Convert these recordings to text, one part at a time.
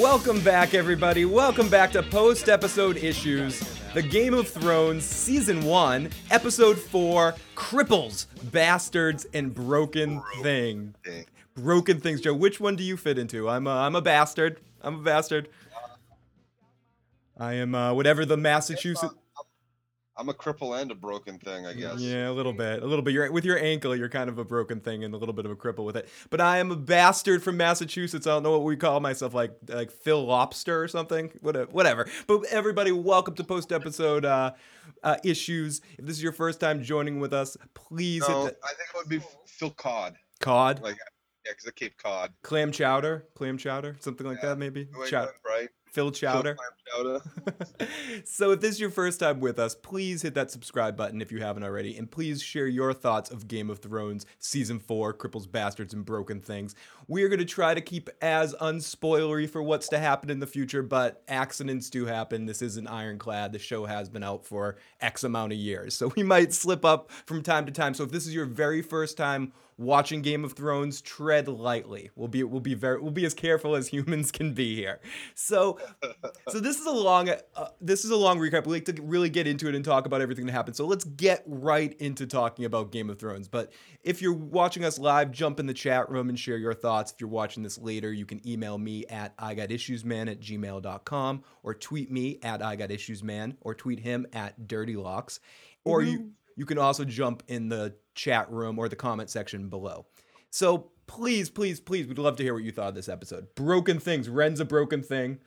Welcome back, everybody. Welcome back to post episode issues, the Game of Thrones Season 1, Episode 4 Cripples, Bastards, and Broken Thing. Thing. Broken Things, Joe. Which one do you fit into? I'm a, I'm a bastard. I'm a bastard. I am uh, whatever the Massachusetts. I'm a cripple and a broken thing, I guess. Yeah, a little bit, a little bit. You're with your ankle, you're kind of a broken thing and a little bit of a cripple with it. But I am a bastard from Massachusetts. I don't know what we call myself, like like Phil Lobster or something. Whatever. But everybody, welcome to post episode uh, uh, issues. If this is your first time joining with us, please No, hit the I think it would be Phil Cod. cod, Like, yeah, because of Cape Cod. clam chowder, clam chowder, something like Yeah. that, maybe. New Chow- right? Phil Phil chowder. Clam Chowder. so if this is your first time with us, please hit that subscribe button if you haven't already, and please share your thoughts of Game of Thrones season four, Cripples, Bastards, and Broken Things. We are going to try to keep as unspoilery for what's to happen in the future, but accidents do happen. This isn't ironclad. The show has been out for X amount of years, so we might slip up from time to time. So if this is your very first time watching Game of Thrones, tread lightly. We'll be we'll be very we'll be as careful as humans can be here. So so this is a long uh, this is a long recap. We like to really get into it and talk about everything that happened. So let's get right into talking about Game of Thrones. But if you're watching us live, jump in the chat room and share your thoughts. If you're watching this later, you can email me at I got issues man at gmail.com or tweet me at I got issues man or tweet him at dirty locks. Or you you can also jump in the chat room or the comment section below. So please, please, please, we'd love to hear what you thought of this episode. Broken things. Ren's a broken thing.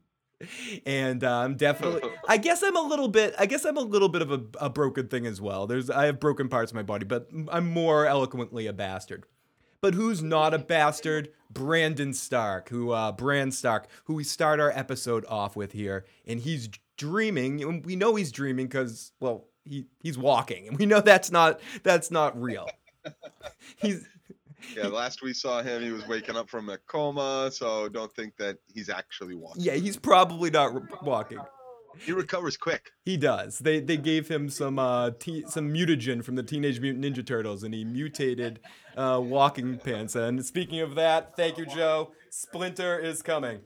and uh, I'm definitely. I guess I'm a little bit. I guess I'm a little bit of a, a broken thing as well. There's. I have broken parts of my body, but I'm more eloquently a bastard. But who's not a bastard? Brandon Stark, who uh, Bran Stark, who we start our episode off with here, and he's dreaming. We know he's dreaming because, well, he he's walking, and we know that's not that's not real. he's Yeah, last we saw him, he was waking up from a coma, so don't think that he's actually walking. yeah, he's probably not re- walking. He recovers quick. He does. They they gave him some uh te- some mutagen from the Teenage Mutant Ninja Turtles, and he mutated uh, walking pants. And speaking of that, thank you, Joe. Splinter is coming.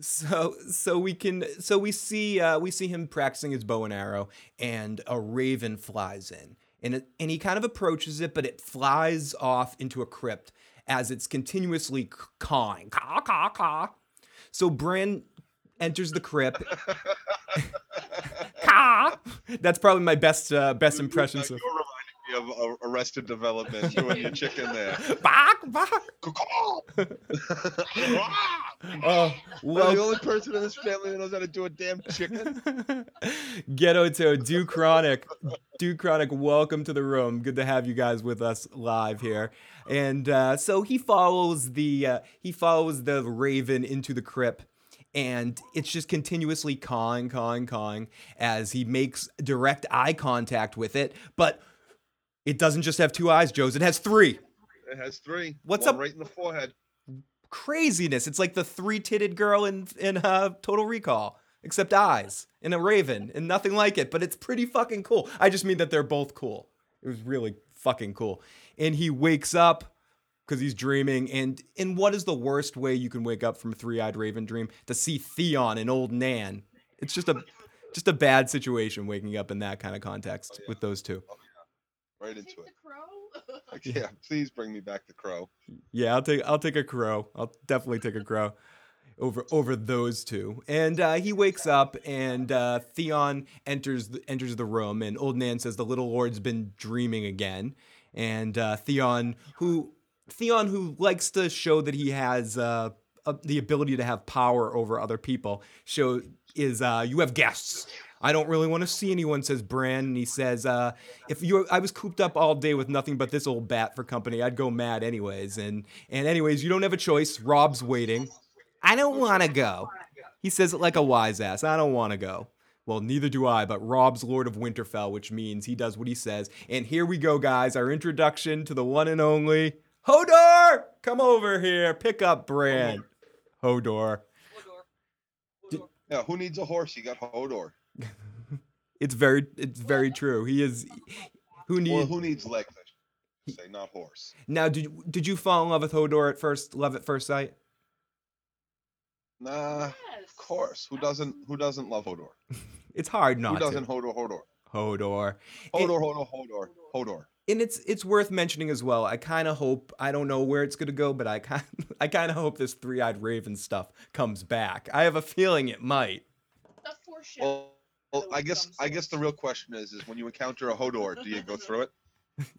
So so we can so we see uh, we see him practicing his bow and arrow, and a raven flies in, and it, and he kind of approaches it, but it flies off into a crypt as it's continuously cawing, caw caw caw. So Bran enters the crypt. caw. That's probably my best uh, best impression. So. You're of uh, Arrested Development doing your chicken there. Bark, bark. Oh, I'm well, the only person in this family that knows how to do a damn chicken. Ghetto to Duke Chronic. Duke Chronic, welcome to the room. Good to have you guys with us live here. And uh, so he follows the uh, he follows the raven into the crypt. And it's just continuously cawing, cawing, cawing as he makes direct eye contact with it. But it doesn't just have two eyes, Joe's. It has three. It has three. What's One up- Right in the forehead. craziness. It's like the three-titted girl in in uh, Total Recall, except eyes and a raven and nothing like it. But it's pretty fucking cool. I just mean that they're both cool. It was really fucking cool. And he wakes up because he's dreaming. And in what is the worst way you can wake up from a three-eyed raven dream? To see Theon and old Nan. It's just a just a bad situation waking up in that kind of context with those two. Right into it. crow. Yeah, please bring me back the crow. Yeah, I'll take I'll take a crow. I'll definitely take a crow over over those two. And uh, he wakes up, and uh, Theon enters the, enters the room, and Old Nan says the little lord's been dreaming again. And uh, Theon, who Theon, who likes to show that he has uh, uh, the ability to have power over other people, show is uh, you have guests. I don't really want to see anyone, says Bran. And he says, uh, if you I was cooped up all day with nothing but this old bat for company, I'd go mad anyways. And and anyways, you don't have a choice. Robb's waiting. I don't want to go. He says it like a wise ass. I don't want to go. Well, neither do I, but Robb's Lord of Winterfell, which means he does what he says. And here we go, guys. Our introduction to the one and only Hodor. Come over here. Pick up Bran. Hodor. Yeah, who needs a horse? You got Hodor. It's very it's very true. He is who Well, who needs legs? I say, not horse. Now did did you fall in love with Hodor at first love at first sight? Nah, Yes. of course. Who doesn't? Who doesn't love Hodor? It's hard not. Who doesn't to. Hodor? Hodor. Hodor. It- Hodor. Hodor. Hodor. Hodor. and it's it's worth mentioning as well. I kind of hope I don't know where it's gonna go, but I kind I kind of hope this three eyed raven stuff comes back. I have a feeling it might. The foreshadow. Well, well, I guess I guess the real question is is when you encounter a Hodor, do you go through it?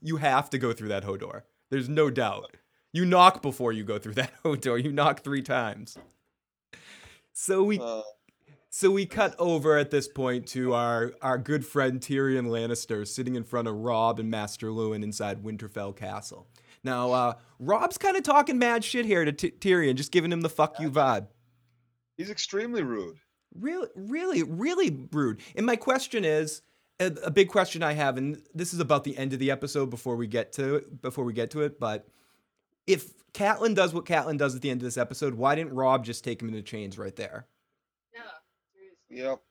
You have to go through that Hodor. There's no doubt. You knock before you go through that Hodor. You knock three times. So we Uh, So we cut over at this point to our our good friend Tyrion Lannister sitting in front of Robb and Maester Luwin inside Winterfell Castle. Now, uh, Robb's kind of talking mad shit here to T- Tyrion, just giving him the fuck you vibe. he's extremely rude. Really, really, really rude. And my question is, a, a big question I have, and this is about the end of the episode before we get to it, before we get to it, but if Catelyn does what Catelyn does at the end of this episode, why didn't Robb just take him into chains right there? Yeah. Seriously. Yep.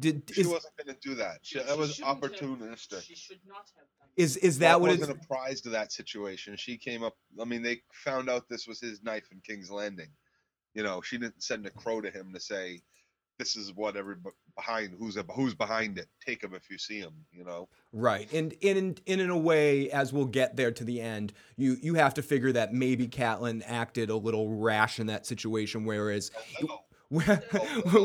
Did She is, wasn't going to do that. She, She- that was shouldn't have- opportunistic. She should not have done. is is that what wasn't it's? apprised of that situation. She came up. I mean, they found out this was his knife in King's Landing. You know, she didn't send a crow to him to say, "This is what every behind who's who's behind it. Take them if you see them, You know. Right, and in in in a way, as we'll get there to the end, you you have to figure that maybe Catelyn acted a little rash in that situation, whereas Oh, where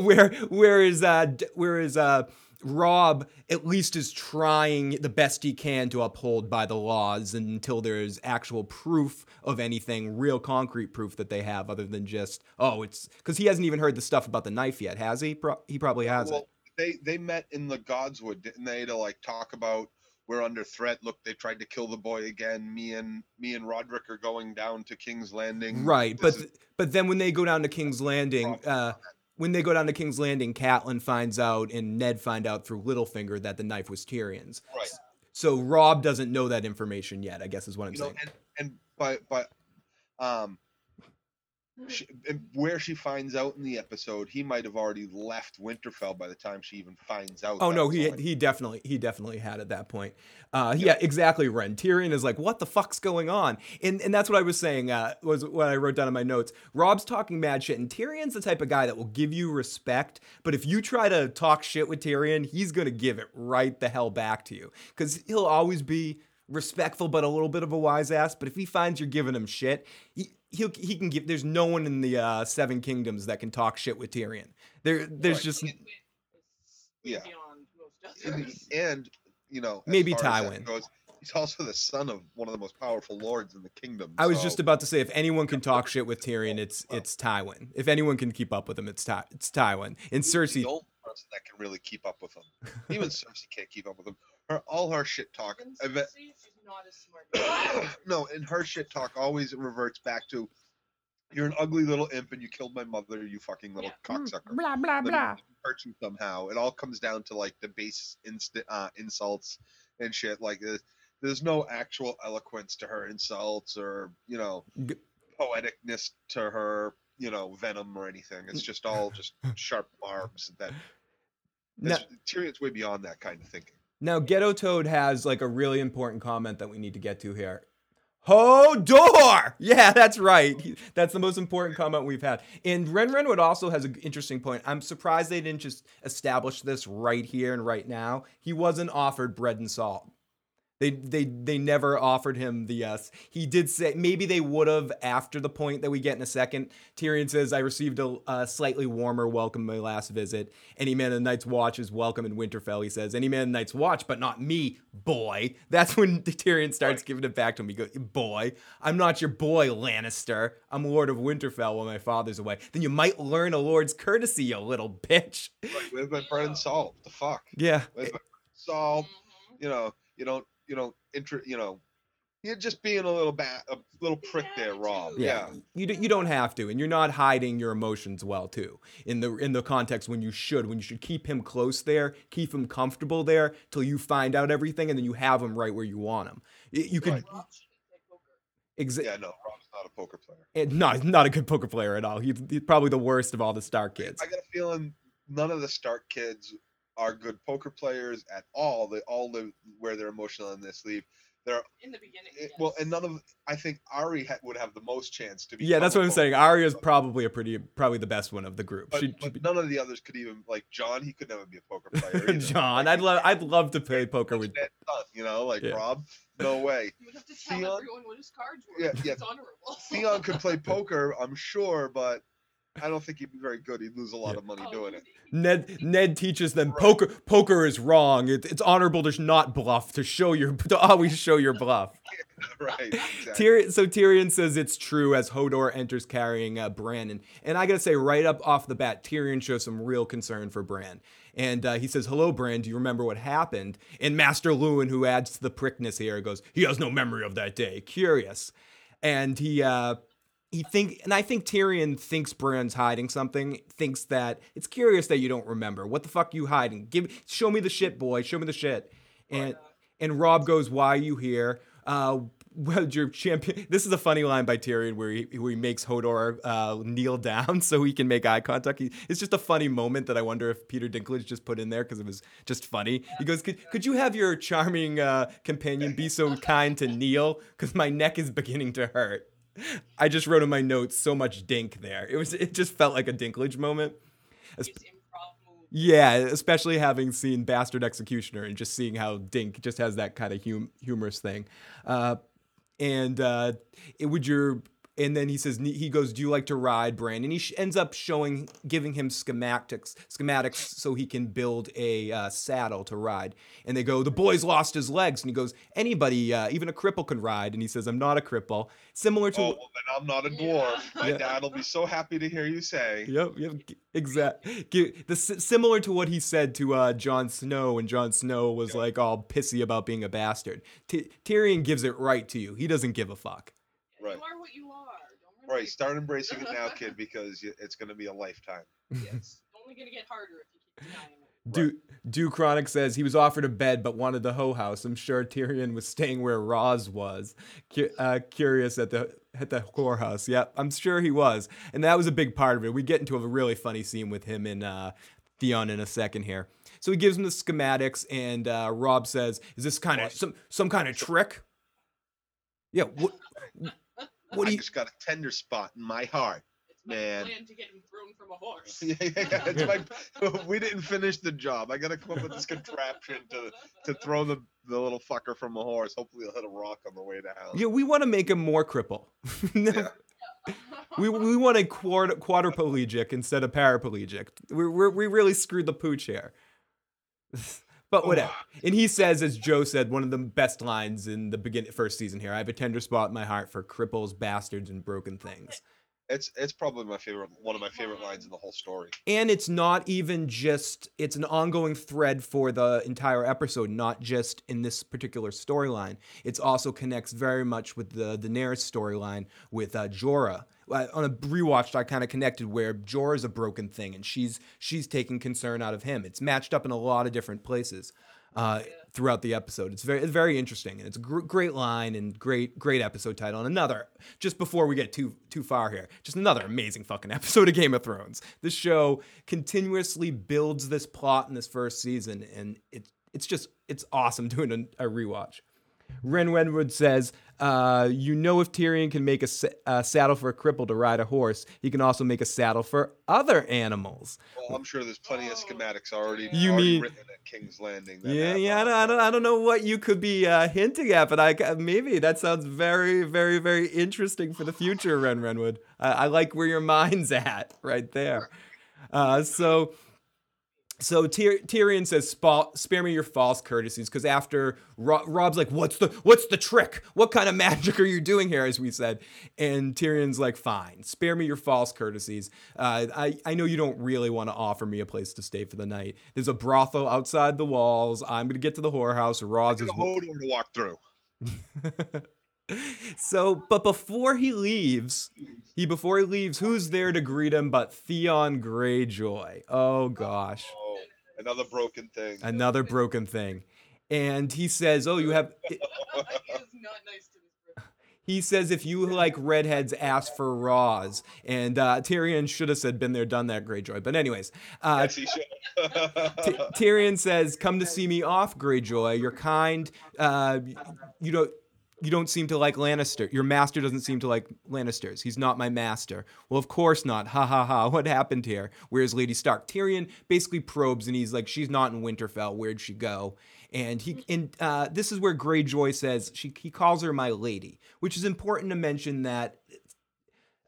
where whereas uh d- whereas uh Robb at least is trying the best he can to uphold by the laws until there's actual proof of anything, real concrete proof that they have, other than just oh, it's because he hasn't even heard the stuff about the knife yet, has he? Pro- he probably hasn't. Well, they they met in the Godswood, didn't they, to like talk about we're under threat. Look, they tried to kill the boy again. Me and me and Rodrik are going down to King's Landing. Right, This but is- but then when they go down to King's Landing, uh, when they go down to King's Landing, Catelyn finds out and Ned find out through Littlefinger that the knife was Tyrion's. right. So Robb doesn't know that information yet. I guess is what I'm You know, saying. and and but but um she, where she finds out in the episode, he might have already left Winterfell by the time she even finds out. Oh no, he he definitely he definitely had at that point. Uh, yeah, exactly. Ren Tyrion is like, what the fuck's going on? And and that's what I was saying. Uh, was what I wrote down in my notes. Robb's talking mad shit, and Tyrion's the type of guy that will give you respect, but if you try to talk shit with Tyrion, he's gonna give it right the hell back to you because he'll always be respectful, but a little bit of a wise ass. But if he finds you're giving him shit, he. He'll, he can give. There's no one in the uh, Seven Kingdoms that can talk shit with Tyrion. There, there's Right. just Yeah. Beyond most and, others. and you know Maybe far Tywin. goes, he's also the son of one of the most powerful lords in the kingdom. I was so- just about to say if anyone can talk shit with Tyrion, it's it's Tywin. If anyone can keep up with him, it's Ty, it's Tywin. And He's Cersei, the only person that can really keep up with him. Even Cersei can't keep up with him. Her all her shit talk. And I bet- Cersei, she's not as smart. no, and her shit talk always reverts back to you're an ugly little imp and you killed my mother, you fucking little Yeah. cocksucker. blah blah Let blah. hurt you somehow. It all comes down to like the base inst- uh, insults and shit. Like there's, there's no actual eloquence to her insults or you know G- poeticness to her you know venom or anything. It's just all just sharp barbs. That Now, it's- Tyrion's way beyond that kind of thinking. Now Ghetto Toad has like a really important comment that we need to get to here. Hodor! Yeah, that's right. That's the most important comment we've had. And Ren Renwood also has an interesting point. I'm surprised they didn't just establish this right here and right now. He wasn't offered bread and salt. They they they never offered him the yes. He did say maybe they would have after the point that we get in a second. Tyrion says, "I received a, a slightly warmer welcome my last visit. Any man in the Night's Watch is welcome in Winterfell." He says, "Any man in the Night's Watch, but not me, boy." That's when Tyrion starts Right. giving it back to him. He goes, "Boy, I'm not your boy, Lannister. I'm Lord of Winterfell while my father's away. Then you might learn a lord's courtesy, you little bitch." Like with my bread and salt. What the fuck? Yeah, With my salt. You know, you don't, you don't, inter, you know, you're just being a little bat, a little prick there, Robb. yeah. Yeah. You, d- you don't have to, and you're not hiding your emotions well too. In the in the context when you should, when you should keep him close there, keep him comfortable there till you find out everything, and then you have him right where you want him. You could Right. Robb poker. exa- Yeah, no, Robb's not a poker player. Eh, and not not a good poker player at all. He's, he's probably the worst of all the Stark kids. I got a feeling none of the Stark kids are good poker players at all. They all live where they're emotional in their sleeve. They're In the beginning. Eh, it- well, and none of I think Ari ha- would have the most chance to be. Yeah, that's what I'm saying. Ari is probably a pretty, probably the best one of the group. But, She'd- but she'd be- none of the others could even like Jon. He could never be a poker player. Jon, Like, I'd love, I'd love to play poker with. Ned's son, you know, like Yeah. Robb. No way. You would have to tell Theon- everyone what his cards were. Yeah, because yeah. It's honorable. Theon could play poker, I'm sure, but I don't think he'd be very good. He'd lose a lot Yeah. of money Oh, doing it. Ned Ned teaches them Right. poker poker is wrong. It, it's honorable to not bluff, to show your to always show your bluff. right. Exactly. Tyrion, so Tyrion says it's true as Hodor enters carrying uh, Bran, and, and I gotta say right up off the bat, Tyrion shows some real concern for Bran, and uh, he says, "Hello, Bran. Do you remember what happened?" And Maester Luwin, who adds to the prickness here, goes, "He has no memory of that day. Curious," and he uh, he think, and I think Tyrion thinks Bran's hiding something. Thinks that it's curious that you don't remember. What the fuck you hiding? Give, show me the shit, boy. Show me the shit. And and Rob goes, "Why are you here?" Uh, well, your champion. This is a funny line by Tyrion where he where he makes Hodor uh, kneel down so he can make eye contact. He, it's just a funny moment that I wonder if Peter Dinklage just put in there because it was just funny. He goes, "Could, could you have your charming uh, companion be so kind to kneel? Because my neck is beginning to hurt." I just wrote in my notes so much dink there. It was it just felt like a Dinklage moment. Yeah, especially having seen Bastard Executioner and just seeing how Dink just has that kind of hum- humorous thing. Uh, and uh, it would your and then he says he goes, "Do you like to ride, Brandon?" He sh- ends up showing, giving him schematics, schematics so he can build a uh, saddle to ride. And they go, "The boy's lost his legs," and he goes, "Anybody, uh, even a cripple, can ride." And he says, "I'm not a cripple." Similar to Oh, well, then I'm not a dwarf. Yeah. My Yeah. dad will be so happy to hear you say. Yep, yep, exactly. The similar to what he said to uh, Jon Snow when Jon Snow was Yeah. like all pissy about being a bastard. T- Tyrion gives it right to you. He doesn't give a fuck. Right. You are what you are. Don't run away Right, start embracing it now, kid, because it's going to be a lifetime. Yes. It's only gonna get harder if you keep denying it. Du Du Chronic says he was offered a bed but wanted the hoe house. I'm sure Tyrion was staying where Ros was. Cu- uh, curious at the at the whorehouse. Yep, I'm sure he was, and that was a big part of it. We get into a really funny scene with him and uh, Theon in a second here. So he gives him the schematics, and uh, Robb says, "Is this kind of some some kind of trick?" Yeah. What? What do I you? just got a tender spot in my heart. It's my Man. plan to get him thrown from a horse. yeah, yeah, yeah, it's my, we didn't finish the job. I got to come up with this contraption to to throw the, the little fucker from a horse. Hopefully, he'll hit a rock on the way to hell. Yeah, we want to make him more cripple. Yeah. We, we want a quad, quadriplegic instead of paraplegic. We we we really screwed the pooch here. But whatever. And he says, as Joe said, one of the best lines in the beginning first season here. I have a tender spot in my heart for cripples, bastards, and broken things. It's it's probably my favorite, one of my favorite lines in the whole story. And it's not even just it's an ongoing thread for the entire episode, not just in this particular storyline. It's also connects very much with the Daenerys storyline with uh, Jorah. Uh, On a rewatch, I kind of connected where Jor is a broken thing, and she's she's taking concern out of him. It's matched up in a lot of different places uh, throughout the episode. It's very it's very interesting, and it's a gr- great line and great great episode title. And another just before we get too too far here, just another amazing fucking episode of Game of Thrones. This show continuously builds this plot in this first season, and it's it's just it's awesome doing a, a rewatch. Ren Wenwood says, uh, "You know, if Tyrion can make a, sa- a saddle for a cripple to ride a horse, he can also make a saddle for other animals." Well, I'm sure there's plenty of schematics already. You already mean- written at King's Landing? Yeah, yeah. I uh, don't, I don't, I don't know what you could be uh, hinting at, but I maybe that sounds very, very, very interesting for the future, Ren Renwood. I, I like where your mind's at right there. Uh, so, so Tyr- Tyrion says, "Spare me your false courtesies," because after Ro- Robb's like, "What's the what's the trick? What kind of magic are you doing here?" As we said, and Tyrion's like, "Fine, spare me your false courtesies. Uh, I I know you don't really want to offer me a place to stay for the night. There's a brothel outside the walls. I'm gonna get to the whorehouse. Ros is." A Hodor to walk through. so, but before he leaves, he before he leaves, who's there to greet him but Theon Greyjoy? Oh gosh. Oh, another broken thing. another broken thing and he says oh you have He is not nice to this person. He says if you like redheads, ask for Ros. And uh, Tyrion should have said, been there, done that, Greyjoy. But anyways, uh, Yes, he should. T- Tyrion says, "Come to see me off, Greyjoy. You're kind. Uh, you don't." You don't seem to like Lannister. Your master doesn't seem to like Lannisters. He's not my master. Well, of course not. Ha ha ha. What happened here? Where's Lady Stark? Tyrion basically probes and he's like, she's not in Winterfell. Where'd she go? And he and uh, this is where Greyjoy says she he calls her my lady, which is important to mention that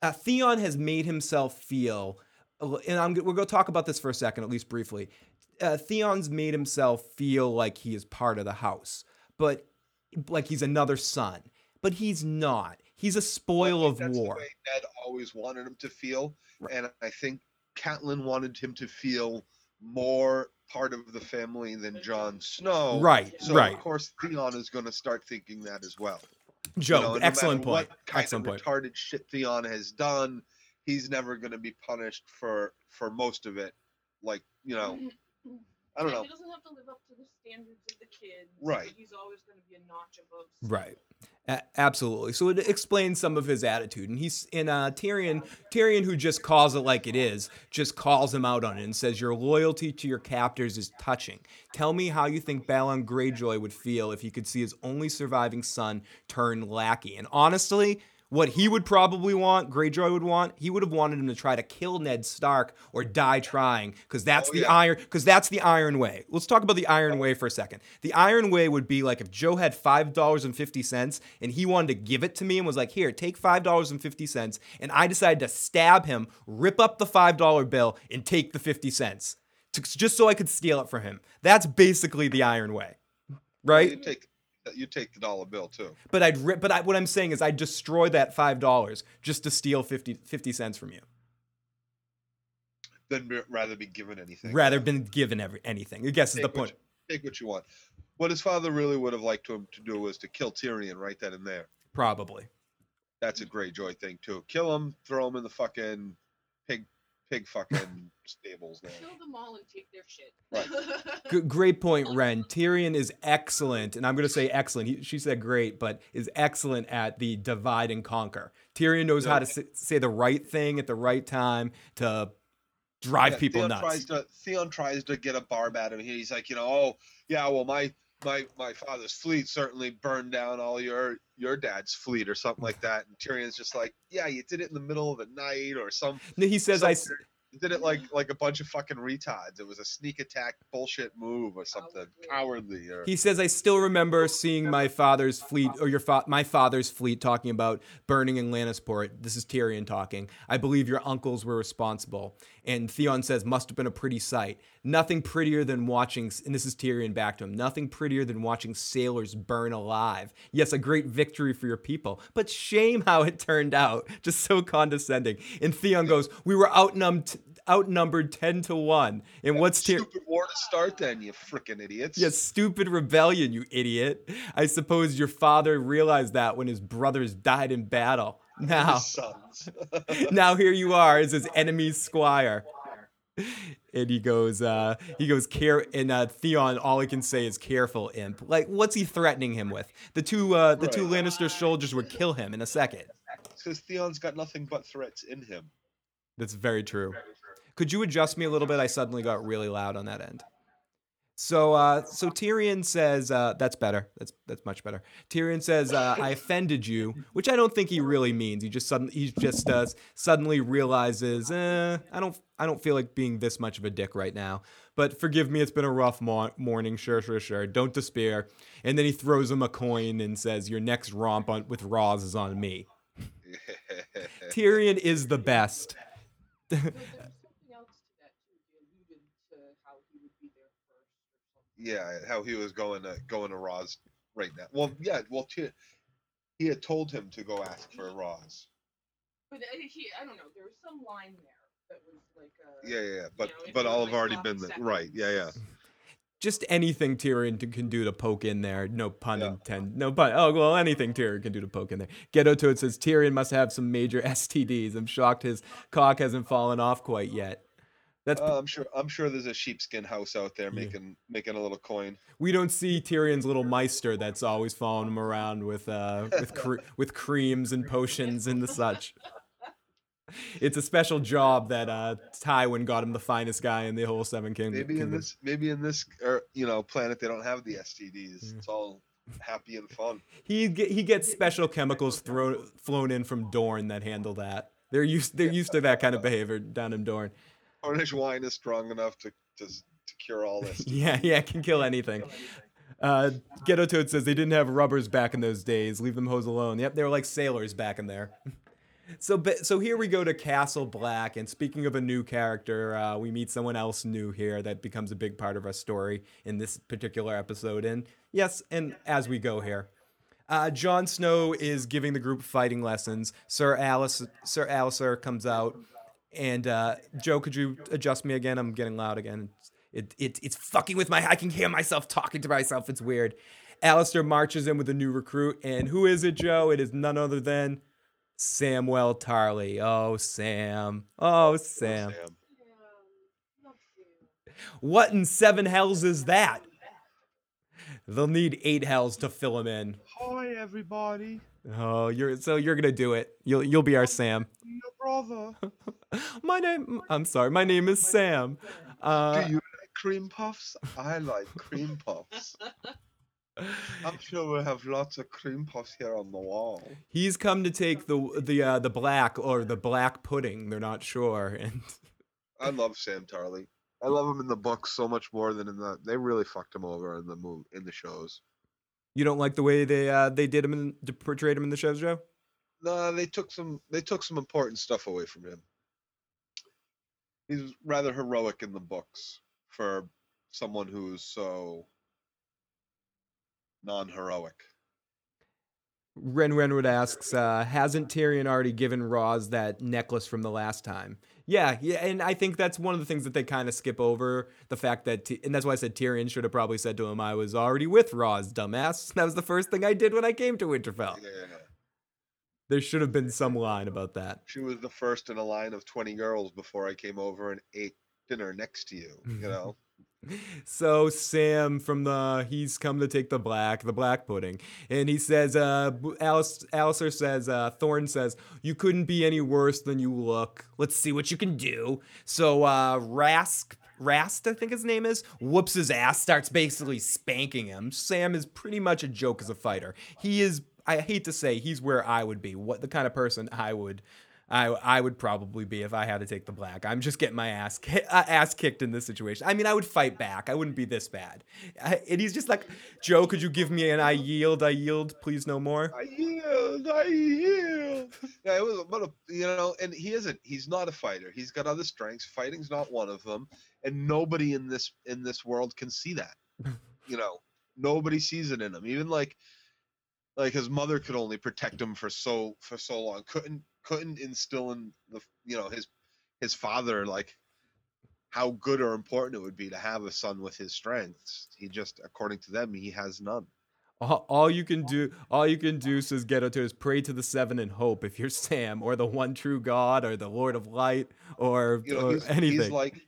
uh, Theon has made himself feel, and I'm we're going to talk about this for a second, at least briefly. Uh, Theon's made himself feel like he is part of the house, but like he's another son, but he's not. He's a spoil of that's war. The way Ned always wanted him to feel, Right. and I think Catelyn wanted him to feel more part of the family than Jon Snow. Right, So right. of course Theon is going to start thinking that as well. You Joe, know, no excellent point. What kind Excellent of point. retarded shit Theon has done, he's never going to be punished for for most of it. Like you know, I don't know. He doesn't have to live up to the standards of the kids. Right. He's always going to be a notch above. Right. A- absolutely. So it explains some of his attitude, and he's in uh, Tyrion. Tyrion, who just calls it like it is, just calls him out on it and says, "Your loyalty to your captors is touching. Tell me how you think Balon Greyjoy would feel if he could see his only surviving son turn lackey." And honestly. What he would probably want, Greyjoy would want, he would have wanted him to try to kill Ned Stark or die trying, because that's Oh, the yeah. iron, because that's the Iron Way. Let's talk about the Iron Way for a second. The Iron Way would be like if Joe had five dollars and fifty cents and he wanted to give it to me and was like, "Here, take five dollars and fifty cents," and I decided to stab him, rip up the five dollar bill, and take the fifty cents, to, just so I could steal it from him. That's basically the Iron Way, right? Take you take the dollar bill too. But I'd rip. But I, what I'm saying is, I'd destroy that five dollars just to steal 50, 50 cents from you, Than be- rather be given anything. rather than given every anything. I guess is the point. you- take what you want. What his father really would have liked him to do was to kill Tyrion right then and there. Probably. That's a Greyjoy thing too. Kill him, throw him in the fucking pig, pig fucking stables there. Kill them all and take their shit. Right. G- great point, Ren. Tyrion is excellent, and I'm going to say excellent. He, she said great, but is excellent at the divide and conquer. Tyrion knows how to s- say the right thing at the right time to drive Yeah, people Theon nuts. Tries to, Theon tries to get a barb at him. He's like, you know, oh yeah, well my my my father's fleet certainly burned down all your your dad's fleet or something like that. And Tyrion's just like, yeah, you did it in the middle of the night or some. No, he says, "I." You did it like like a bunch of fucking retards. It was a sneak attack bullshit move or something oh, cowardly or He says, "I still remember seeing my father's fleet, or your fa- my father's fleet, talking about burning in Lannisport. This is Tyrion talking. I believe your uncles were responsible." And Theon says, "Must have been a pretty sight. Nothing prettier than watching." And this is Tyrion back to him. Nothing prettier than watching sailors burn alive. Yes, a great victory for your people, but shame how it turned out. Just so condescending. And Theon goes, "We were outnumbered, outnumbered ten to one." And what's Tyrion? stupid war to start then, you freaking idiots. Yeah, stupid rebellion, you idiot. I suppose your father realized that when his brothers died in battle. Now, now here you are as his enemy's squire. And he goes, uh, he goes, care, and uh, Theon, all he can say is careful, imp. Like, what's he threatening him with? The two, uh, the two Lannister soldiers would kill him in a second. Because Theon's got nothing but threats in him. That's very true. Could you adjust me a little bit? I suddenly got really loud on that end. So, uh, so Tyrion says, uh, "That's better. That's that's much better." Tyrion says, uh, "I offended you," which I don't think he really means. He just suddenly he just uh, suddenly realizes, eh, I don't I don't feel like being this much of a dick right now. But forgive me, it's been a rough mo- morning. Sure, sure, sure. Don't despair. And then he throws him a coin and says, "Your next romp on, with Ros is on me." Tyrion is the best. But there was something else to that too. He alluded to how he would be there first or something. Yeah, how he was going to going to Ros right now. Well, yeah, well, Ty- he had told him to go ask for Ros. But uh, he, I don't know. There was some line there that was like. Uh, Yeah, yeah, yeah. But know, but it was all have already been there. Right. Yeah, yeah. just anything Tyrion can do to poke in there. No pun Yeah. intended. No pun. Oh well, anything Tyrion can do to poke in there. Ghetto Toad says Tyrion must have some major STDs. I'm shocked his cock hasn't fallen off quite yet. That's Uh, I'm sure. I'm sure there's a sheepskin house out there Yeah. making making a little coin. we don't see Tyrion's little maester that's always following him around with uh with cre- with creams and potions and the such. It's a special job that uh Tywin got him the finest guy in the whole Seven King- Maybe in Kingdoms. this, maybe in this, or you know, planet they don't have the STDs. Yeah. It's all happy and fun. He get, he gets special chemicals thrown flown in from Dorne that handle that. They're used they're used to that kind of behavior down in Dorne. Dornish wine is strong enough to to, to cure all this. Yeah, yeah, can kill anything. Uh, Ghetto Toad says they didn't have rubbers back in those days. Leave them hoes alone. Yep, they were like sailors back in there. So, so here we go to Castle Black, and speaking of a new character, uh, we meet someone else new here that becomes a big part of our story in this particular episode. And yes, and as we go here, uh, Jon Snow is giving the group fighting lessons. Sir Alice, Sir Alliser comes out, and uh, Joe, could you adjust me again? I'm getting loud again. It, it it's fucking with my. I can hear myself talking to myself. It's weird. Alliser marches in with a new recruit, and who is it, Joe? It is none other than Samwell Tarly. Oh, Sam. Oh, Sam. Sam. Sam. What in seven hells is that? They'll need eight hells to fill him in. Hi everybody, Oh, you're so you're gonna do it. You'll you'll be our Sam. your brother. My name. I'm sorry. My name is Sam. Uh, Do you like cream puffs? I like cream puffs. I'm sure we have lots of cream puffs here on the wall. he's come to take the the uh, the black or the black pudding. They're not sure, and I love Sam Tarly. I love him in the books so much more than in the. They really fucked him over in the move in the shows. You don't like the way they uh, they did him and portrayed him in the shows, Joe. No, they took some. They took some important stuff away from him. He's rather heroic in the books for someone who's so non-heroic. Ren Renwood asks, uh, hasn't Tyrion already given Ros that necklace from the last time? Yeah, yeah, and I think that's one of the things that they kind of skip over the fact that, and that's why I said Tyrion should have probably said to him, "I was already with Ros, dumbass." That was the first thing I did when I came to Winterfell. Yeah, There should have been some line about that. she was the first in a line of twenty girls before I came over and ate dinner next to you. You know, So Sam from the he's come to take the black, the black pudding, and he says, uh, Alice, Alliser says, uh, Thorne says, you couldn't be any worse than you look. Let's see what you can do. So uh, Rask. Rast, I think his name is, whoops his ass, starts basically spanking him. Sam is pretty much a joke as a fighter. He is, I hate to say, he's where I would be. What the kind of person I would I I would probably be if I had to take the black. I'm just getting my ass ki- uh, ass kicked in this situation. I mean, I would fight back. I wouldn't be this bad. I, and he's just like, Joe, could you give me an I yield? I yield. Please no more. I yield, I yield. Yeah, it was but a, you know, and he isn't. He's not a fighter. He's got other strengths. Fighting's not one of them, and nobody in this in this world can see that. you know, nobody sees it in him. Even like like his mother could only protect him for so for so long. Couldn't couldn't instill in the you know his his father like how good or important it would be to have a son with his strengths. He just, according to them, he has none. All, all you can do, all you can do, says Ghetto is pray to the seven and hope. If you're Sam or the one true God or the Lord of Light or, you know, or he's, anything. he's like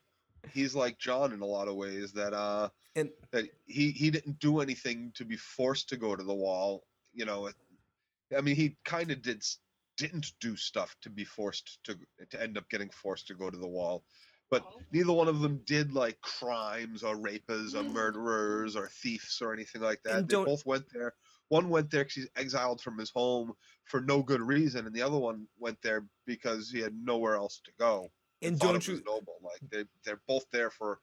he's like Jon in a lot of ways that uh And- that he he didn't do anything to be forced to go to the wall. You know, I mean, he kind of did didn't do stuff to be forced to to end up getting forced to go to the wall. But Oh. neither one of them did like crimes or rapers or Mm. murderers or thieves or anything like that. And They both went there. One went there because he's exiled from his home for no good reason, and the other one went there because he had nowhere else to go and thought don't it was you? noble. Like they they're both there for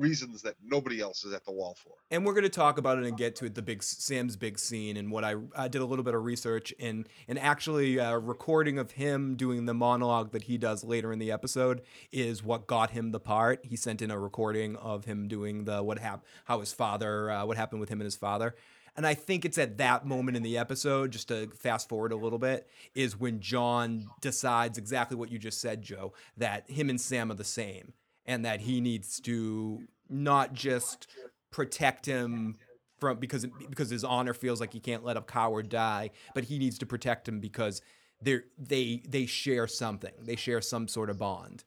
reasons that nobody else is at the wall for. and we're going to talk about it and get to it the big sam's big scene and what i, I did a little bit of research and and actually a recording of him doing the monologue that he does later in the episode is what got him the part. He sent in a recording of him doing the what hap- how his father uh, what happened with him and his father. And I think it's at that moment in the episode, just to fast forward a little bit, is when Jon decides exactly what you just said, Joe, that him and Sam are the same and that he needs to not just protect him from because because his honor feels like he can't let a coward die, but he needs to protect him because they they they share something. They share some sort of bond.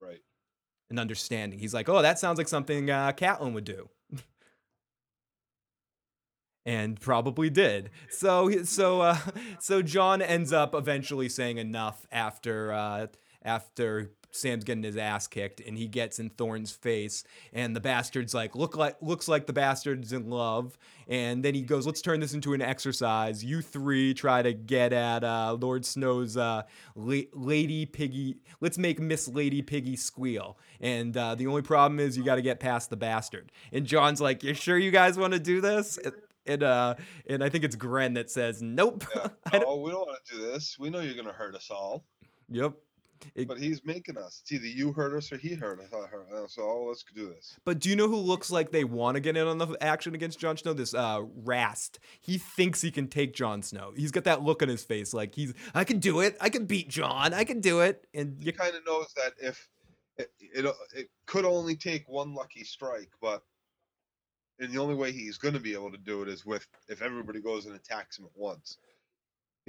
Right. an understanding. He's like, "Oh, that sounds like something uh, Catelyn would do." and probably did. So so uh, so Jon ends up eventually saying enough after uh, after Sam's getting his ass kicked and he gets in Thorne's face and the bastard's like look like looks like the bastard's in love. And then he goes let's turn this into an exercise. You three try to get at uh, Lord Snow's uh, la- Lady Piggy let's make Miss Lady Piggy squeal. And uh, the only problem is you got to get past the bastard. And Jon's like you sure you guys want to do this? And uh and I think it's Grenn that says nope. I don't- oh, we don't want to do this. We know you're gonna hurt us all. yep It- But he's making us. It's either you hurt us or he hurt us. So oh, let's do this. But do you know who looks like they want to get in on the action against Jon Snow? This uh Rast. He thinks he can take Jon Snow. He's got that look on his face, like he's I can do it. I can beat Jon. I can do it. And He you, kind of knows that if it, it it could only take one lucky strike, but and the only way he's going to be able to do it is with if everybody goes and attacks him at once.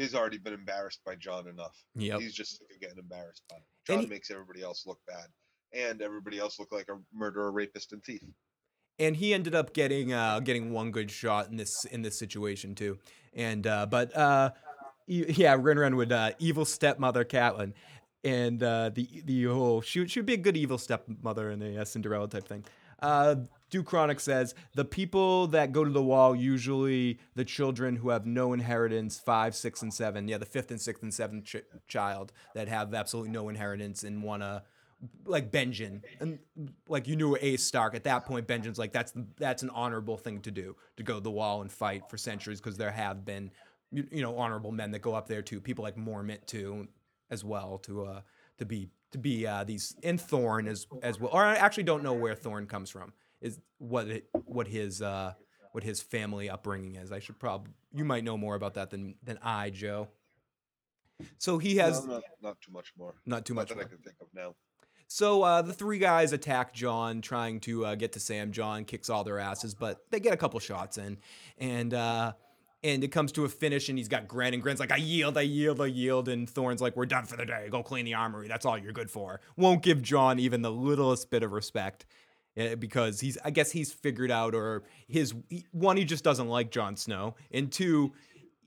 He's already been embarrassed by Jon enough. yep. He's just sick of getting embarrassed by it. Jon he- makes everybody else look bad, and everybody else look like a murderer, rapist, and thief. and he ended up getting uh getting one good shot in this in this situation too. And uh but uh yeah, Ren Ren would uh evil stepmother Catelyn. And uh the the whole she she would be a good evil stepmother in a, uh Cinderella type thing. Uh Duke Chronic says the people that go to the wall usually the children who have no inheritance five, six, and seven. Yeah, the fifth and sixth and seventh ch- child that have absolutely no inheritance and wanna like Benjen and like you knew Ace Stark at that point. Benjen's like that's that's an honorable thing to do to go to the wall and fight for centuries because there have been you, you know honorable men that go up there too. People like Mormont too, as well to uh to be to be uh these and Thorn as as well. Or I actually don't know where Thorn comes from. Is what it what his uh what his family upbringing is. I should probably you might know more about that than than I, Joe. So he has No, not, not too much more. not too Not much. that more. I can think of now. So uh, the three guys attack Jon, trying to uh, get to Sam. Jon kicks all their asses, but they get a couple shots in, and uh, and it comes to a finish. And he's got Grenn, and Grenn's like, "I yield, I yield, I yield." And Thorne's like, "We're done for the day. Go clean the armory. That's all you're good for." Won't give Jon even the littlest bit of respect. eh, Because he's, I guess he's figured out, or his one, he just doesn't like Jon Snow, and two,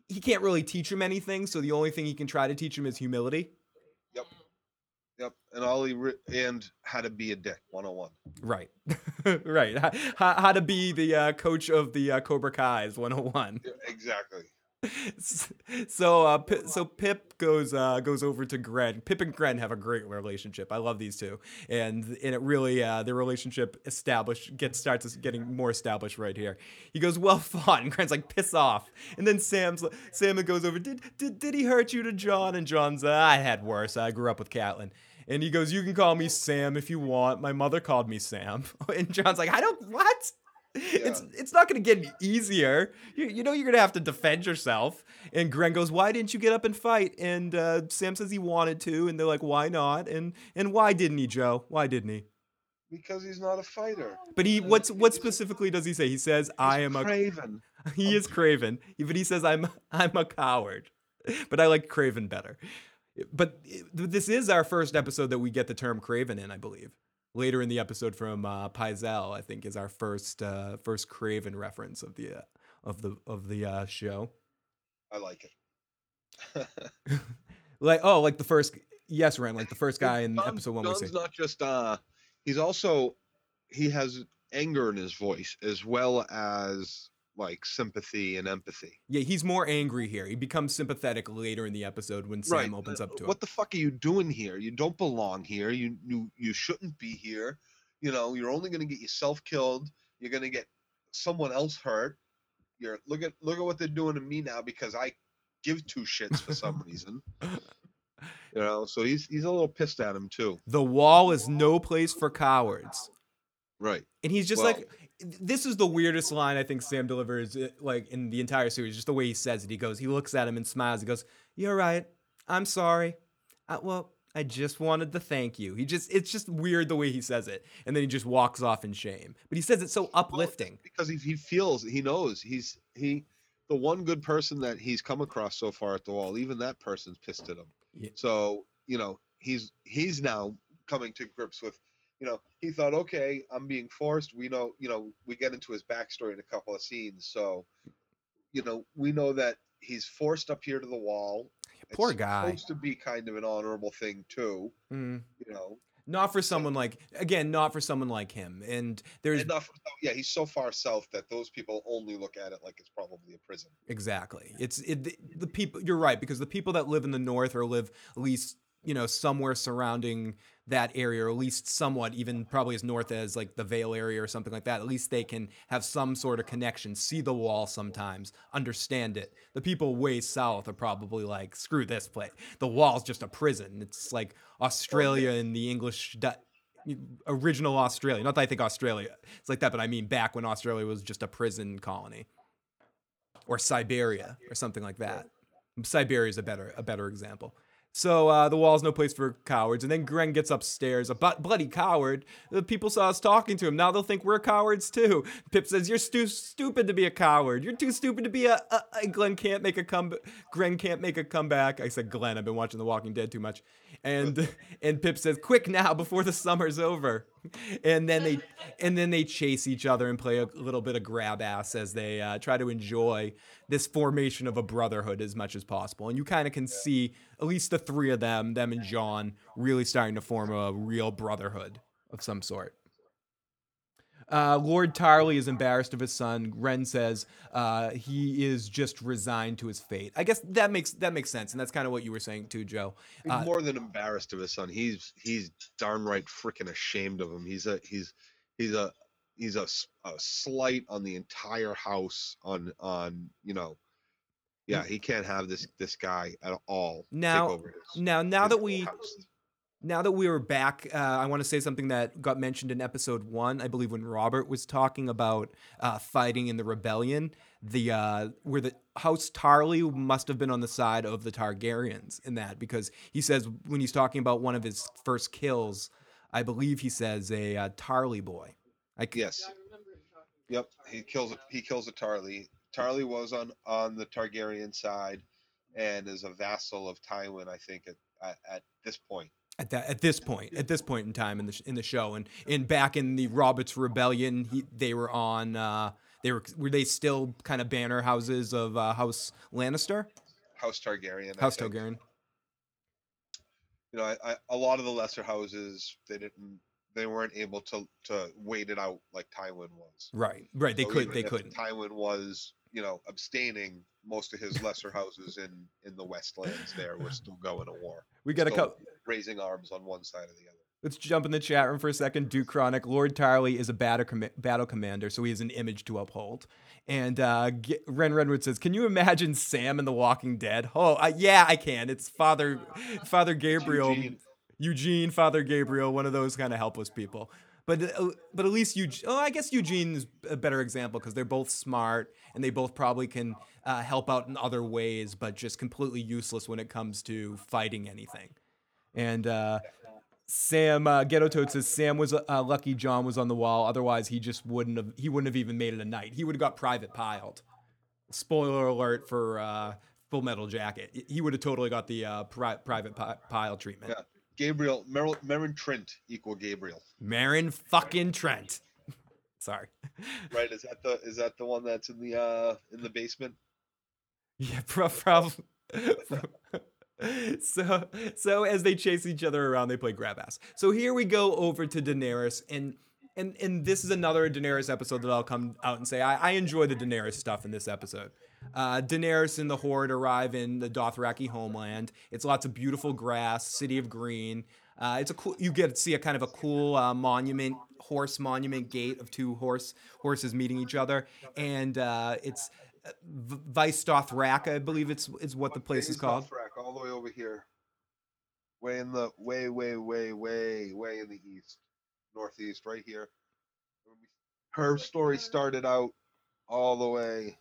he can't really teach him anything. So the only thing he can try to teach him is humility. Yep, and all he re- and how to be a dick 101. Right, right. How, how, how to be the uh, coach of the uh, Cobra Kai's 101. Yeah, exactly. so, uh, Pi- so Pip goes uh, goes over to Grenn. Pip and Grenn have a great relationship. I love these two, and and it really uh, their relationship established gets starts getting more established right here. He goes, "Well fought," and Grenn's like, "Piss off." And then Sam's Sam goes over, "Did did did he hurt you to Jon?" And Jon's, "I had worse. I grew up with Catelyn." And he goes, "You can call me Sam if you want. My mother called me Sam." And Jon's like, "I don't what." It's it's not gonna get any easier. You, you know you're gonna have to defend yourself. And Gren goes, "Why didn't you get up and fight?" And uh, Sam says he wanted to, and they're like, "Why not?" And and why didn't he, Joe? Why didn't he? Because he's not a fighter. But he what's what specifically does he say? He says, "I am a craven. he is Craven," but he says, "I'm I'm a coward." But I like Craven better. But this is our first episode that we get the term Craven in, I believe. Later in the episode from uh, Pycelle, I think, is our first uh, first Craven reference of the uh, of the of the uh, show. I like it. Like oh, like the first yes, Ren, like the first guy in Jon- episode one we Jon's see. not just uh he's also he has anger in his voice as well as like sympathy and empathy. Yeah, he's more angry here. He becomes sympathetic later in the episode when Sam opens uh, up to him. What the fuck are you doing here? You don't belong here. You you you shouldn't be here. You know, you're only gonna get yourself killed. You're gonna get someone else hurt. You're look at look at what they're doing to me now because I give two shits for some reason. You know, so he's he's a little pissed at him too. The wall is no place for cowards. Right. And he's just Well- like, this is the weirdest line I think Sam delivers, uh, like in the entire series. Just the way he says it. He goes, he looks at him and smiles. He goes, "You're right. I'm sorry. Uh, well, I just wanted to thank you." He just, it's just weird the way he says it, and then he just walks off in shame. But he says it so uplifting. because he, he feels he knows he's he the one good person that he's come across so far at the wall even that person's pissed at him Yeah. so you know he's he's now coming to grips with you know, he thought, okay, I'm being forced. We know, you know, we get into his backstory in a couple of scenes. So, you know, we know that he's forced up here to the wall. Poor it's guy. Supposed to be kind of an honorable thing too. Mm. You know, Not for someone like again, not for someone like him. And there's enough. Yeah, he's so far south that those people only look at it like it's probably a prison. Exactly. It's it, the, the people. You're right because the people that live in the north or live at least you know somewhere surrounding that area, or at least somewhat, even probably as north as like the Vale area or something like that. At least they can have some sort of connection, see the wall sometimes, understand it. The people way south are probably like, screw this place. The wall's just a prison. It's like Australia and the English. Original Australia. Not that I think Australia it's like that, but I mean back when Australia was just a prison colony or Siberia or something like that. Siberia is a better a better example. So uh, the wall's no place for cowards, and then Grenn gets upstairs. A bloody coward. The people saw us talking to him. Now they'll think we're cowards too. Pip says, "You're stu- stupid to be a coward. You're too stupid to be a." a-" a-" Glenn can't make a come. Grenn can't make a comeback. I said Glenn. I've been watching The Walking Dead too much. And and Pip says, "Quick now, before the summer's over." And then they and then they chase each other and play a little bit of grab ass as they uh, try to enjoy this formation of a brotherhood as much as possible. And you kind of can see at least the three of them, them and Jon, really starting to form a real brotherhood of some sort. Uh, Lord Tarly is embarrassed of his son. Ren says uh, he is just resigned to his fate. I guess that makes that makes sense, and that's kind of what you were saying too, Joe. He's Uh, more than embarrassed of his son. He's he's darn right freaking ashamed of him. He's a he's he's a he's a slight on the entire house on on you know. Yeah, he can't have this this guy at all. Now- take over his, Now, now his that we house. Now that we are back, uh, I want to say something that got mentioned in episode one, I believe, when Robert was talking about uh, fighting in the rebellion. The uh, where the House Tarly must have been on the side of the Targaryens in that because he says when he's talking about one of his first kills, I believe he says a uh, Tarly boy. I c- yes, Yeah, I remember him talking. Yep, he kills a- he kills a Tarly. Tarly was on on the Targaryen side, and is a vassal of Tywin. I think at at, at this point. At that at this point at this point in time in the sh- in the show and in back in the Roberts Rebellion he, they were on uh they were were they still kind of banner houses of uh, House Lannister House Targaryen. House. Targaryen You know, I, I, a lot of the lesser houses they didn't they weren't able to to wait it out like Tywin was. right right they So could they couldn't Tywin was you know abstaining. Most of his lesser houses in in the Westlands there were still going to war, we got a couple raising arms on one side or the other. Let's jump in the chat room for a second. Duke Chronic, Lord Tarly is a battle, com- battle commander, so he has an image to uphold. And uh, G- Ren Redwood says, "Can you imagine Sam in The Walking Dead?" Oh, uh, yeah, I can. It's Father Father Gabriel, Eugene. Eugene, Father Gabriel, one of those kind of helpless people. But uh, but at least Eugene. Oh, I guess Eugene is a better example because they're both smart and they both probably can uh, help out in other ways, but just completely useless when it comes to fighting anything. And uh, Sam uh, Ghetto Toad says Sam was uh, lucky Jon was on the wall. Otherwise, he just wouldn't have. He wouldn't have even made it a night. He would have got private piled. Spoiler alert for uh, Full Metal Jacket. He would have totally got the uh, pri- private pi- Pyle treatment. Yeah. Gabriel Merrill, Meryn Trant equal Gabriel. Meryn fucking Trant. Sorry. Right? Is that the is that the one that's in the uh in the basement? Yeah, pro- prob- so so as they chase each other around, they play grab ass. So here we go over to Daenerys, and and and this is another Daenerys episode that I'll come out and say I, I enjoy the Daenerys stuff in this episode. Uh, Daenerys and the Horde arrive in the Dothraki homeland. It's lots of beautiful grass, city of green. Uh, it's a cool. You get to see a kind of a cool uh, monument, horse monument gate of two horse horses meeting each other, and uh, it's uh, V- Vaes Dothraka, I believe it's is what the place is called. Dothrak, all the way over here. Way in the way, way, way, way, way in the east, northeast, right here. Her story started out all the way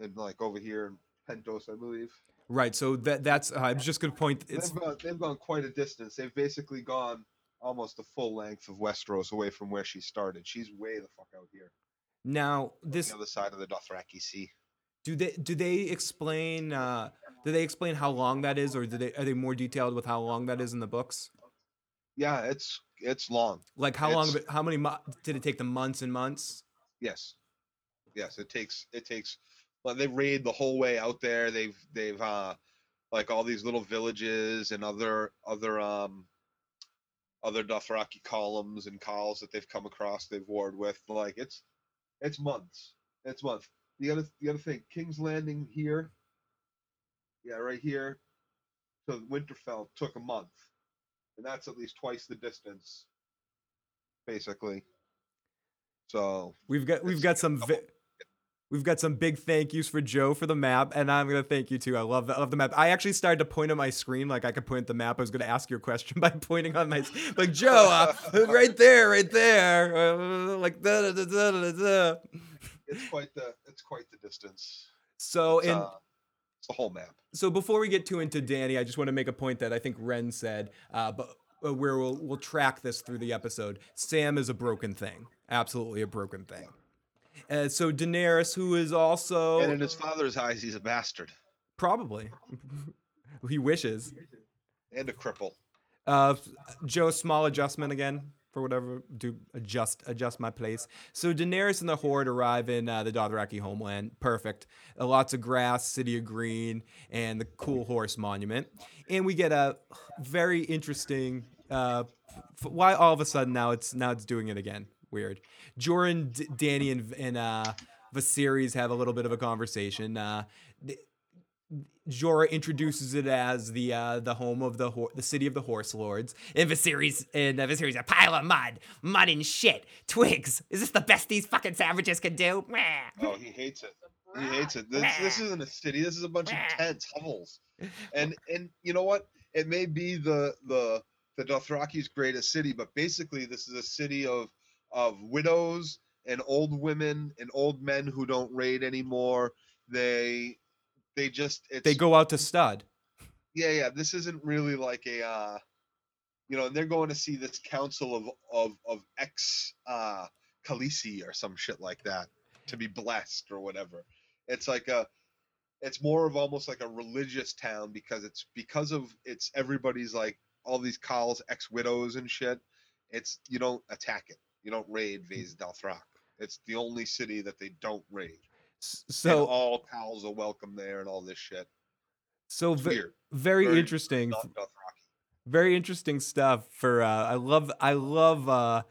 in like over here in Pentos, I believe. Right. So that that's uh, I was just gonna point. It's They've gone, they've gone quite a distance. They've basically gone almost the full length of Westeros away from where she started. She's way the fuck out here, now on this the other side of the Dothraki Sea. do they do they explain uh, do they explain how long that is, or do they are they more detailed with how long that is in the books? Yeah, it's it's long. Like how long? It's- it, how many? Mo- did it take them months and months? Yes, yes. It takes it takes. Well, they raid the whole way out there. They've they've uh like all these little villages and other other um other Dothraki columns and khals that they've come across. They've warred with. Like it's it's months. It's months. The other the other thing, King's Landing here. Yeah, right here. To Winterfell took a month, and that's at least twice the distance, basically. So We've got we've got some vi- we've got some big thank yous for Joe for the map, and I'm gonna thank you too. I love the, I love the map. I actually started to point at my screen like I could point at the map. I was gonna ask you a question by pointing on my like Joe, uh, right there, right there, uh, like da da da da da da. it's quite the it's quite the distance. So It's, in uh, it's the whole map. so before we get too into Danny, I just want to make a point that I think Ren said, uh, but uh, where we'll we'll track this through the episode. Sam is a broken thing, absolutely a broken thing. Uh, so Daenerys, who is also and in his father's eyes, he's a bastard probably he wishes. and a cripple. Uh, Joe, small adjustment again for whatever. Do adjust adjust my place. So Daenerys and the Horde arrive in uh, the Dothraki homeland. Perfect. Uh, lots of grass, city of green, and the cool horse monument. And we get a very interesting. Uh, f- why all of a sudden now it's now it's doing it again? Weird. Joran, D- Danny, and, and uh, Viserys have a little bit of a conversation. Uh, Jorah introduces it as the uh, the home of the hor- the city of the horse lords. And Viserys and uh, Viserys a pile of mud, mud and shit, twigs. Is this the best these fucking savages can do? Oh, he hates it. He hates it. This this isn't a city. This is a bunch of tents, hovels. And and you know what? It may be the the the Dothraki's greatest city, but basically this is a city of of widows and old women and old men who don't raid anymore. They they just it's They go out to stud. yeah yeah this isn't really like a uh you know and they're going to see this council of of of ex uh Khaleesi or some shit like that to be blessed or whatever it's like a it's more of almost like a religious town because it's because of it's everybody's like all these calls ex-widows and shit it's you don't attack it you don't raid Vaes Dothrak it's the only city that they don't raid S- and So all pals are welcome there and all this shit so ve- very Very interesting. very interesting stuff for uh i love i love uh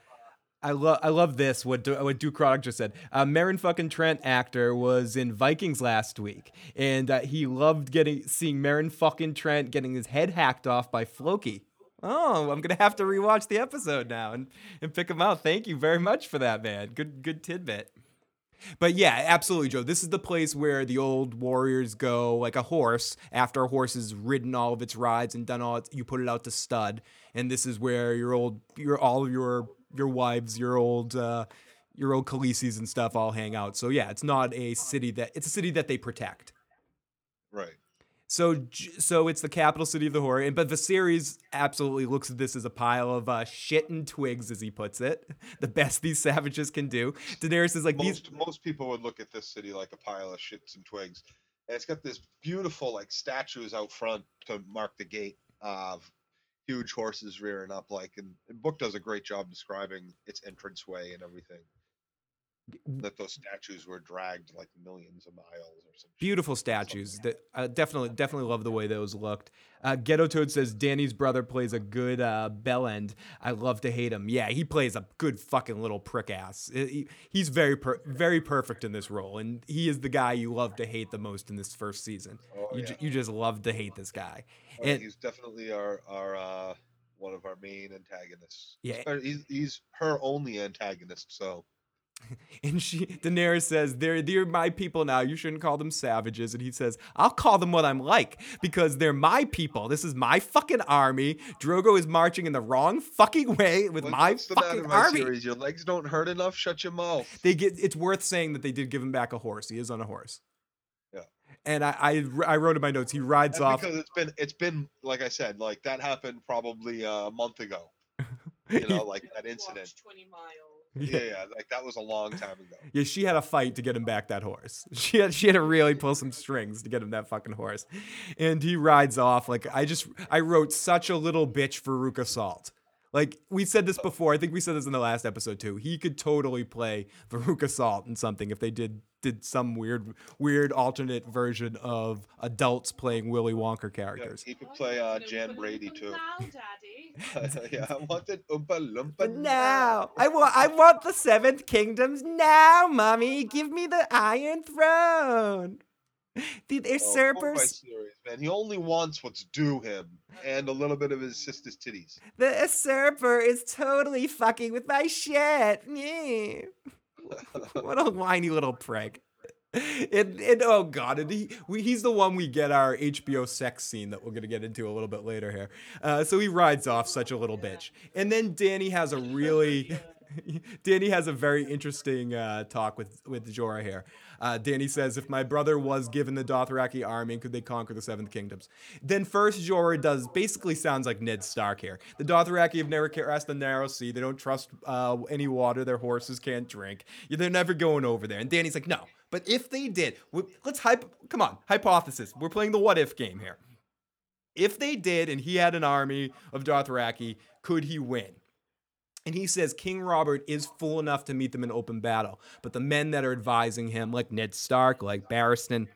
I love I love this what Du- what Duke Croddock just said. Uh, Meryn fucking Trant actor was in Vikings last week, and uh, he loved getting seeing Meryn fucking Trant getting his head hacked off by Floki. Oh, I'm gonna have to rewatch the episode now and, and pick him out. Thank you very much for that, man. Good good tidbit. But yeah, absolutely, Joe. This is the place where the old warriors go, like a horse. After a horse has ridden all of its rides and done all its, you put it out to stud, and this is where your old, your all of your your wives, your old, uh, your old Khaleesi's and stuff all hang out. So yeah, it's not a city that it's a city that they protect. right So, so it's the capital city of the horror, and but Viserys absolutely looks at this as a pile of uh, shit and twigs, as he puts it. The best these savages can do. Daenerys is like these. most most people would look at this city like a pile of shits and twigs and it's got this beautiful like statues out front to mark the gate of huge horses rearing up like and, and book does a great job describing its entranceway and everything that those statues were dragged like millions of miles or some shit. Beautiful statues. That uh, definitely, definitely love the way those looked. Uh, Ghetto Toad says Danny's brother plays a good uh, bell end. I love to hate him. Yeah, he plays a good fucking little prick ass. Uh, he- he's very, per- very perfect in this role, and he is the guy you love to hate the most in this first season. Oh, you, yeah. ju- you just love to hate this guy. Oh, yeah, and- he's definitely our our uh one of our main antagonists Yeah. He's, he's her only antagonist so And she, Daenerys says, "They're they're my people now. You shouldn't call them savages." And he says, "I'll call them what I'm like because they're my people. This is my fucking army. Drogo is marching in the wrong fucking way with What- my what's the matter, fucking my army." series? your legs don't hurt enough shut your mouth They get. It's worth saying that they did give him back a horse. He is on a horse. Yeah. And I, I, I wrote in my notes. He rides That's off. because it's been it's been like I said, like that happened probably uh, a month ago. You know, like that incident. 20 miles. Yeah, yeah, like that was a long time ago. Yeah, she had a fight to get him back that horse. She had she had to really pull some strings to get him that fucking horse. And he rides off like I just I wrote such a little bitch Veruca Salt. Like we said this before. I think we said this in the last episode too. He could totally play Veruca Salt in something if they did did some weird weird alternate version of adults playing Willy Wonka Yeah, characters. he could play uh, Jan Brady too. Now, Daddy. yeah, I wanted Oompa Loompa But now I want I want the seventh kingdoms now, mommy. Give me the Iron Throne. The Oh, poor usurpers, man. He only wants what's due him and a little bit of his sister's titties. the usurper is totally fucking with my shit. Yeah. what a whiny little prick. And, and oh god, and he we, he's the one we get our HBO sex scene that we're gonna get into a little bit later here. Uh, so he rides off such a little bitch, and then Danny has a really, Danny has a very interesting uh, talk with with Jorah here. Uh, Danny says, "If my brother was given the Dothraki army, could they conquer the Seven Kingdoms?" Then first Jorah does basically sounds like Ned Stark here. The Dothraki have never crossed the narrow sea. They don't trust uh, any water. Their horses can't drink. They're never going over there. And Danny's like, "No, but if they did, let's hype. Come on, hypothesis. We're playing the what if game here. If they did, and he had an army of Dothraki, could he win?" And he says King Robert is fool enough to meet them in open battle, but the men that are advising him, like Ned Stark, like Barristan,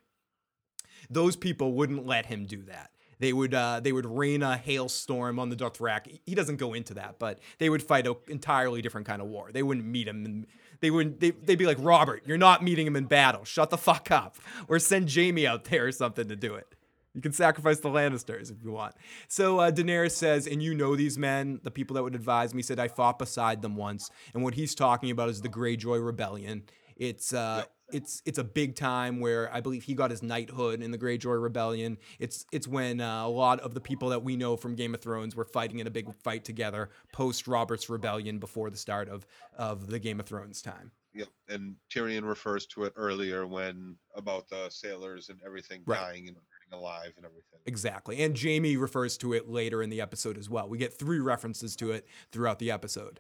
those people wouldn't let him do that. They would uh, they would rain a hailstorm on the Dothraki. He doesn't go into that, but they would fight an entirely different kind of war. They wouldn't meet him. And they wouldn't. They, they'd be like, Robert, you're not meeting him in battle. Shut the fuck up, or send Jaime out there or something to do it. You can sacrifice the Lannisters if you want. So uh, Daenerys says, and you know these men, the people that would advise me, said I fought beside them once, and what he's talking about is the Greyjoy Rebellion. It's uh, it's it's a big time where I believe he got his knighthood in the Greyjoy Rebellion. It's it's when uh, a lot of the people that we know from Game of Thrones were fighting in a big fight together post Robert's Rebellion before the start of of the Game of Thrones time. Yep. And Tyrion refers to it earlier when about the sailors and everything Right. dying and alive and everything. Exactly. And Jaime refers to it later in the episode as well. We get three references to it throughout the episode.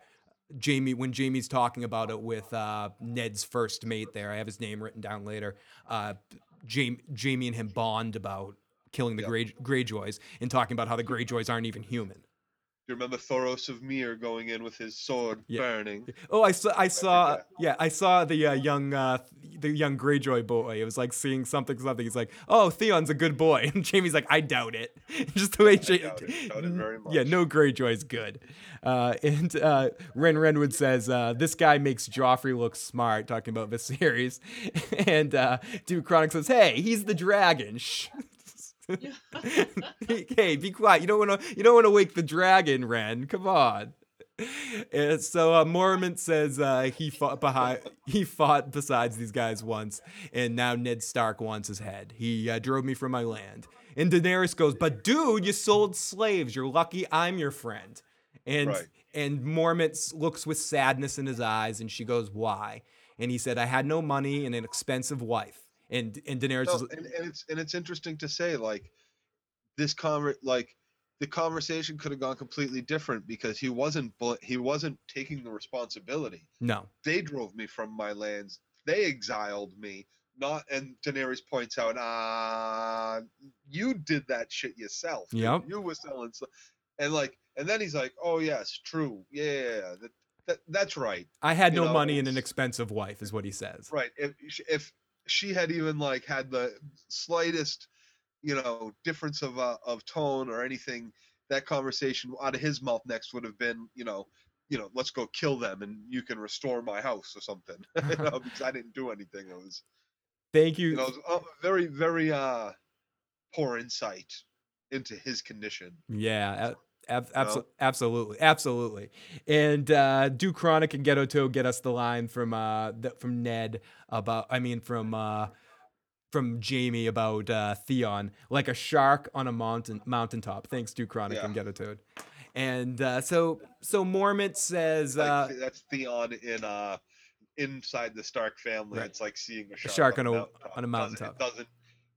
Jaime, when Jaime's talking about it with uh, Ned's first mate there, I have his name written down later. Uh, Jaime, Jaime and him bond about killing the Yep. Grey, Greyjoys and talking about how the Greyjoys aren't even human. Do you remember Thoros of Myr going in with his sword Yeah. burning? Oh, I saw, I saw, forget. yeah, I saw the uh, young, uh, the young Greyjoy boy. It was like seeing something, something. He's like, "Oh, Theon's a good boy," and Jaime's like, "I doubt it." Just the way, Ja- doubt it, doubt it very yeah, much. no Greyjoy's good. Uh, and uh, Ren Renwood says uh, this guy makes Joffrey look smart, talking about Viserys. and uh, Duke Chronic says, "Hey, he's the dragon." Shh. hey, be quiet. You don't want to. You don't want to wake the dragon, Ren. Come on. And so uh, Mormont says uh, he fought behind. He fought besides these guys once, and now Ned Stark wants his head. He uh, drove me from my land. And Daenerys goes, "But dude, you sold slaves. You're lucky I'm your friend." And Right. and Mormont looks with sadness in his eyes, and she goes, "Why?" And he said, "I had no money and an expensive wife." And and Daenerys No, is, and, and it's and it's interesting to say like this conver like the conversation could have gone completely different because he wasn't he wasn't taking the responsibility. no, They drove me from my lands. They exiled me. Not and Daenerys points out, ah, you did that shit yourself. Yep. You were selling stuff. And like and then he's like, Oh yes, true. Yeah, yeah, yeah. That, that that's right. I had You no know, money and an expensive wife, is what he says. Right. If if she had even like had the slightest, you know, difference of uh, of tone or anything, that conversation out of his mouth next would have been, you know, you know, let's go kill them and you can restore my house or something. you know, because I didn't do anything. It was, Thank you. you know, it was very very uh poor insight into his condition. Yeah, ab- abso- know? absolutely, absolutely. And uh, Do Chronic and Ghetto Toad get us the line from uh, th- from Ned about, I mean, from uh, from Jaime about uh, Theon, like a shark on a mountain mountaintop. Thanks, Do Chronic Yeah. and Ghetto Toad. And uh, so so Mormont says, uh, th- that's Theon in uh inside the Stark family. Right. It's like seeing a shark, shark on a- mountaintop. on a It doesn't- mountaintop. It doesn't.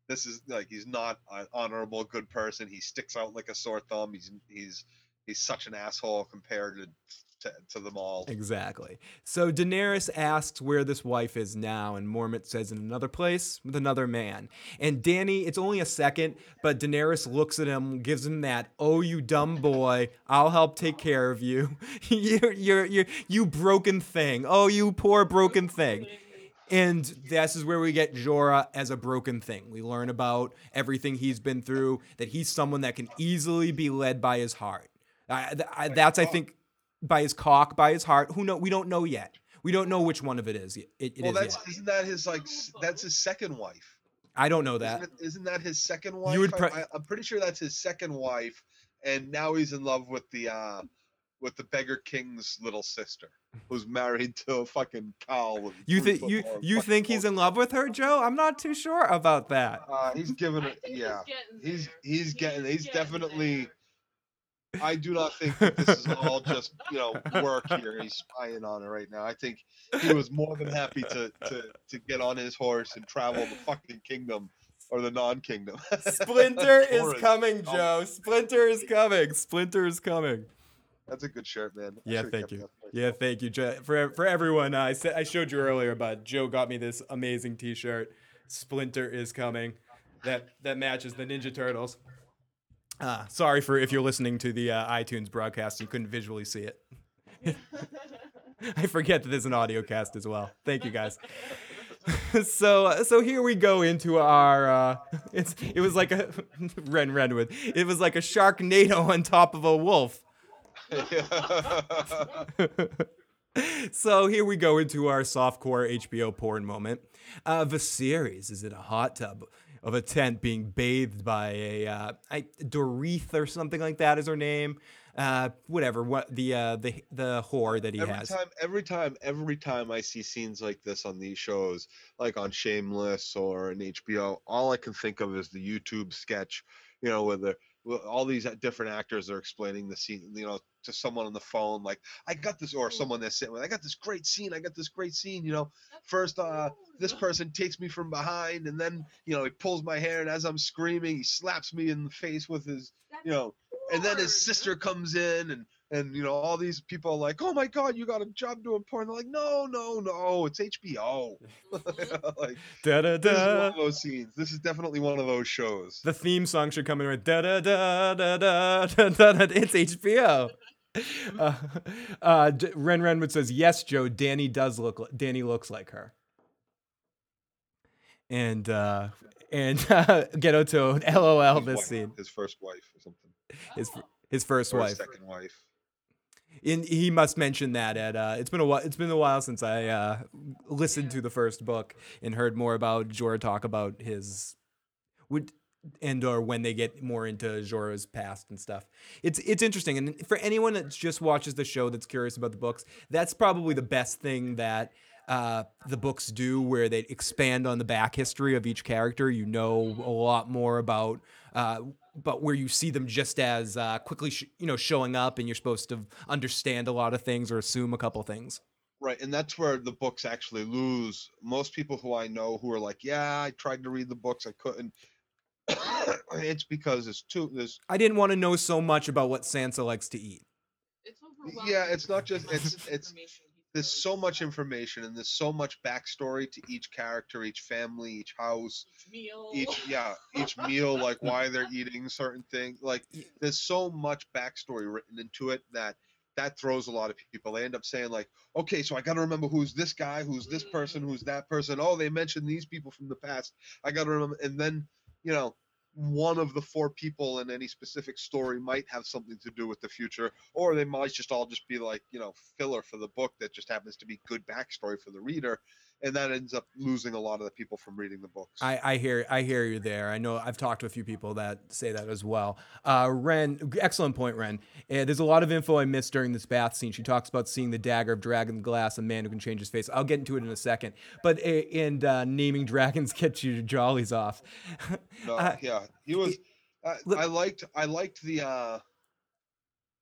This is like he's not an honorable, good person. He sticks out like a sore thumb. He's he's he's such an asshole compared to to, to them all. Exactly. So Daenerys asks where this wife is now, and Mormont says in another place with another man. And Danny, it's only a second, but Daenerys looks at him, gives him that, "Oh, you dumb boy, I'll help take care of you. you're, you're, you're, you broken thing. Oh, you poor broken thing." And this is where we get Jorah as a broken thing. We learn about everything he's been through, that he's someone that can easily be led by his heart. I, I, that's, I think, by his cock, by his heart. Who know? We don't know yet. We don't know which one of it is. It, it well, is that's yet. isn't that his like that's his second wife. I don't know Isn't, that. it, isn't that his second wife? You would pre- I, I'm pretty sure that's his second wife, and now he's in love with the uh with the beggar king's little sister, who's married to a fucking cow. You think you you think he's in love with her, Joe? I'm not too sure about that. Uh, he's giving I it. Yeah, getting he's there. he's getting. He's getting definitely. there. I do not think that this is all just you know work here. He's spying on her right now. I think he was more than happy to to to get on his horse and travel the fucking kingdom or the non-kingdom. Splinter is coming, Oh. Joe. Splinter is coming. Splinter is coming. That's a good shirt, man. I Yeah, thank you. Yeah, thank you, Joe. For for everyone, uh, I said I showed you earlier, but Joe got me this amazing T-shirt. Splinter is coming. That that matches the Ninja Turtles. Uh, sorry for if you're listening to the uh, iTunes broadcast, you couldn't visually see it. I forget that there's an audio cast as well. Thank you guys. so so here we go into our uh it's it was like a Ren Renwood. It was like a Sharknado on top of a wolf. so here we go into our softcore HBO porn moment. Uh, Viserys is in a hot tub of a tent being bathed by a uh, I, Dorith or something like that is her name. Uh, whatever. What the uh, the the whore that he every has. time, every time, every time I see scenes like this on these shows, like on Shameless or in HBO, all I can think of is the YouTube sketch. You know, where the where all these different actors are explaining the scene. You know, to someone on the phone, like I got this, or someone that's sitting with, I got this great scene. I got this great scene. You know, first uh this person takes me from behind and then you know he pulls my hair and as i'm screaming he slaps me in the face with his you know and then his sister comes in and and you know all these people are like oh my god you got a job doing porn they're like no no no it's hbo like Da da this is one da. of those scenes this is definitely one of those shows The theme song should come in with da da da da da da da. da. It's HBO. Uh, uh, Ren Renwood says, "Yes, Joe. Danny does look. Li- Danny looks like her." And uh, and uh, Ghetto Toad, LOL. His This wife- scene, his first wife or something his his first or his wife. second wife In, he must mention that at uh, it's been a while. It's been a while since I uh, listened to the first book and heard more about Jorah talk about his would and or when they get more into Jorah's past and stuff. It's it's interesting, and for anyone that just watches the show that's curious about the books, that's probably the best thing that. Uh, the books do where they expand on the back history of each character. You know a lot more about, uh, but where you see them just as uh, quickly, sh- you know, showing up, and you're supposed to understand a lot of things or assume a couple things. Right, and that's where the books actually lose. Most people who I know who are like, "Yeah, I tried to read the books, I couldn't." It's because it's too there's I didn't want to know so much about what Sansa likes to eat. It's overwhelming. yeah, it's not just it's it's there's so much information and there's so much backstory to each character, each family, each house, Each meal. each yeah, each meal, like why they're eating certain things. Like there's so much backstory written into it that that throws a lot of people. They end up saying like, okay, so I got to remember who's this guy, who's this person, who's that person. Oh, they mentioned these people from the past. I got to remember, and then you know. One of the four people in any specific story might have something to do with the future, or they might just all just be like, you know, filler for the book that just happens to be good backstory for the reader, and that ends up losing a lot of the people from reading the books. I, I hear I hear you there. I know I've talked to a few people that say that as well. Uh, Ren, excellent point, Ren. Uh, there's a lot of info I missed during this bath scene. She talks about seeing the dagger of dragon glass, a man who can change his face. I'll get into it in a second. But uh, and uh, naming dragons get you jollies off. No, Uh, yeah, he was. I, I liked. I liked the.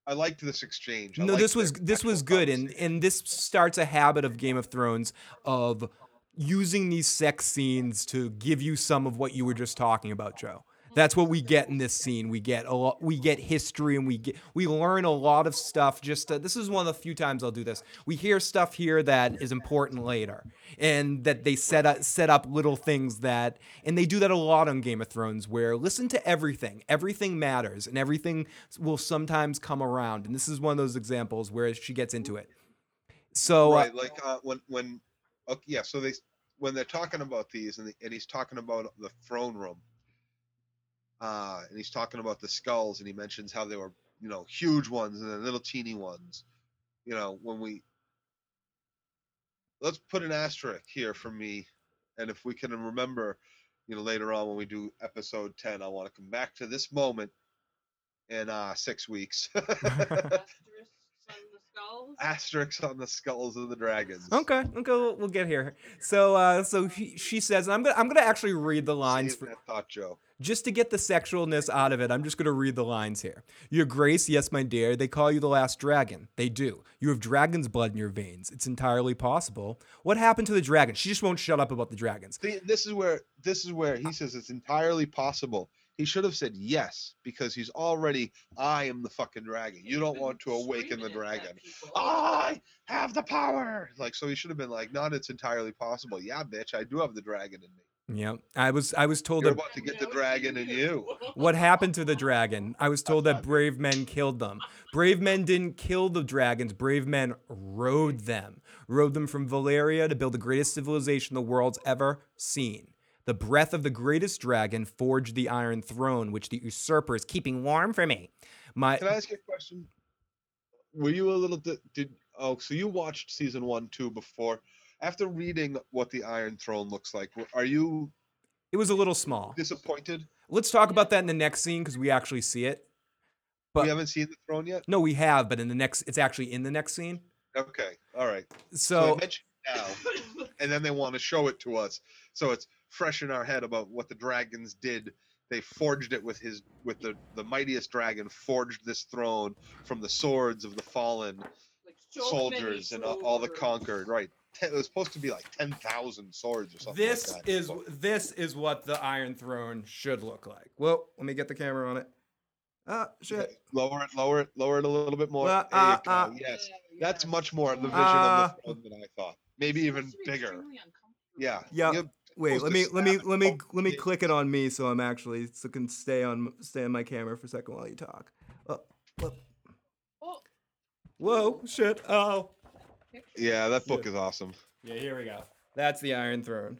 I liked this exchange. I no, this was this was good, and and this starts a habit of Game of Thrones of using these sex scenes to give you some of what you were just talking about, Joe. That's what we get in this scene. We get a lot. We get history, and we get we learn a lot of stuff. Just uh, this is one of the few times I'll do this. We hear stuff here that is important later, and that they set up set up little things that, and they do that a lot on Game of Thrones. Where listen to everything. Everything matters, and everything will sometimes come around. And this is one of those examples where she gets into it. So uh, right, like uh, when when okay, yeah, so they when they're talking about these, and, the, and he's talking about the throne room uh, and he's talking about the skulls, and he mentions how they were, you know, huge ones and then little teeny ones. You know, when we let's put an asterisk here for me, and if we can remember, you know, later on when we do episode ten, I want to come back to this moment in uh, six weeks. skulls. Asterisks on the skulls of the dragons. Okay, okay, we'll, we'll get here. So, uh, so he, she says, and I'm gonna, I'm gonna actually read the lines for, that thought, Joe. just to get the sexualness out of it. I'm just gonna read the lines here. Your Grace, yes, my dear, they call you the last dragon. They do. You have dragon's blood in your veins. It's entirely possible. What happened to the dragon? She just won't shut up about the dragons. See, this is where this is where he says it's entirely possible. He should have said yes because he's already. I am the fucking dragon. You don't want to awaken the screaming at that dragon. I have the power. Like so, he should have been like, "Not, it's entirely possible." Yeah, bitch, I do have the dragon in me. Yeah, I was, I was told You're that. about to get the dragon in you. What happened to the dragon? I was told that brave men killed them. Brave men didn't kill the dragons. Brave men rode them. Rode them from Valyria to build the greatest civilization the world's ever seen. The breath of the greatest dragon forged the Iron Throne, which the usurper is keeping warm for me. My Can I ask you a question? Were you a little di- did oh so you watched season one two before? After reading what the Iron Throne looks like, are you it was a little small. disappointed? Let's talk about that in the next scene because we actually see it. But- we haven't seen the throne yet. No, we have, but in the next, it's actually in the next scene. Okay, all right. So, So they mention it now, and then they want to show it to us, so it's fresh in our head about what the dragons did. They forged it with his with the the mightiest dragon forged this throne from the swords of the fallen Like, so soldiers and all, all the conquered. Right, Ten, it was supposed to be like ten thousand swords or something. this like that. is But- this is what the Iron Throne should look like. Well, let me get the camera on it. Ah, shit. lower it, lower it, lower it a little bit more. Uh, There uh, go. uh. yes, Yeah, that's much more the vision Uh, of the throne than I thought. Maybe even supposed to be bigger. Yeah. Yeah. Yep. You're Wait, let me let me let me let me kids. click it on me so I'm actually so can stay on stay on my camera for a second while you talk. Oh, oh. oh. whoa, Oh, whoa, shit. Oh. Yeah, that book Yeah. is awesome. Yeah, here we go. That's the Iron Throne.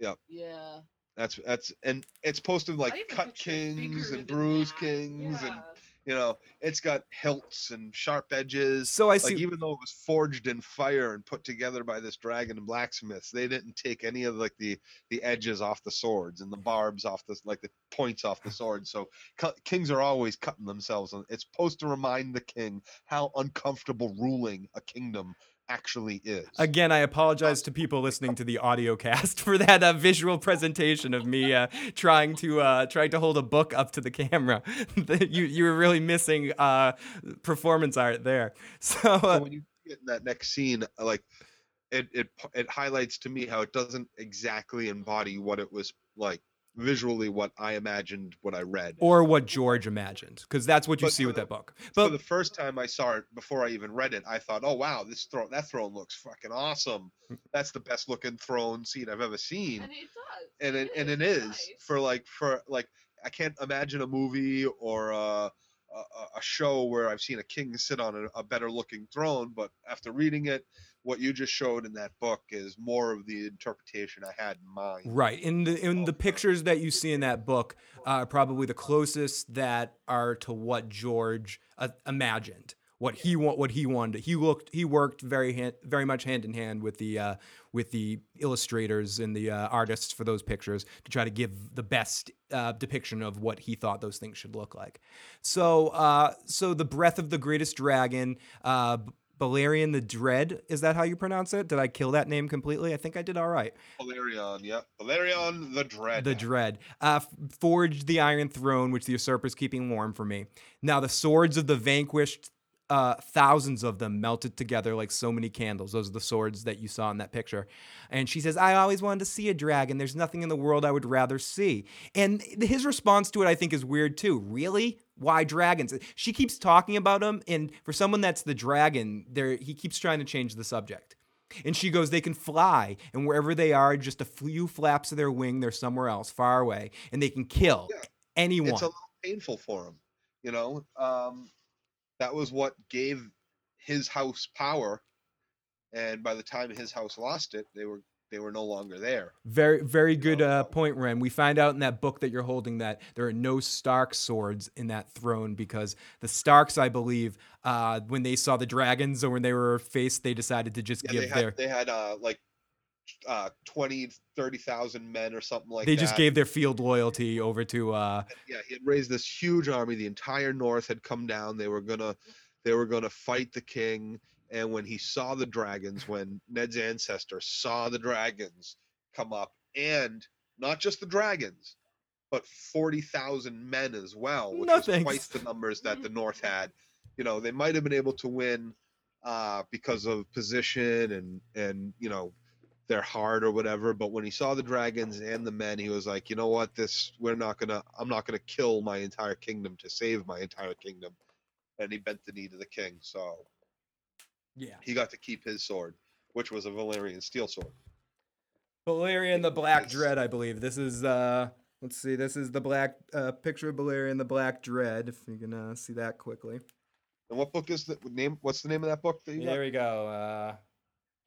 Yeah. Yeah. That's that's and it's posted like I even cut kings and bruise that. kings and Yeah. You know it's got hilts and sharp edges. So I Like see. even though it was forged in fire and put together by this dragon and blacksmiths, they didn't take any of like the the edges off the swords and the barbs off the like the points off the swords. So cu- kings are always cutting themselves. It's supposed to remind the king how uncomfortable ruling a kingdom actually is. Again, I apologize to people listening to the audio cast for that uh, visual presentation of me uh, trying to uh, trying to hold a book up to the camera. you you were really missing uh, performance art there. So So uh, when you get in that next scene, uh, like it, it it highlights to me how it doesn't exactly embody what it was like visually what I imagined what I read. or what George imagined, because that's what you But see for with the- that book. For But the first time I saw it before I even read it, I thought, "Oh wow, this throne that throne looks fucking awesome. That's the best looking throne scene I've ever seen." And it does. And it and it is nice. for like for like I can't imagine a movie or a, a, a show where I've seen a king sit on a, a better looking throne, but after reading it, what you just showed in that book is more of the interpretation I had in mind. Right. In the in the pictures that you see in that book are probably the closest that are to what George uh, imagined. What he want, what he wanted. He looked. He worked very hand, very much hand in hand with the uh, with the illustrators and the uh, artists for those pictures to try to give the best uh, depiction of what he thought those things should look like. So, uh, so the breath of the greatest dragon, uh, Balerion the Dread. Is that how you pronounce it? Did I kill that name completely? I think I did all right. Valerion, yeah. Valerion the Dread. The Dread. Uh, forged the Iron Throne, which the usurper's keeping warm for me. Now, the swords of the vanquished uh, thousands of them melted together like so many candles. Those are the swords that you saw in that picture. And she says, I always wanted to see a dragon. There's nothing in the world I would rather see. And his response to it, I think, is weird too. Really? Why dragons? She keeps talking about them. And for someone that's the dragon, there he keeps trying to change the subject. And she goes, they can fly, and wherever they are, just a few flaps of their wing, they're somewhere else, far away, and they can kill Yeah. anyone. It's a little painful for him, you know. Um, that was what gave his house power, and by the time his house lost it, they were they were no longer there. Very, very good uh, point, Ren. We find out in that book that you're holding that there are no Stark swords in that throne because the Starks, I believe, uh, when they saw the dragons or when they were faced, they decided to just Yeah, give they had their. they had uh like uh 20 30,000 men or something like they that. They just gave their field loyalty over to. Uh, yeah, he had raised this huge army. The entire north had come down. They were gonna they were gonna fight the king. And when he saw the dragons, when Ned's ancestor saw the dragons come up, and not just the dragons, but forty thousand men as well, which No was thanks. twice the numbers that the north had. You know, they might have been able to win uh, because of position and and you know their heart or whatever. But when he saw the dragons and the men, he was like, you know what, this we're not gonna I'm not gonna kill my entire kingdom to save my entire kingdom. And he bent the knee to the king. So yeah. he got to keep his sword, which was a Valyrian steel sword. Valerian the Black. Dread, I believe. This is. Uh, let's see. This is the black uh, picture of Valerian the Black Dread. If you can uh, see that quickly. And what book is the name? What's the name of that book that you got? There we go. Uh,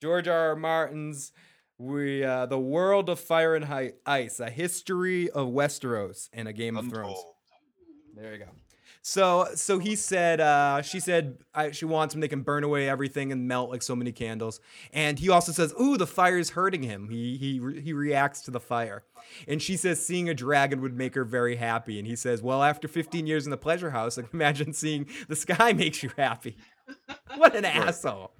George R. R. Martin's we uh, the World of Fire and Hi- Ice: A History of Westeros and a Game of Thrones. There you go. So so he said uh, she said I, she wants him they can burn away everything and melt like so many candles. And he also says, "Ooh, the fire is hurting him." He he re- he reacts to the fire. And she says seeing a dragon would make her very happy. And he says, "Well, after 15 years in the pleasure house, can imagine seeing the sky makes you happy." what an asshole.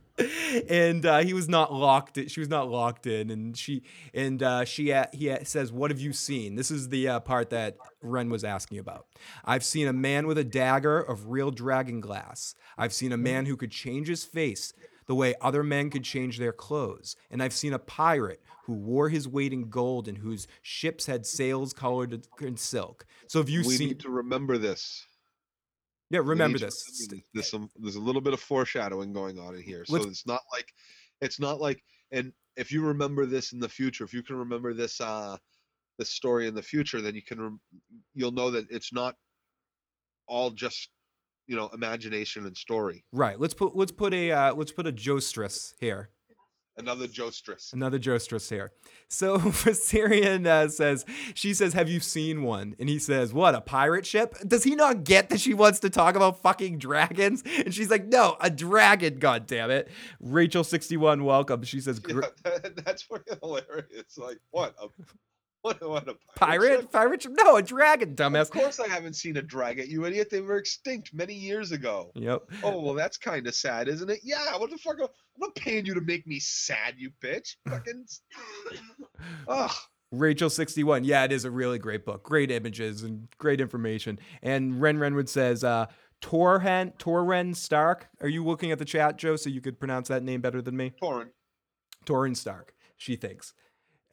And uh, he was not locked. In, she was not locked in, and she and uh, she a- he says, "What have you seen?" This is the uh, part that Ren was asking about. I've seen a man with a dagger of real dragon glass. I've seen a man who could change his face the way other men could change their clothes, and I've seen a pirate who wore his weight in gold and whose ships had sails colored in silk. So have you we seen? need to remember this. Yeah, remember this. remember. There's some there's a little bit of foreshadowing going on in here. So Let's- it's not like it's not like and if you remember this in the future, if you can remember this uh this story in the future, then you can rem- you'll know that it's not all just you know imagination and story. Right. Let's put let's put a uh, let's put a Jostress here. Another Jostress. Another Jostress here. So Viserion uh, says, she says, have you seen one? And he says, what, a pirate ship? Does he not get that she wants to talk about fucking dragons? And she's like, no, a dragon, God damn it. Rachel61, welcome. She says, Yeah, "Gr- that, that's fucking hilarious. Like what a what, what a pirate? Pirate ship? No, a dragon, dumbass. Of course, I haven't seen a dragon, you idiot. They were extinct many years ago. Yep. Oh well, that's kind of sad, isn't it? Yeah. What the fuck? I'm not paying you to make me sad, you bitch. Fucking. Ugh. Rachel 61. Yeah, it is a really great book. Great images and great information. And Ren Renwood says, uh, Torrhen, Torren Stark. Are you looking at the chat, Joe, so you could pronounce that name better than me? Torren. Torren Stark, she thinks.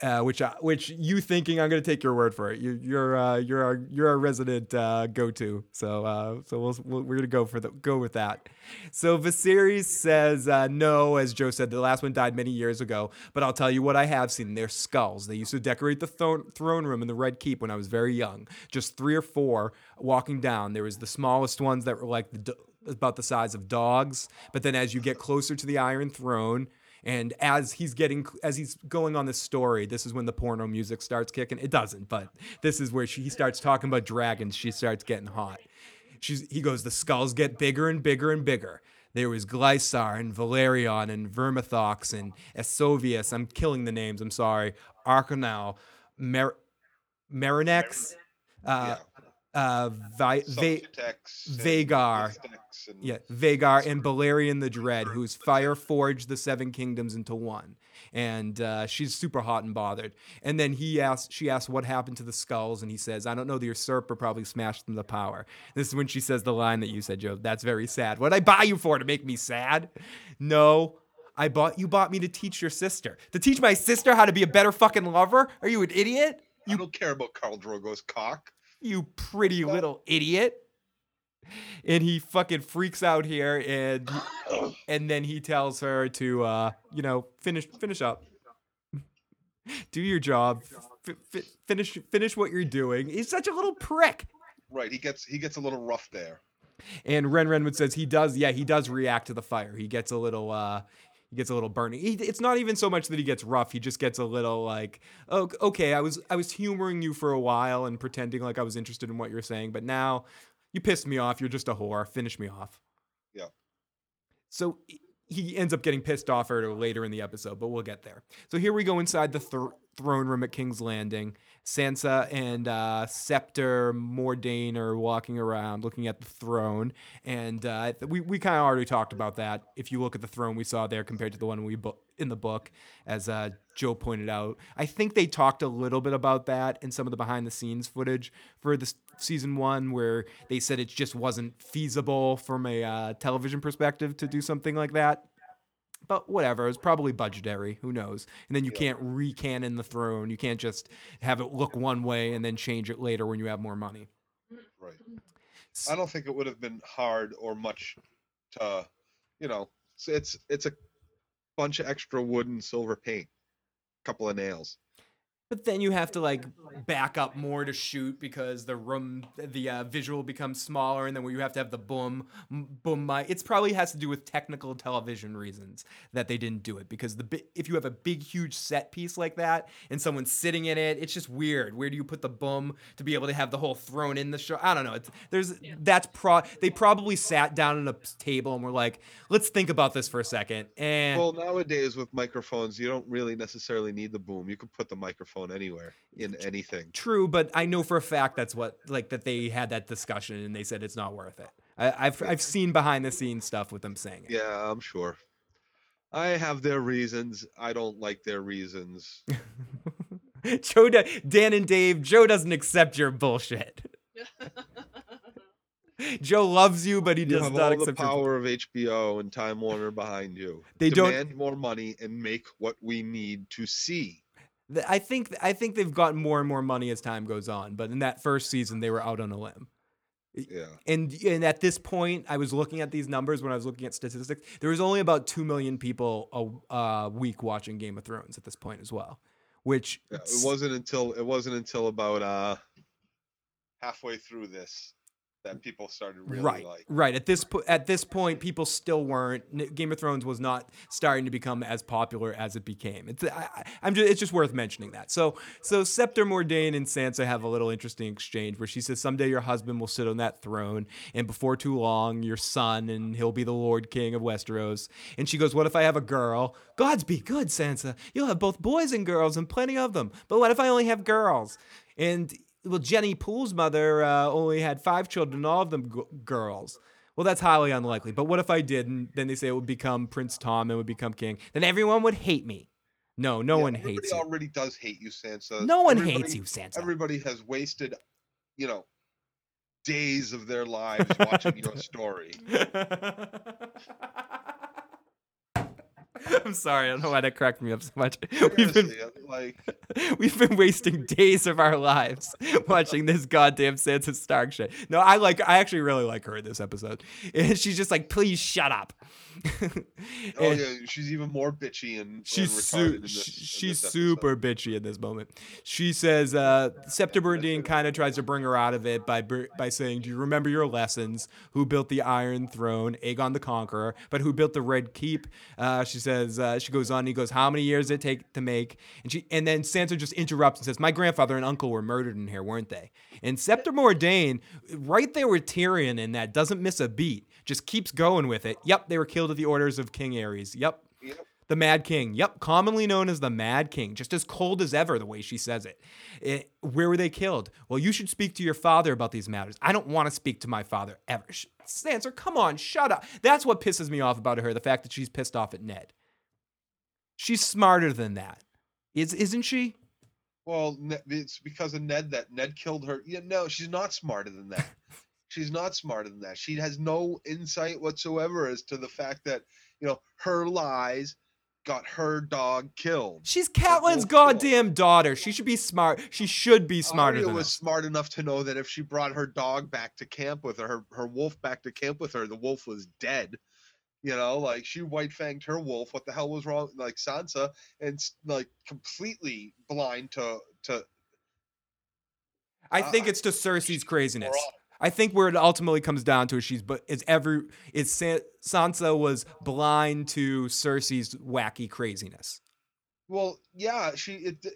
Uh, which I, which you thinking I'm gonna take your word for it. You, you're uh, you're our you're our resident uh, go-to. So uh, so we'll, we'll, we're gonna go for the go with that. So Viserys says uh, no, as Joe said, the last one died many years ago. But I'll tell you what I have seen: their skulls. They used to decorate the thro- throne room in the Red Keep when I was very young. Just three or four walking down. There was the smallest ones that were like the, about the size of dogs. But then as you get closer to the Iron Throne. And as he's getting, as he's going on this story, this is when the porno music starts kicking. It doesn't, but this is where she, he starts talking about dragons. She starts getting hot. She's, he goes, the skulls get bigger and bigger and bigger. There was Glysar and Valerion and Vermithox and Esovius. I'm killing the names. I'm sorry. Arcanal, Mer- Marinex, uh, uh, Vi- and Vhagar. Yeah, Vhagar and Balerion the Dread, who's fire forged the seven kingdoms into one, and uh, she's super hot and bothered. And then he asks, she asks what happened to the skulls, and he says, "I don't know. The usurper probably smashed them to power." This is when she says the line that you said, Joe. That's very sad. What I buy you for to make me sad? No. I bought you bought me to teach your sister. To teach my sister how to be a better fucking lover? Are you an idiot? I don't care about Khal Drogo's cock. You pretty little idiot. And he fucking freaks out here and and then he tells her to uh, you know, finish finish up. Do your job. F- f- finish finish what you're doing. He's such a little prick. Right, he gets he gets a little rough there. And Ren Ren would says he does, yeah, he does react to the fire. He gets a little uh he gets a little burning. He, it's not even so much that he gets rough. He just gets a little like, oh, okay, I was I was humoring you for a while and pretending like I was interested in what you're saying, but now you pissed me off. You're just a whore. Finish me off. Yeah. So he- ends up getting pissed off at her later in the episode, but we'll get there. So here we go inside the thr throne room at King's Landing. Sansa and uh, Septa Mordane are walking around looking at the throne. And uh, we, we kind of already talked about that. If you look at the throne we saw there compared to the one we bu- in the book, as uh, Joe pointed out, I think they talked a little bit about that in some of the behind the scenes footage for this season one, where they said it just wasn't feasible from a uh, television perspective to do something like that. But whatever, it was probably budgetary. Who knows? And then you can't recanon the throne. You can't just have it look one way and then change it later when you have more money. Right. I don't think it would have been hard or much to, you know, it's it's, it's a bunch of extra wood and silver paint, a couple of nails. But then you have to like back up more to shoot because the room, the uh, visual becomes smaller, and then where you have to have the boom, boom mic. It's probably has to do with technical television reasons that they didn't do it because the bi- if you have a big huge set piece like that and someone's sitting in it, it's just weird. Where do you put the boom to be able to have the whole thrown in the show? I don't know. It's, there's that's pro. They probably sat down at a table and were like, let's think about this for a second. And Well, nowadays with microphones, you don't really necessarily need the boom. You can put the microphone anywhere in anything. True, but I know for a fact that's what like that they had that discussion and they said it's not worth it. I, I've I've seen behind the scenes stuff with them saying it. Yeah, I'm sure. I have their reasons. I don't like their reasons. Joe, do- Dan and Dave, Joe doesn't accept your bullshit. Joe loves you, but he You does have not all the accept your. power of HBO and Time Warner behind you. They don't- demand more money and make what we need to see. I think I think they've gotten more and more money as time goes on, but in that first season they were out on a limb. Yeah. And and at this point, I was looking at these numbers when I was looking at statistics. There was only about two million people a uh, week watching Game of Thrones at this point as well, which Yeah, it wasn't until it wasn't until about uh halfway through this that people started really right, like right. At this po- at this point, people still weren't. Game of Thrones was not starting to become as popular as it became. It's I, I'm just it's just worth mentioning that. So so Septa Mordane and Sansa have a little interesting exchange where she says someday your husband will sit on that throne, and before too long your son and he'll be the Lord King of Westeros. And she goes, "What if I have a girl? Gods be good, Sansa. You'll have both boys and girls and plenty of them. But what if I only have girls?" And well, Jenny Poole's mother uh, only had five children, all of them g- girls. Well, that's highly unlikely. But what if I did? And then they say it would become Prince Tommen would become king. Then everyone would hate me. No, no Yeah, one hates you. already does hate you, Sansa. No one Everybody- hates you, Sansa. Everybody has wasted, you know, days of their lives watching your story. I'm sorry. I don't know why that cracked me up so much. We've been like We've been wasting days of our lives watching this goddamn Sansa Stark shit. No, I like. I actually really like her in this episode, and she's just like, "Please shut up." oh yeah, she's even more bitchy and, She's su- this, she's super bitchy in this moment. She says, uh, Septa Bernardine kind of tries to bring her out of it by by saying, "Do you remember your lessons? Who built the Iron Throne? Aegon the Conqueror, but who built the Red Keep?" Uh, she says. Uh, she goes on. and He goes, "How many years did it take to make?" And she and then Sansa just interrupts and says, "My grandfather and uncle were murdered in here, weren't they?" And Septa Mordane, right there with Tyrion in that, doesn't miss a beat. Just keeps going with it. Yep, they were killed at the orders of King Aerys. Yep, Yep. The Mad King. Yep, commonly known as the Mad King, just as cold as ever, the way she says it. It- where were they killed? Well, you should speak to your father about these matters. I don't want to speak to my father ever. Sansa, come on, shut up. That's what pisses me off about her, the fact that she's pissed off at Ned. She's smarter than that. Is, isn't she? Well, it's because of Ned that Ned killed her. Yeah, no, she's not smarter than that. she's not smarter than that. She has no insight whatsoever as to the fact that you know her lies got her dog killed. She's Catelyn's goddamn daughter. She should be smart. She should be smarter Arya than was us. smart enough to know that if she brought her dog back to camp with her, her, her wolf back to camp with her, the wolf was dead. You know, like she white fanged her wolf. What the hell was wrong? Like Sansa, and like completely blind to to. I think Uh, it's to Cersei's craziness. I think where it ultimately comes down to is she's but is every is San, Sansa was blind to Cersei's wacky craziness. Well, yeah, she it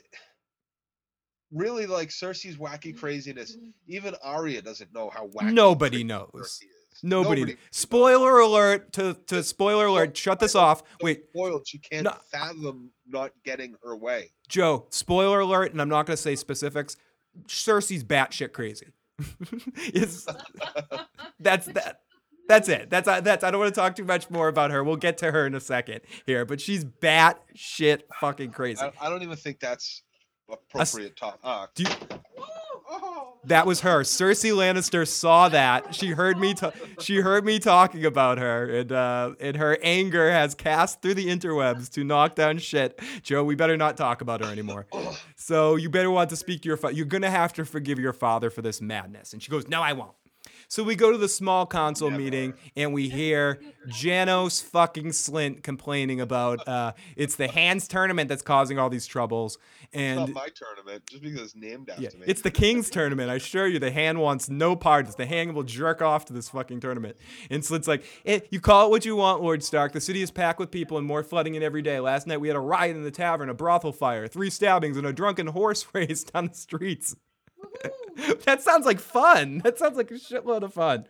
really like Cersei's wacky craziness. Even Arya doesn't know how wacky. Nobody knows. Nobody. Nobody spoiler alert to to spoiler alert. Shut this off. Wait, spoiled. She can't No. fathom not getting her way. Joe. Spoiler alert, and I'm not going to say specifics. Cersei's batshit crazy. it's that's that. That's it. That's that's. I don't want to talk too much more about her. We'll get to her in a second here, but she's bat shit fucking crazy. I, I don't even think that's appropriate talk. Uh, Do you, That was her. Cersei Lannister saw that. She heard me. ta- she heard me talking about her, and uh, and her anger has cast through the interwebs to knock down shit. Joe, we better not talk about her anymore. So you better want to speak to your father. You're gonna have to forgive your father for this madness. And she goes, No, I won't. So we go to the small council Never. meeting and we hear Janos fucking Slynt complaining about uh, it's the hands tournament that's causing all these troubles. it's And not my tournament just because it's named after yeah, me. it's the King's tournament. I assure you, the hand wants no parts. The hand will jerk off to this fucking tournament. And Slit's like, eh, you call it what you want, Lord Stark. The city is packed with people and more flooding in every day. Last night we had a riot in the tavern, a brothel fire, three stabbings, and a drunken horse race down the streets. that sounds like fun. That sounds like a shitload of fun.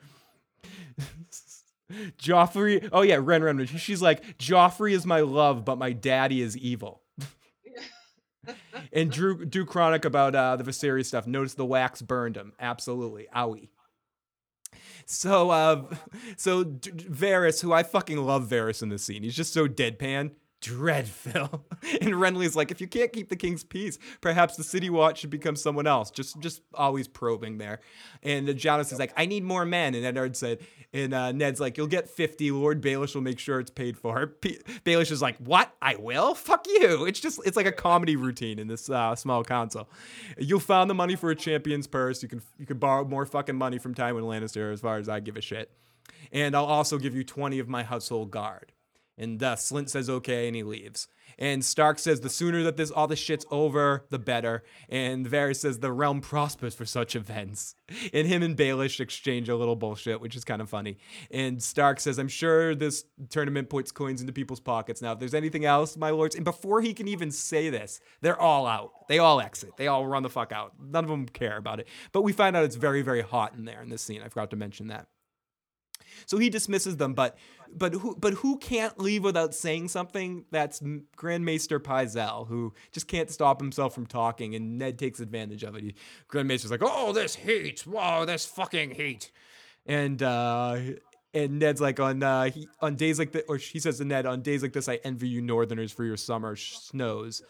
Joffrey. Oh yeah, Ren Ren. She's like, Joffrey is my love, but my daddy is evil. And Drew Drew Chronic about uh, the Viserys stuff. Notice the wax burned him. Absolutely. Owie. So uh so D- Varys, who I fucking love Varys in this scene. He's just so deadpan. Dreadful. And Renly's like, if you can't keep the king's peace, perhaps the city watch should become someone else. Just just always probing there. And uh, is like, I need more men. And Edward said, and uh, Ned's like, you'll get 50. Lord Baelish will make sure it's paid for. P- Baelish is like, what? I will? Fuck you. It's just, it's like a comedy routine in this uh, small council. You'll find the money for a champion's purse. You can you can borrow more fucking money from Tywin Lannister as far as I give a shit. And I'll also give you 20 of my household guard. And uh, Slynt says okay, and he leaves. And Stark says the sooner that this all this shit's over, the better. And Varys says the realm prospers for such events. And him and Baelish exchange a little bullshit, which is kind of funny. And Stark says, "I'm sure this tournament puts coins into people's pockets. Now, if there's anything else, my lords." And before he can even say this, they're all out. They all exit. They all run the fuck out. None of them care about it. But we find out it's very, very hot in there in this scene. I forgot to mention that. So he dismisses them, but but who but who can't leave without saying something? That's M- Grand Maester Pycelle, who just can't stop himself from talking, and Ned takes advantage of it. He, Grand Maester's like, "Oh, this heat! Whoa, this fucking heat!" And uh, and Ned's like, "On uh, he, on days like this," or he says to Ned, "On days like this, I envy you Northerners for your summer snows."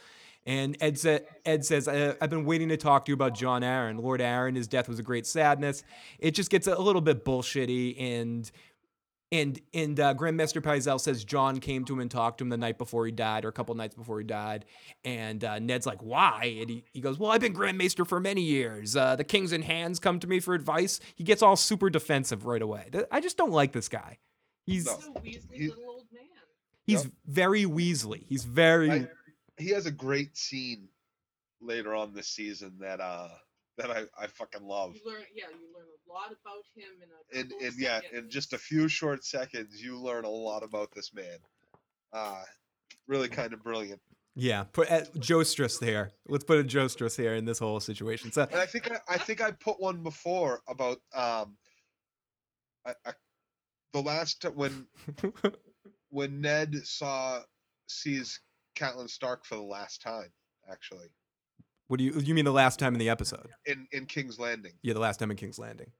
And Ed, sa- Ed says, I- I've been waiting to talk to you about Jon Arryn. Lord Arryn, his death was a great sadness. It just gets a little bit bullshitty. And and and uh, Grand Maester Pycelle says Jon came to him and talked to him the night before he died, or a couple nights before he died. And uh, Ned's like, "Why?" And he, he goes, "Well, I've been Grand Maester for many years. Uh, the kings and hands come to me for advice." He gets all super defensive right away. I just don't like this guy. He's No. He's a Weasley He- little old man. he's very Weasley. He's very I- he has a great scene later on this season that uh that I, I fucking love. You learn, yeah, you learn a lot about him in a And couple of and yeah, in just a few short seconds, you learn a lot about this man. Uh really kind of brilliant. yeah. Put uh, Jostress there. Let's put a Jostress here in this whole situation. So And I think I, I think I put one before about um I, I, the last when when Ned saw sees Catelyn Stark for the last time, actually, What do you you mean the last time in the episode? in in King's Landing. Yeah, the last time in King's Landing.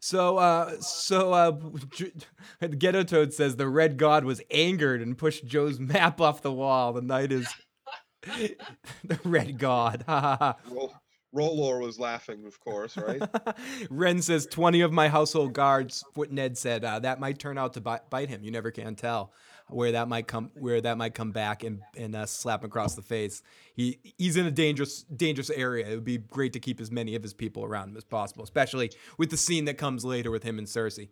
So, uh, so uh, Ghetto Toad says the Red God was angered and pushed Joe's map off the wall. The night is the Red God. Ha ha ha. Ro- R'hllor was laughing, of course, right? Ren says 20 of my household guards, what Ned said, uh, that might turn out to bite, bite him. You never can tell where that might come where that might come back and, and uh, slap him across the face. He he's in a dangerous dangerous area. It would be great to keep as many of his people around him as possible, especially with the scene that comes later with him and Cersei.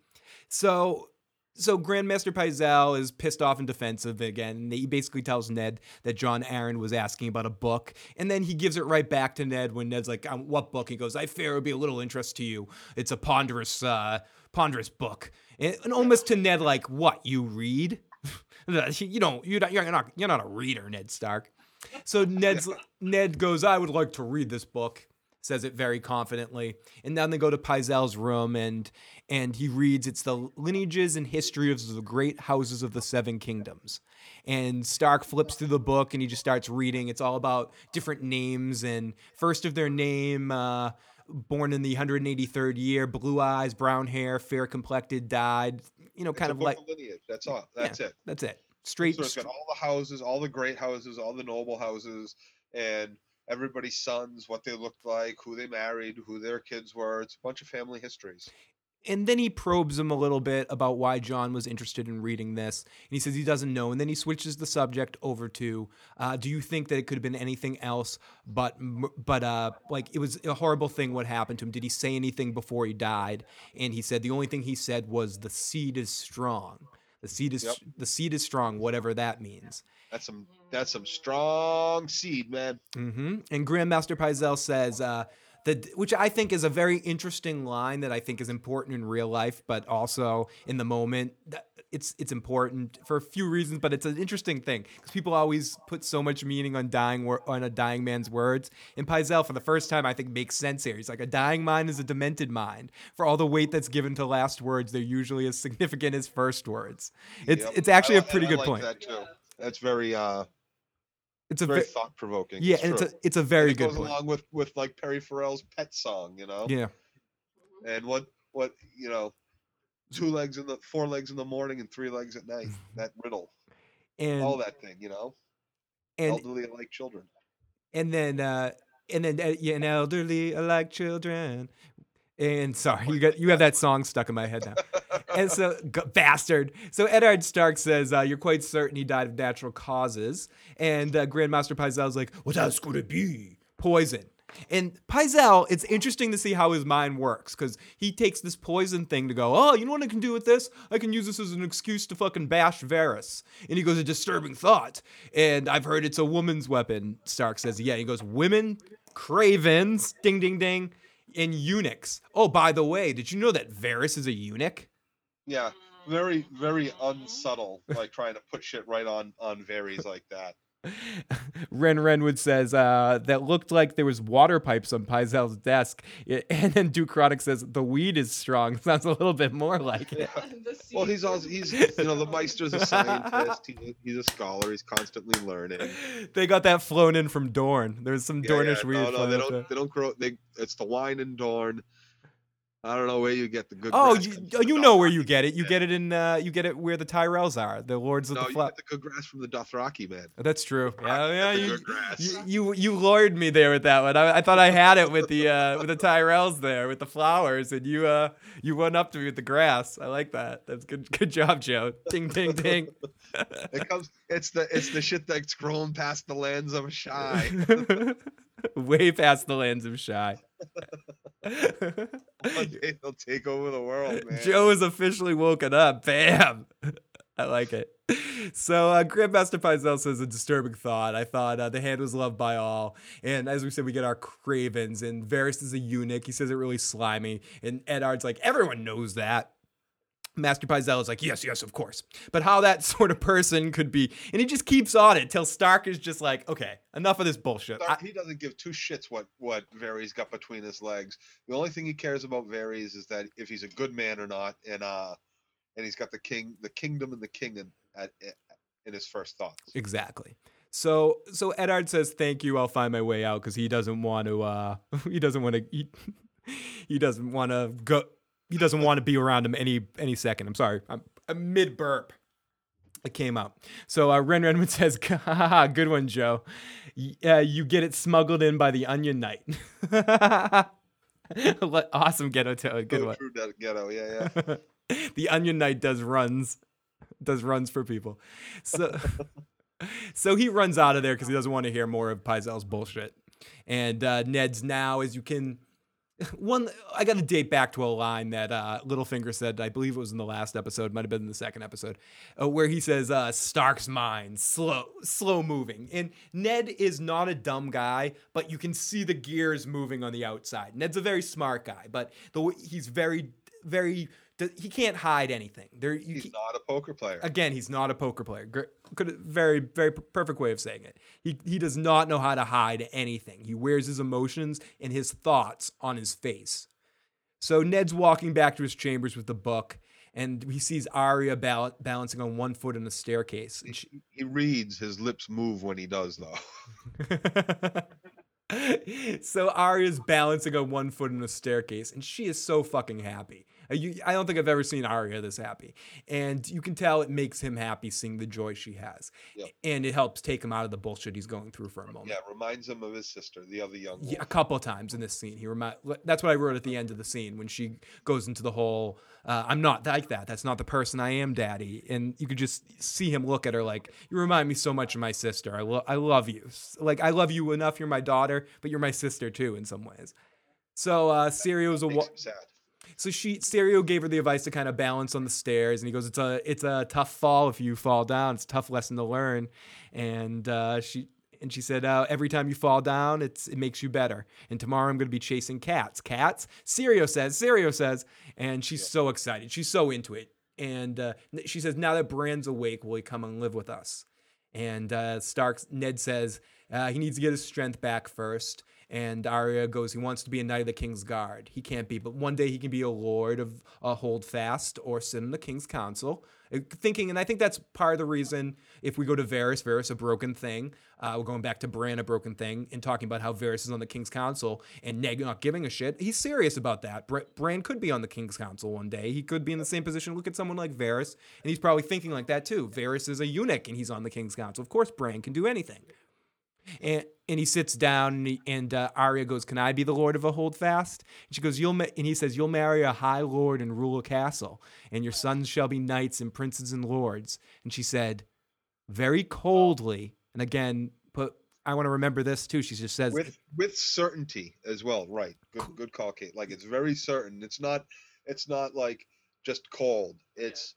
So so Grand Maester Pycelle is pissed off and defensive again. He basically tells Ned that Jon Arryn was asking about a book, and then he gives it right back to Ned when Ned's like, um, "What book?" He goes, "I fear it would be a little interest to you. It's a ponderous, uh, ponderous book." And almost to Ned, like, "What you read? you don't. You're not. You're not. You're not a reader, Ned Stark." So Ned's Ned goes, "I would like to read this book." Says it very confidently, and then they go to Pycelle's room, and and he reads it's the lineages and history of the great houses of the seven kingdoms and stark flips through the book and he just starts reading it's all about different names and first of their name uh, born in the 183rd year blue eyes brown hair fair complected died you know kind a of like lineage. That's all. That's it. that's it straight So it's got all the houses, all the great houses, all the noble houses, and everybody's sons, what they looked like, who they married, who their kids were. It's a bunch of family histories. And then he probes him a little bit about why Jon was interested in reading this. And he says he doesn't know. And then he switches the subject over to, uh, "Do you think that it could have been anything else but, but uh, like it was a horrible thing what happened to him? Did he say anything before he died?" And he said the only thing he said was, "The seed is strong. The seed is Yep. the seed is strong, whatever that means." That's some that's some strong seed, man. Mm-hmm. And Grand Maester Pycelle says uh, that, which I think is a very interesting line that I think is important in real life, but also in the moment. It's it's important for a few reasons, but it's an interesting thing because people always put so much meaning on dying wor- on a dying man's words. And Pycelle, for the first time, I think makes sense here. He's like a dying mind is a demented mind. For all the weight that's given to last words, they're usually as significant as first words. It's Yep. it's actually I a pretty I good like point. That too. That's very uh It's a very ve- thought provoking. yeah, and it's a it's a very it good goes point. along with with like Perry Farrell's pet song, you know. Yeah. And what what you know, two legs in the four legs in the morning and three legs at night. That riddle, And all that thing, you know. and Elderly like children. and then uh and then uh, yeah, and elderly like children and sorry you got you have that song stuck in my head now and so g- bastard so Eddard Stark says uh, you're quite certain he died of natural causes and uh, Grand Maester Pycelle's like what else could it be poison and Pycelle, it's interesting to see how his mind works because he takes this poison thing to go, oh, you know what I can do with this? I can use this as an excuse to fucking bash Varys. And he goes, a disturbing thought. And I've heard it's a woman's weapon, Stark says. Yeah, he goes, women, cravens, ding, ding, ding, and eunuchs. Oh, by the way, did you know that Varys is a eunuch? Yeah, very very unsubtle, like trying to put shit right on on Varys like that. Ren Renwood says uh, that looked like there was water pipes on Pycelle's desk. And then Duke Chronic says the weed is strong. Sounds a little bit more like it. The Well, he's also he's you know the Maester's a scientist. He, he's a scholar. He's constantly learning. They got that flown in from Dorne. There's some Yeah, Dornish yeah, weed. no, no, they don't. there. They don't grow. They it's the wine and Dorne. I don't know where you get the good. Oh, grass you, comes oh, from the you know where you get it. You man. get it in uh, you get it where the Tyrells are, the Lords of No, the you get the good grass from the Dothraki, man. That's true. Yeah, You yeah. You, good grass. you you you lured me there with that one. I, I thought I had it with the uh, with the Tyrells there with the flowers, and you uh you went up to me with the grass. I like that. That's good. Good job, Joe. Ding ding ding. It comes. It's the it's the shit that's grown past the lands of Shy. Way past the lands of shy. One day they'll take over the world, man. Joe is officially woken up. Bam. I like it. So, uh, Grand Maester Pycelle says a disturbing thought. I thought uh, the hand was loved by all. And as we said, we get our cravens, and Varys is a eunuch. He says it really slimy. And Eddard's like, everyone knows that. Maester Pycelle is like, yes, yes, of course. But how that sort of person could be, and he just keeps on it till Stark is just like, okay, enough of this bullshit. I- he doesn't give two shits what what Varys got between his legs. The only thing he cares about Varys is that if he's a good man or not, and uh, and he's got the king, the kingdom, and the king in, at, in his first thoughts. Exactly. So so Eddard says thank you. I'll find my way out because he doesn't want to. uh He doesn't want to. He, he doesn't want to go. He doesn't want to be around him any any second. I'm sorry. I'm, I'm mid burp. It came out. So uh, Ren Renman says, "Haha, good one, Joe. Y- Uh, you get it smuggled in by the Onion Knight. Awesome ghetto toad. Good True- one. true ghetto, yeah, yeah. the Onion Knight does runs, does runs for people. So, so he runs out of there because he doesn't want to hear more of Pycelle's bullshit. And uh, Ned's now, as you can, one I got to date back to a line that uh, Littlefinger said. I believe it was in the last episode, might have been in the second episode, uh, where he says, uh, "Stark's mind, slow, slow moving." And Ned is not a dumb guy, but you can see the gears moving on the outside. Ned's a very smart guy, but the he's very, very. He can't hide anything. There, you He's can't- a poker player. Again, he's not a poker player. Could very very perfect way of saying it. He he does not know how to hide anything. He wears his emotions and his thoughts on his face. So Ned's walking back to his chambers with the book, and he sees Arya bal- balancing on one foot on the staircase. She, He, he reads, his lips move when he does, though. so Arya's balancing on one foot in the staircase, and she is so fucking happy. Uh, you- I don't think I've ever seen Arya this happy, and you can tell it makes him happy seeing the joy she has, Yep. and it helps take him out of the bullshit he's going through for a moment. Yeah, reminds him of his sister, the other young Yeah, a couple of times in this scene. He remind that's what I wrote at the end of the scene when she goes into the whole uh, I'm not like that. That's not the person I am, daddy. And you could just see him look at her like you remind me so much of my sister. I lo- I love you. Like I love you enough you're my daughter, but you're my sister too in some ways. So uh Syrio's a wa- sad. So she Syrio gave her the advice to kind of balance on the stairs, and he goes, "It's a it's a tough fall if you fall down. It's a tough lesson to learn." And uh, she and she said, uh, "Every time you fall down, it's it makes you better." And tomorrow I'm going to be chasing cats. Cats. Syrio says. Syrio says, and she's so excited. She's so into it. And uh, she says, "Now that Bran's awake, will he come and live with us?" And uh, Stark Ned says uh, he needs to get his strength back first. And Arya goes, he wants to be a knight of the King's Guard. He can't be, but one day he can be a lord of a Holdfast or sit in the King's Council. Uh, Thinking, and I think that's part of the reason. If we go to Varys, Varys a broken thing. Uh, we're going back to Bran, a broken thing, and talking about how Varys is on the King's Council and Ned not giving a shit. He's serious about that. Br- Bran could be on the King's Council one day. He could be in the same position. Look at someone like Varys, and he's probably thinking like that too. Varys is a eunuch, and he's on the King's Council. Of course, Bran can do anything. And and he sits down and, he, and uh, Arya goes, "Can I be the lord of a holdfast?" And she goes, "You'll," ma-, and he says, "You'll marry a high lord and rule a castle, and your sons shall be knights and princes and lords." And she said, very coldly, and again, put. I want to remember this too. She just says, with with certainty as well. Right. Good good call, Kate. Like it's very certain. It's not it's not like just cold. It's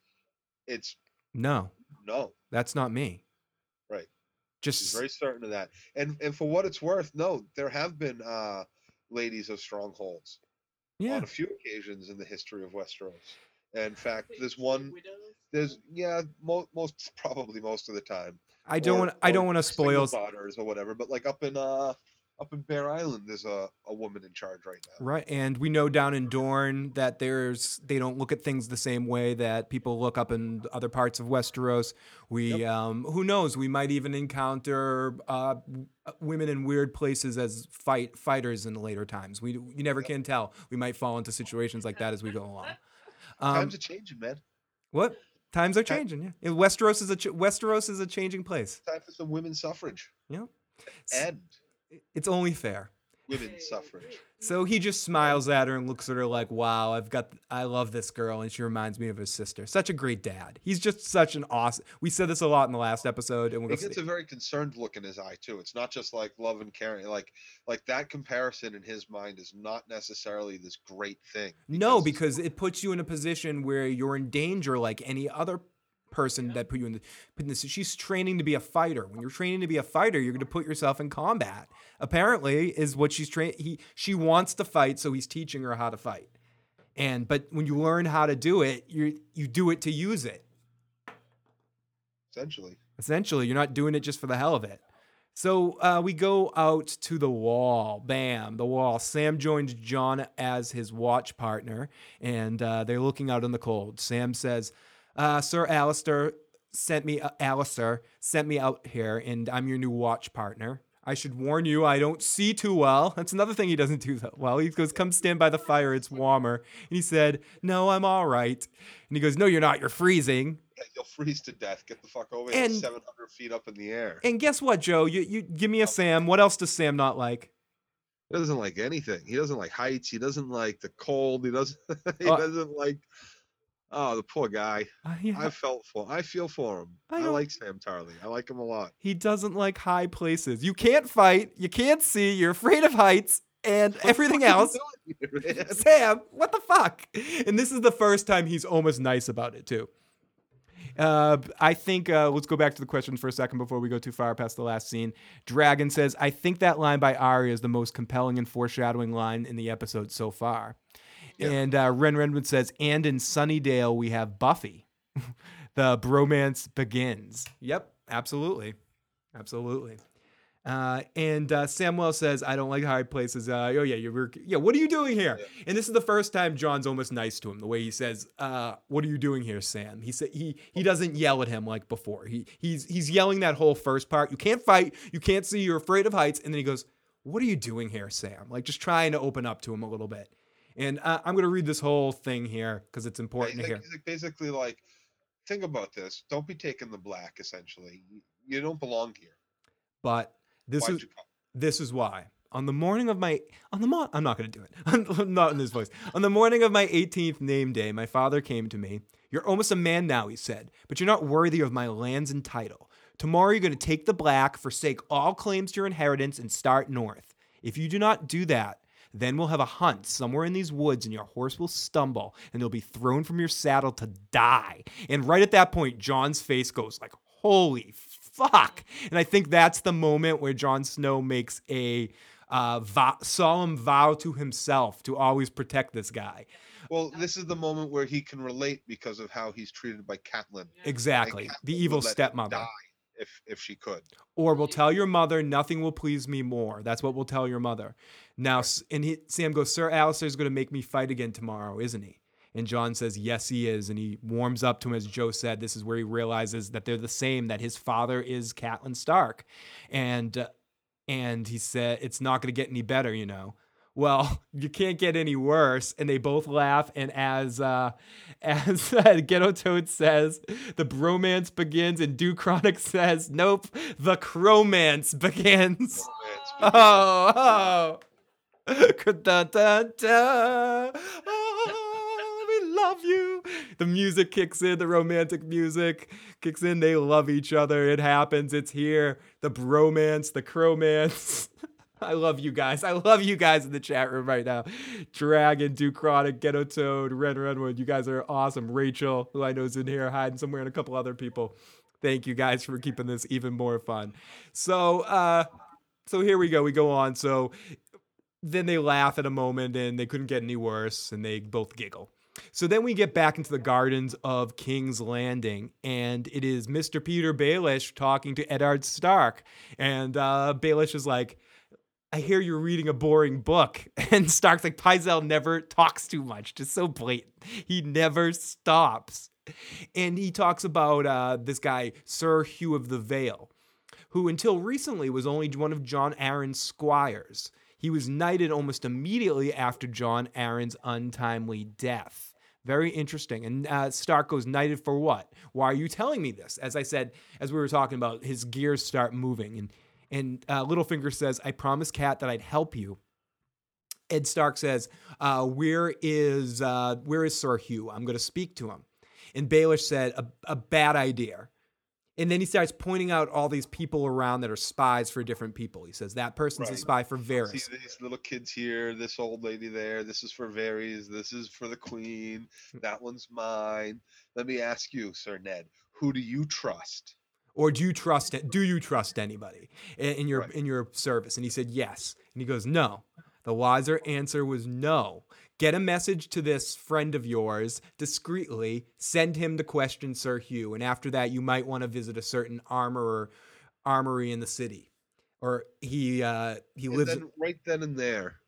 it's "No, no. that's not me." Right. Just She's very certain of that. And and for what it's worth, no, there have been uh ladies of strongholds yeah. on a few occasions in the history of Westeros. And in fact, there's one there's yeah, mo- most probably most of the time. I don't want. I don't want to single spoil. daughters or whatever, but like up in uh up in Bear Island there's a, a woman in charge right now. Right, and we know down in Dorne that there's they don't look at things the same way that people look up in other parts of Westeros. We, um, who knows, we might even encounter uh, women in weird places as fight fighters in later times. We you never can tell. We might fall into situations like that as we go along. Um, Times are changing, man. what times are changing? Yeah, Westeros is a ch- Westeros is a changing place. Time for some women's suffrage Yeah, and it's only fair. women's suffrage. So he just smiles at her and looks at her like, "Wow, I've got, I love this girl, and she reminds me of his sister. Such a great dad. He's just such an awesome." We said this a lot in the last episode, and we'll He a very concerned look in his eye too. It's not just like love and caring. Like like that comparison in his mind is not necessarily this great thing. No, because it puts you in a position where you're in danger, like any other person that put you in, the, put in this. She's training to be a fighter. When you're training to be a fighter, you're going to put yourself in combat. Apparently, is what she's trained. He she wants to fight, so he's teaching her how to fight. And but when you learn how to do it, you you do it to use it. essentially. Essentially, you're not doing it just for the hell of it. So uh, we go out to the wall. Bam, the wall. Sam joins Jon as his watch partner, and uh, they're looking out in the cold. Sam says, uh, Sir Alliser, sent me, uh, Alliser sent me out here, and I'm your new watch partner. I should warn you, I don't see too well. That's another thing he doesn't do that well. He goes, Come stand by the fire, it's warmer. And he said, No, I'm all right. And he goes, No, you're not, you're freezing. Yeah, You'll freeze to death. Get the fuck over here. And- 700 feet up in the air. And guess what, Joe? You, you give me a Sam. What else does Sam not like? He doesn't like anything. He doesn't like heights. He doesn't like the cold. He doesn't. he Uh, doesn't like. Oh, the poor guy. Uh, yeah, I felt for. I feel for him. I I, like Sam Tarly. I like him a lot. he doesn't like high places. You can't fight. You can't see. You're afraid of heights and everything What you else. here. Sam, what the fuck? And this is the first time he's almost nice about it too. Uh, I think uh, let's go back to the question for a second before we go too far past the last scene. Dragon says, "I think that line by Arya is the most compelling and foreshadowing line in the episode so far." Yeah. And uh, Ren Renwood says, "And in Sunnydale we have Buffy. the bromance begins." Yep, absolutely, absolutely. Uh, and uh, Samuel says, "I don't like high places." Uh, oh yeah, you're yeah. What are you doing here? Yeah. And this is the first time Jon's almost nice to him. The way he says, uh, "What are you doing here, Sam?" He said he he doesn't yell at him like before. He he's he's yelling that whole first part. You can't fight. You can't see. You're afraid of heights. And then he goes, "What are you doing here, Sam?" Like just trying to open up to him a little bit. And uh, I'm gonna read this whole thing here because it's important he's to hear. like basically like, think about this. Don't be taking the black. Essentially, you, you don't belong here. But this Why'd is? This is why. On the morning of my on the mo- I'm not going to do it. I'm not in this voice. On the morning of my 18th name day, my father came to me. You're almost a man now, he said, but you're not worthy of my lands and title. Tomorrow you're going to take the black, forsake all claims to your inheritance, and start north. If you do not do that, then we'll have a hunt somewhere in these woods, and your horse will stumble, and you'll be thrown from your saddle to die. And right at that point, Jon's face goes like, "Holy fuck!" And I think that's the moment where Jon Snow makes a uh, vow, solemn vow to himself to always protect this guy. Well, this is the moment where he can relate because of how he's treated by Catelyn. Exactly, Catelyn the evil stepmother. If if she could. Or we'll tell your mother, nothing will please me more. That's what we'll tell your mother. Now, and he, Sam goes, Sir Alliser's going to make me fight again tomorrow, isn't he? And Jon says, Yes, he is. And he warms up to him, as Joe said. This is where he realizes that they're the same, that his father is Catelyn Stark. And, uh, and he said, It's not going to get any better, you know. Well, you can't get any worse. And they both laugh. And as uh, as uh, Ghetto Toad says, the bromance begins, and Duke Chronic says, Nope, the cromance begins. Oh, oh. Da, da, da. Oh, we love you. The music kicks in, the romantic music kicks in. They love each other. It happens. It's here. The bromance, the cromance. I love you guys. I love you guys in the chat room right now. Dragon, Ducronic, Ghetto Toad, Red Redwood. You guys are awesome. Rachel, who I know is in here hiding somewhere, and a couple other people. Thank you guys for keeping this even more fun. So, uh, so here we go. We go on. So then they laugh at a moment and they couldn't get any worse and they both giggle. So then we get back into the gardens of King's Landing, and it is Mr. Peter Baelish talking to Eddard Stark. And uh, Baelish is like, I hear you're reading a boring book. And Stark's like, Pycelle never talks too much, just so blatant. He never stops. And he talks about uh, this guy, Sir Hugh of the Vale, who until recently was only one of Jon Arryn's squires. He was knighted almost immediately after Jon Arryn's untimely death. Very interesting. And uh, Stark goes, knighted for what? Why are you telling me this? As I said, as we were talking about, his gears start moving. And, and uh, Littlefinger says, I promised Kat that I'd help you. Ed Stark says, uh, "Where is uh, where is Sir Hugh? I'm going to speak to him." And Baelish said, "A, a bad idea." And then he starts pointing out all these people around that are spies for different people. He says that person's a spy for Varys. See these little kids here, this old lady there, this is for Varys, this is for the queen, that one's mine. Let me ask you, Sir Ned, who do you trust? Or do you trust it? Do you trust anybody in, your Right. in your service? And he said yes. And he goes no. The wiser answer was no. Get a message to this friend of yours discreetly. Send him the question Sir Hugh, and after that, you might want to visit a certain armorer armory in the city. Or he uh, he And lives. then right then and there,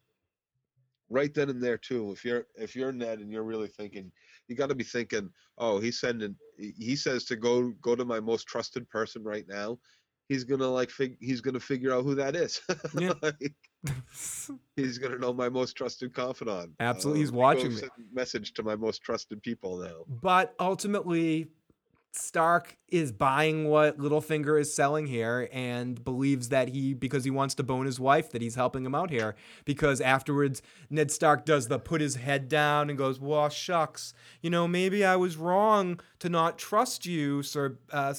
right then and there too. If you're if you're Ned and you're really thinking, you got to be thinking, oh, he's sending. he- He says to go go to my most trusted person right now. He's gonna like fig- he's gonna figure out who that is. Yeah. Like, he's gonna know my most trusted confidant. Absolutely, uh, he's me go watching me. Message to my most trusted people now. But ultimately, Stark is buying what Littlefinger is selling here and believes that he, because he wants to bone his wife, that he's helping him out here. Because afterwards, Ned Stark does the put his head down and goes, Well, shucks, you know, maybe I was wrong to not trust you, Sir, uh,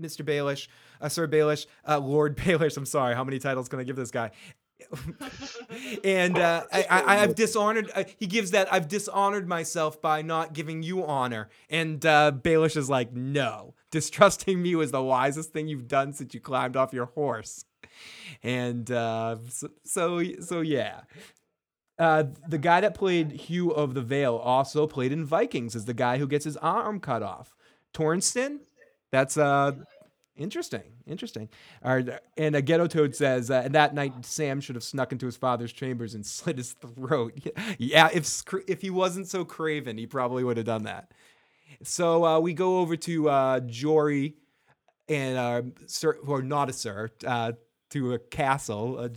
Mr. Baelish, uh, Sir Baelish, uh, Lord Baelish. I'm sorry, how many titles can I give this guy? And uh, I, I, I've dishonored. Uh, he gives that I've dishonored myself by not giving you honor. And uh, Baelish is like, no, distrusting me was the wisest thing you've done since you climbed off your horse. And uh, so, so, so yeah. Uh, the guy that played Hugh of the Vale also played in Vikings as the guy who gets his arm cut off. Torstein, that's uh interesting, interesting. And a ghetto toad says, uh, that night Sam should have snuck into his father's chambers and slit his throat. yeah, if if he wasn't so craven, he probably would have done that. So uh, we go over to uh, Jory and uh, sir, or not a sir, uh, to a castle. Uh,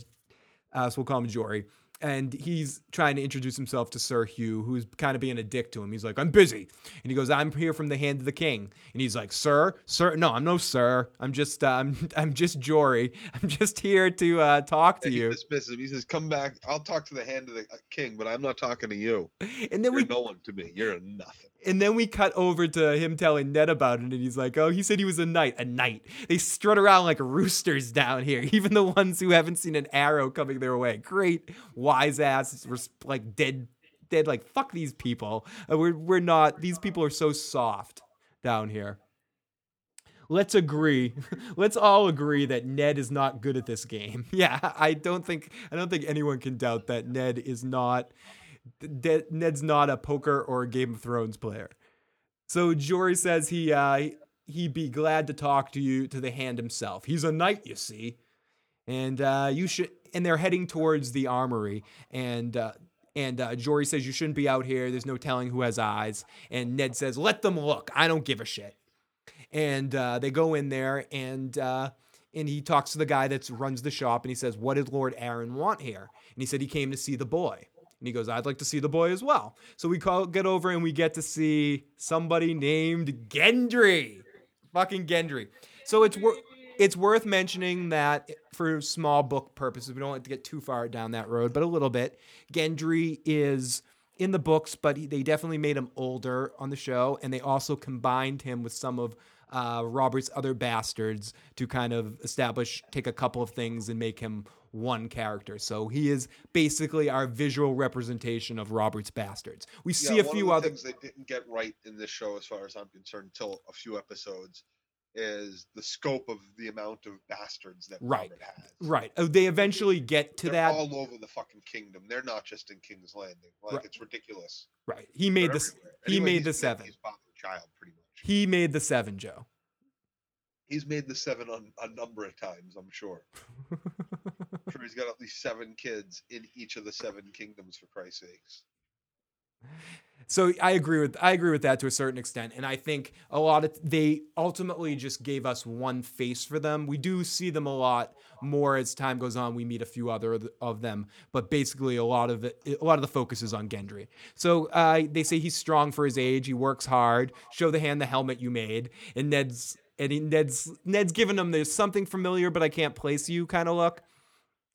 uh, so we'll call him Jory. And he's trying to introduce himself to Sir Hugh, who's kind of being a dick to him. He's like, I'm busy. And he goes, I'm here from the hand of the king. And he's like, Sir, sir, no, I'm no sir. I'm just, uh, I'm, I'm just Jory. I'm just here to uh, talk to he you. dismisses him. He says, "Come back. I'll talk to the hand of the uh, king, but I'm not talking to you. And then You're we no one to me. You're nothing." And then we cut over to him telling Ned about it, and he's like, "Oh, he said he was a knight. A knight. They strut around like roosters down here. Even the ones who haven't seen an arrow coming their way. Great wise ass, like dead, dead. Like fuck these people. Uh, we're we're not. These people are so soft down here. Let's agree. Let's all agree that Ned is not good at this game. Yeah, I don't think I don't think anyone can doubt that Ned is not De- Ned's not a poker or a Game of Thrones player. So Jory says he uh, he'd be glad to talk to you to the hand himself. He's a knight, you see, and uh, you should. And they're heading towards the armory, and uh, and uh, Jory says you shouldn't be out here. There's no telling who has eyes. And Ned says, "Let them look. I don't give a shit." And uh, they go in there, and uh, and he talks to the guy that runs the shop, and he says, "What did Lord Arryn want here?" And he said he came to see the boy. And he goes, I'd like to see the boy as well. So we call, get over and we get to see somebody named Gendry. Fucking Gendry. So it's wor- it's worth mentioning that for small book purposes, we don't like to get too far down that road, but a little bit. Gendry is in the books, but he, they definitely made him older on the show, and they also combined him with some of uh, Robert's other bastards to kind of establish, take a couple of things and make him one character. So he is basically our visual representation of Robert's bastards. We see Yeah, a few other. things they didn't get right in this show, as far as I'm concerned, until a few episodes, is the scope of the amount of bastards that Right. Robert has. Right. Oh, they eventually get to They're that. all over the fucking kingdom. They're not just in King's Landing. Like Right. it's ridiculous. right. He made this. he Anyway, made the seven. His father child, pretty much. He made the seven, Joe. He's made the seven on a number of times. I'm sure. He's got at least seven kids in each of the seven kingdoms. For Christ's sakes. So I agree with I agree with that to a certain extent, and I think a lot of they ultimately just gave us one face for them. We do see them a lot more as time goes on. We meet a few other of them, but basically a lot of it, a lot of the focus is on Gendry. So uh, they say he's strong for his age. He works hard. Show the hand the helmet you made, and Ned's and he, Ned's Ned's giving him there's something familiar, but I can't place you kind of look.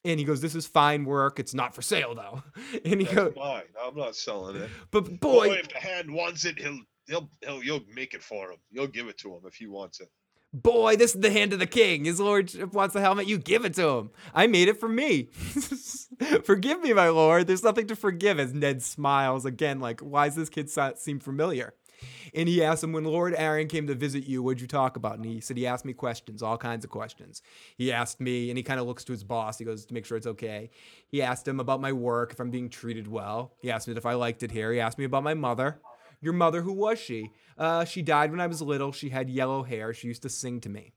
And he goes, "This is fine work. It's not for sale though." And he That's goes, mine. I'm not selling it. "But Boy, boy, if the hand wants it, he'll he'll he'll you'll make it for him. You'll give it to him if he wants it. Boy, this is the hand of the king. His lordship wants the helmet. You give it to him. I made it for me. Forgive me, my lord. There's nothing to forgive. As Ned smiles again, like, why does this kid seem familiar? And he asked him, when Lord Arryn came to visit you, what'd you talk about? And he said, he asked me questions, all kinds of questions. He asked me, and he kind of looks to his boss. He goes, to make sure it's okay. He asked him about my work, if I'm being treated well. He asked me if I liked it here. He asked me about my mother. Your mother, who was she? Uh, she died when I was little. She had yellow hair. She used to sing to me.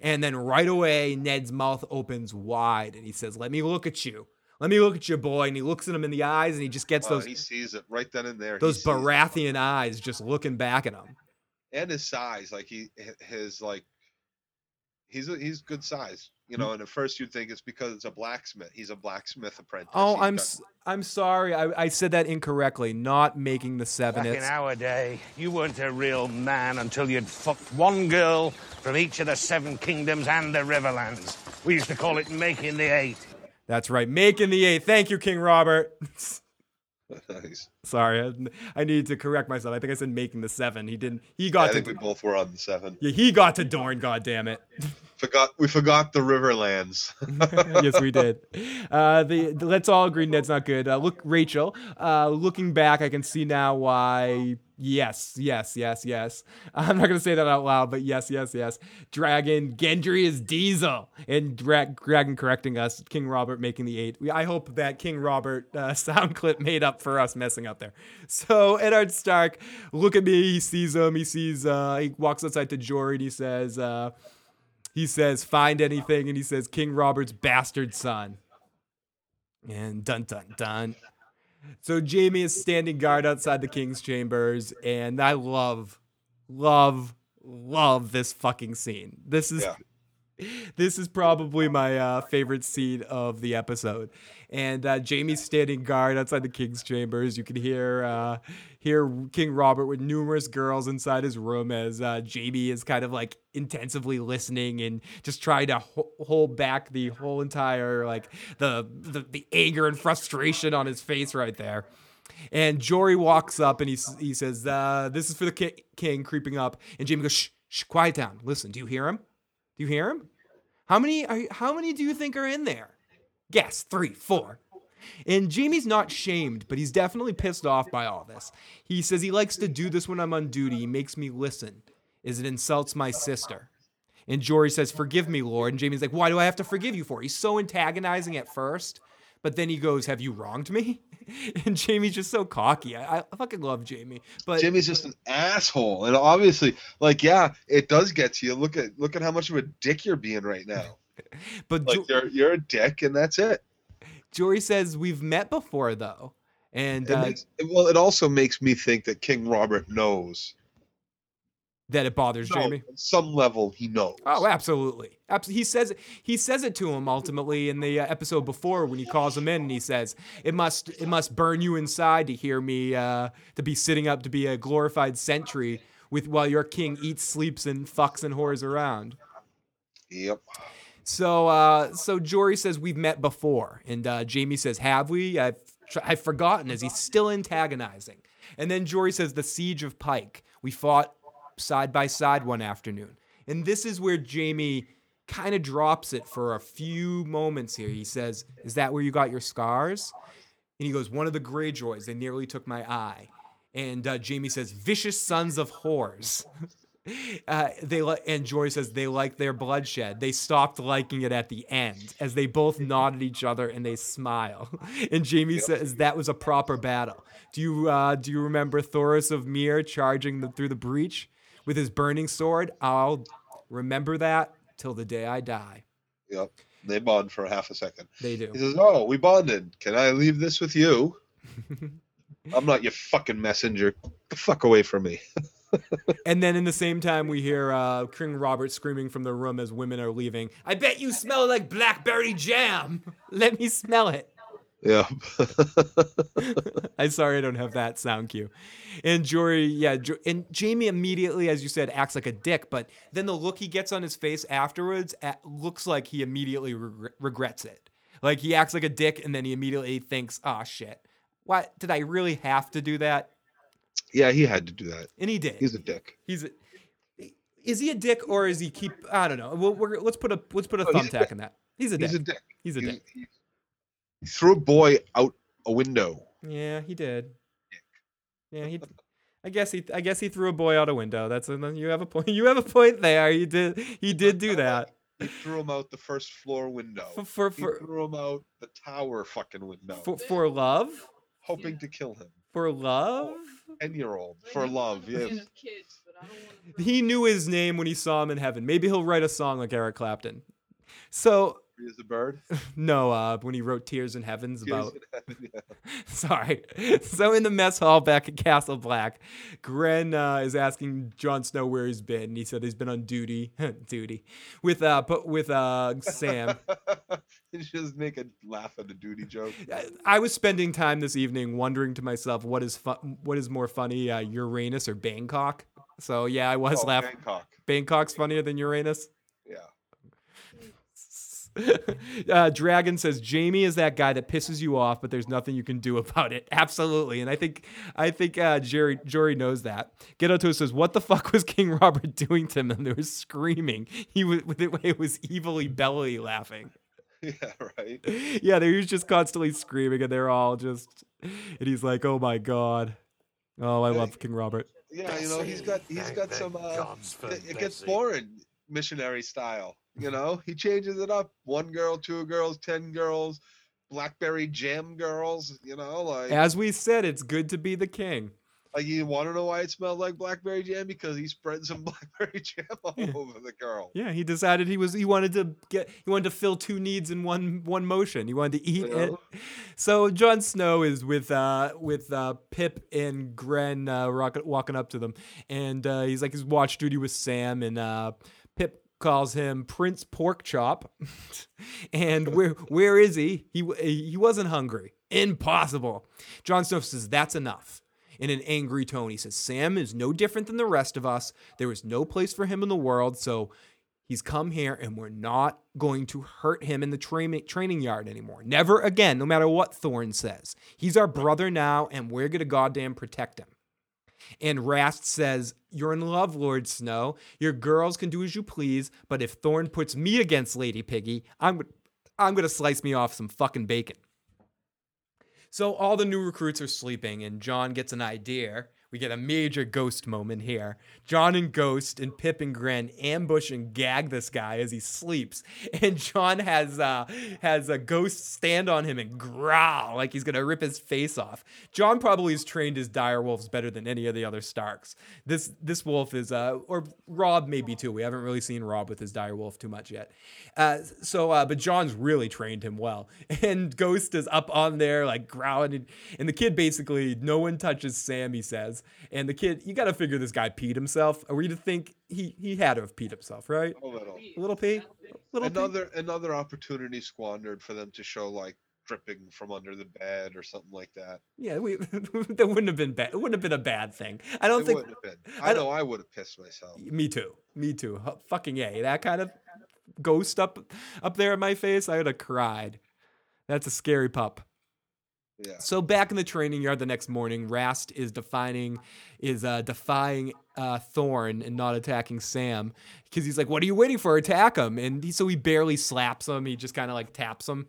And then right away, Ned's mouth opens wide and he says, Let me look at you. Let me look at your boy. And he looks at him in the eyes and he just gets Oh, those he sees it right then and there. Those sees it. Baratheon eyes just looking back at him. and his size, like he hi- his like he's a, he's good size, you Hmm. know. And at first you'd think it's because it's a blacksmith. He's a blacksmith apprentice. Oh, He's I'm got- s- I'm sorry. I, I said that incorrectly. Not making the seven. Back in It's our day, you weren't a real man until you'd fucked one girl from each of the seven kingdoms and the Riverlands. We used to call it making the eight. That's right. Making the eight. Thank you, King Robert. nice. sorry, I, I needed to correct myself. I think I said making the seven. He didn't. He I got to. think we both were on the seven. yeah, he got to Dorne. God damn it. Forgot we forgot the Riverlands. yes, we did. Uh, the, the- let's all agree Ned's not good. Uh, look, Rachel. Uh, looking back, I can see now why. Yes, yes, yes, yes. I'm not gonna say that out loud, but yes, yes, yes. Dragon Gendry is Diesel, and Dra- Dragon correcting us. King Robert making the eight. We, I hope that King Robert uh, sound clip made up for us messing up there. So Eddard Stark, look at me. He sees him. He sees. Uh, he walks outside to Jory and he says. Uh, he says, find anything, and he says, King Robert's bastard son. And dun dun dun. So Jaime is standing guard outside the king's chambers, and I love, love, love this fucking scene. This is Yeah. this is probably my uh, favorite scene of the episode. And uh, Jaime's standing guard outside the king's chambers. You can hear uh, hear King Robert with numerous girls inside his room as uh, Jaime is kind of like intensively listening and just trying to ho- hold back the whole entire like the, the the anger and frustration on his face right there. And Jory walks up and he, he says, uh, This is for the ki- king creeping up. And Jamie goes, Shh, shh, quiet down. Listen, do you hear him? Do you hear him? How many are you, how many do you think are in there? Guess three, four. And Jaime's not shamed, but he's definitely pissed off by all this. He says he likes to do this when I'm on duty. He makes me listen, as it insults my sister. And Jory says, Forgive me, Lord. And Jaime's like, Why do I have to forgive you for? He's so antagonizing at first, but then he goes, Have you wronged me? And Jaime's just so cocky. I, I fucking love Jaime. But Jaime's just an asshole, and obviously, like, yeah, it does get to you. Look at look at how much of a dick you're being right now. but Like, Jo- you're you're a dick, and that's it. Jory says, We've met before, though. And It uh, makes, well, it also makes me think that King Robert knows. that it bothers No, Jaime. on some level, he knows. Oh, absolutely. Abs- He says he says it to him ultimately in the uh, episode before when he calls him in and he says it must it must burn you inside to hear me uh, to be sitting up to be a glorified sentry with while your king eats, sleeps, and fucks and whores around. Yep. So uh, so Jory says we've met before, and uh, Jaime says have we? I've I've forgotten. As he's still antagonizing, and then Jory says the siege of Pike. We fought side by side one afternoon, and this is where Jaime kind of drops it for a few moments here. He says, "Is that where you got your scars?" And he goes, "One of the Greyjoys. They nearly took my eye." And uh, Jaime says, "Vicious sons of whores." Uh, they li- and Jory says they like their bloodshed. They stopped liking it at the end as they both nod at each other and they smile. And Jaime says that was a proper battle. Do you uh, do you remember Thoros of Myr charging the, through the breach with his burning sword? I'll remember that till the day I die. Yep. They bond for half a second. They do. He says, "Oh, we bonded. Can I leave this with you?" I'm not your fucking messenger. Get the fuck away from me. And then in the same time, we hear uh, King Robert screaming from the room as women are leaving. I bet you smell like blackberry jam. Let me smell it. Yeah. I'm sorry I don't have that sound cue. And Jory, yeah, and Jaime immediately, as you said, acts like a dick, but then the look he gets on his face afterwards a looks like he immediately regre- regrets it. Like he acts like a dick, and then he immediately thinks, "Oh shit, what did I really have to do that?" Yeah, he had to do that. And he did. He's a dick. He's a, is he a dick or is he keep? I don't know. We'll, we're, let's put a let's put a oh, No, thumbtack in that. He's a dick. He's a dick. He's a He's- dick. he- he threw a boy out a window. Yeah, he did. Yeah, he. I guess he. I guess he threw a boy out a window. That's a, you have a point. You have a point there. He did. He did do that He threw him out the first floor window. for for He for threw him out the tower fucking window, for, for love. hoping to kill him. For love. Ten year old for love. I'm a fan Yes. kids, but I don't wanna He knew his name when he saw him in heaven. Maybe he'll write a song like Eric Clapton. So Free as a bird. no, uh, when he wrote Tears in Heavens Tears about in heaven, yeah. Sorry. So in the mess hall back at Castle Black, Grenn uh, is asking Jon Snow where he's been. He said he's been on duty, duty, with uh, but with uh, Sam. You just make a laugh at a duty joke. I- I was spending time this evening wondering to myself what is fu- what is more funny, uh, Uranus or Bangkok. So yeah, I was Oh, laughing. Bangkok. Bangkok's funnier than Uranus. Yeah. uh, Dragon says Jaime is that guy that pisses you off, but there's nothing you can do about it. Absolutely, and I think I think uh, Jerry Jory knows that. Ghetto says, "What the fuck was King Robert doing to him?" And they were screaming. He was it was evilly belly laughing. Yeah, right. Yeah, they was just constantly screaming, and they're all just. And he's like, "Oh my god." Oh, I love King Robert. Yeah, you know, he's got he's got some uh it, it gets Bessie. boring missionary style. You know, he changes it up. One girl, two girls, ten girls, blackberry jam girls, you know, like As we said, it's good to be the king. Like you want to know why it smelled like blackberry jam? Because he spread some blackberry jam all Yeah. over the girl. Yeah, he decided he was he wanted to get he wanted to fill two needs in one one motion. He wanted to eat You it. know? So Jon Snow is with uh with uh Pip and Grenn uh, rock, walking up to them, and uh, he's like his watch duty with Sam, and uh, calls him Prince Porkchop, and where where is he? He he wasn't hungry. Impossible. Jon Snow says that's enough. In an angry tone, he says Sam is no different than the rest of us. There is no place for him in the world, so He's come here and we're not going to hurt him in the training training yard anymore. Never again, no matter what Thorne says. He's our brother now and we're going to goddamn protect him. And Rast says, You're in love, Lord Snow. Your girls can do as you please, but if Thorne puts me against Lady Piggy, I'm, I'm going to slice me off some fucking bacon. So all the new recruits are sleeping, and Jon gets an idea. We get a major ghost moment here. Jon and Ghost and Pip and Grenn ambush and gag this guy as he sleeps, and Jon has uh, has a ghost stand on him and growl like he's gonna rip his face off. Jon probably has trained his dire wolves better than any of the other Starks. This this wolf is uh, or Robb maybe too. We haven't really seen Robb with his dire wolf too much yet. Uh, so, uh, but Jon's really trained him well, and Ghost is up on there like growling, and, and the kid basically no one touches Sam. He says, and the kid, you got to figure this guy peed himself. Are we to think he he had to have peed himself, right? A little. A little pee, little pee. Another another opportunity squandered for them to show like dripping from under the bed or something like that. Yeah, we that wouldn't have been bad. It wouldn't have been a bad thing. I don't It think. wouldn't have been. I I know I would have pissed myself. Me too. Me too. Hu- Fucking a. That kind of ghost up up there in my face, I would have cried. That's a scary pup. So back in the training yard the next morning, Rast is defining, is uh, defying uh, Thorne and not attacking Sam because he's like, "What are you waiting for? Attack him!" And he, so he barely slaps him. He just kind of like taps him,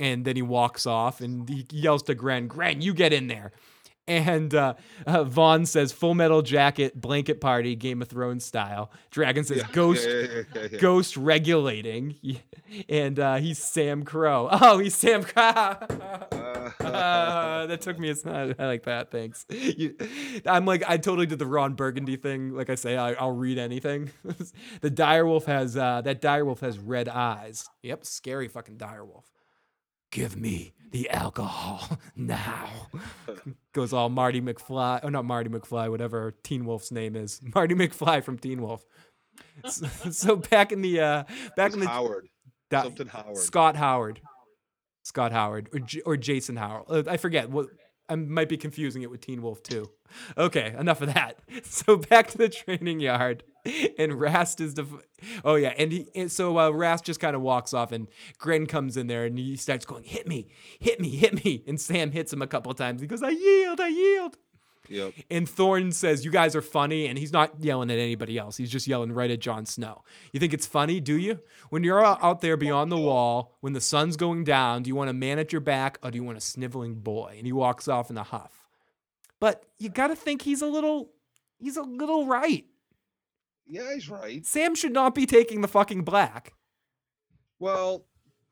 and then he walks off and he yells to Grenn, "Grenn, you get in there!" And uh, uh, Vaughn says, "Full Metal Jacket, blanket party, Game of Thrones style." Dragon says, Yeah, "Ghost." yeah, yeah. Ghost regulating, and uh, he's Sam Crow. Oh, he's Sam Crow. Uh, that took me a snot. I like that. Thanks. You, I'm like I totally did the Ron Burgundy thing. Like I say, I, I'll read anything. the direwolf has uh, that direwolf has red eyes. Yep, scary fucking direwolf. Give me the alcohol now. Goes all Marty McFly. Oh, not Marty McFly. Whatever Teen Wolf's name is. Marty McFly from Teen Wolf. So, so back in the uh, back in the Howard. Something Howard. Scott Howard. Scott Howard or, J- or Jason Howard. Uh, I forget. What I might be confusing it with Teen Wolf too. Okay, enough of that. So back to the training yard, and Rast is the. Oh yeah, and he and so uh, Rast just kind of walks off, and Grenn comes in there, and he starts going, "Hit me, hit me, hit me!" And Sam hits him a couple times. He goes, "I yield, I yield." Yep. And Thorne says, You guys are funny. And he's not yelling at anybody else. He's just yelling right at Jon Snow. You think it's funny, do you? When you're out out there beyond the wall, when the sun's going down, do you want a man at your back or do you want a sniveling boy? And he walks off in a huff. But you got to think he's a little, he's a little right. Yeah, he's right. Sam should not be taking the fucking black. Well,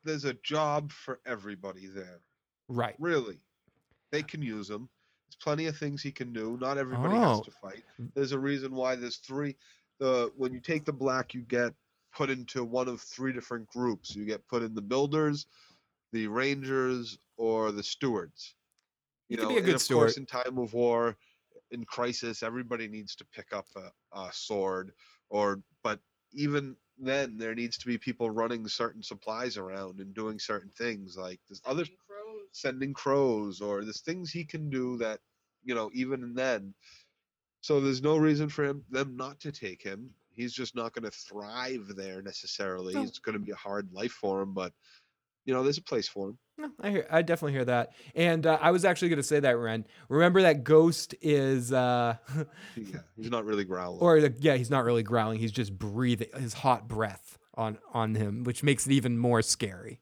there's a job for everybody there. Right. Really. They can use him. Plenty of things he can do. Not everybody Oh. has to fight. There's a reason why there's three. The when you take the black, you get put into one of three different groups. You get put in the builders, the rangers, or the stewards. You know, and of steward. course, in time of war, in crisis, everybody needs to pick up a, a sword. Or, but even then, there needs to be people running certain supplies around and doing certain things. Like there's other Sending crows. or there's things he can do that you know even then so there's no reason for him them not to take him he's just not going to thrive there necessarily No. it's going to be a hard life for him but you know there's a place for him No, I hear, I definitely hear that. And uh, I was actually going to say that, Ren. Remember that Ghost is, uh, yeah he's not really growling or the, yeah, he's not really growling. He's just breathing his hot breath on on him, which makes it even more scary.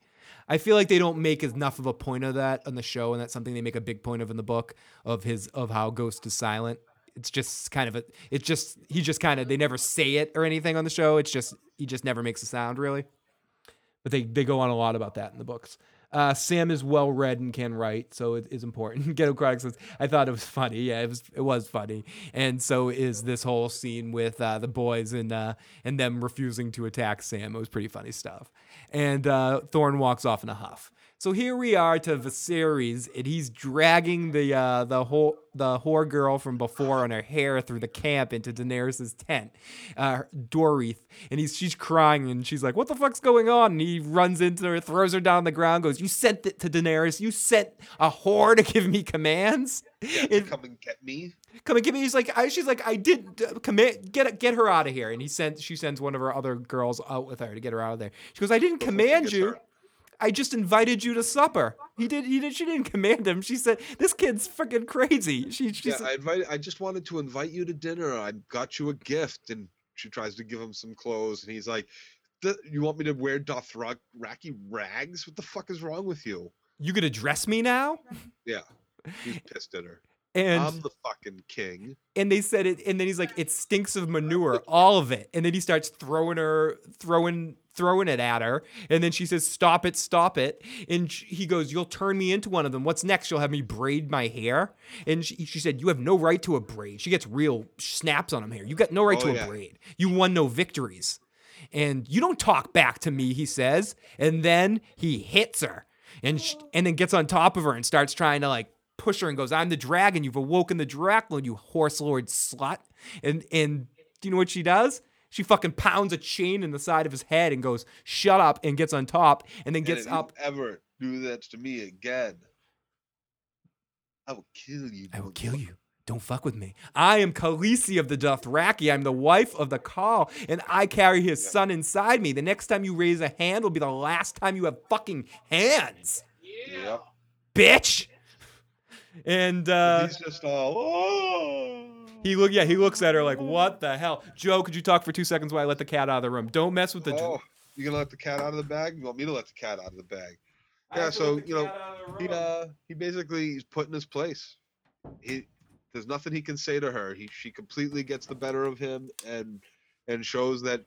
I feel like they don't make enough of a point of that on the show, and that's something they make a big point of in the book of his of how Ghost is silent. It's just kind of a, it's just he just kind of they never say it or anything on the show. It's just he just never makes a sound really. But they they go on a lot about that in the books. Uh, Sam is well read and can write, so it is important. Ghetto Chronic says, "I thought it was funny. Yeah, it was. It was funny." And so is this whole scene with uh, the boys and uh, and them refusing to attack Sam. It was pretty funny stuff. And uh, Thorne walks off in a huff. So here we are to Viserys, and he's dragging the uh, the whole the whore girl from before on her hair through the camp into Daenerys' tent, uh, Dorith, and he's she's crying and she's like, "What the fuck's going on?" And he runs into her, throws her down the ground, goes, "You sent it to Daenerys. You sent a whore to give me commands." to And- come and get me come and give me. He's like, I, she's like, I did uh, command, get get her out of here. And he sent, she sends one of her other girls out with her to get her out of there. She goes, I didn't command you. I just invited you to supper. He did. He did. She didn't command him. She said, "This kid's freaking crazy." She. she yeah said, i invited i just wanted to invite you to dinner i got you a gift and she tries to give him some clothes and he's like you want me to wear dothraki rags what the fuck is wrong with you "You gonna dress me now?" yeah he's pissed at her And i'm the fucking king and they said it. And then he's like, "It stinks of manure, all of it." And then he starts throwing her, throwing, throwing it at her. And then she says, "Stop it, stop it." And sh- he goes, "You'll turn me into one of them. What's next? You'll have me braid my hair." And she, she said, "You have no right to a braid." She gets real snaps on him here. You got no right Oh, to a braid. You won no victories. And you don't talk back to me, he says. And then he hits her and sh- and then gets on top of her and starts trying to like push her and goes, "I'm the dragon. You've awoken the Dracula, you horse lord slut." And and do you know what she does? She fucking pounds a chain in the side of his head and goes, "Shut up!" and gets on top and then And gets if up. ever do that to me again, I will kill you. I will kill you. Don't fuck with me. I am Khaleesi of the Dothraki. I'm the wife of the Khal, and I carry his son inside me. The next time you raise a hand will be the last time you have fucking hands, Yeah. Bitch. And uh, He's just all. Oh. he look, yeah, he looks at her like, "What the hell, Joe? Could you talk for two seconds while I let the cat out of the room? Don't mess with the." Oh, you gonna let the cat out of the bag? You want me to let the cat out of the bag? Yeah, so, you know, cat out of the He uh he basically is put in his place. He there's nothing he can say to her. He she completely gets the better of him and and shows that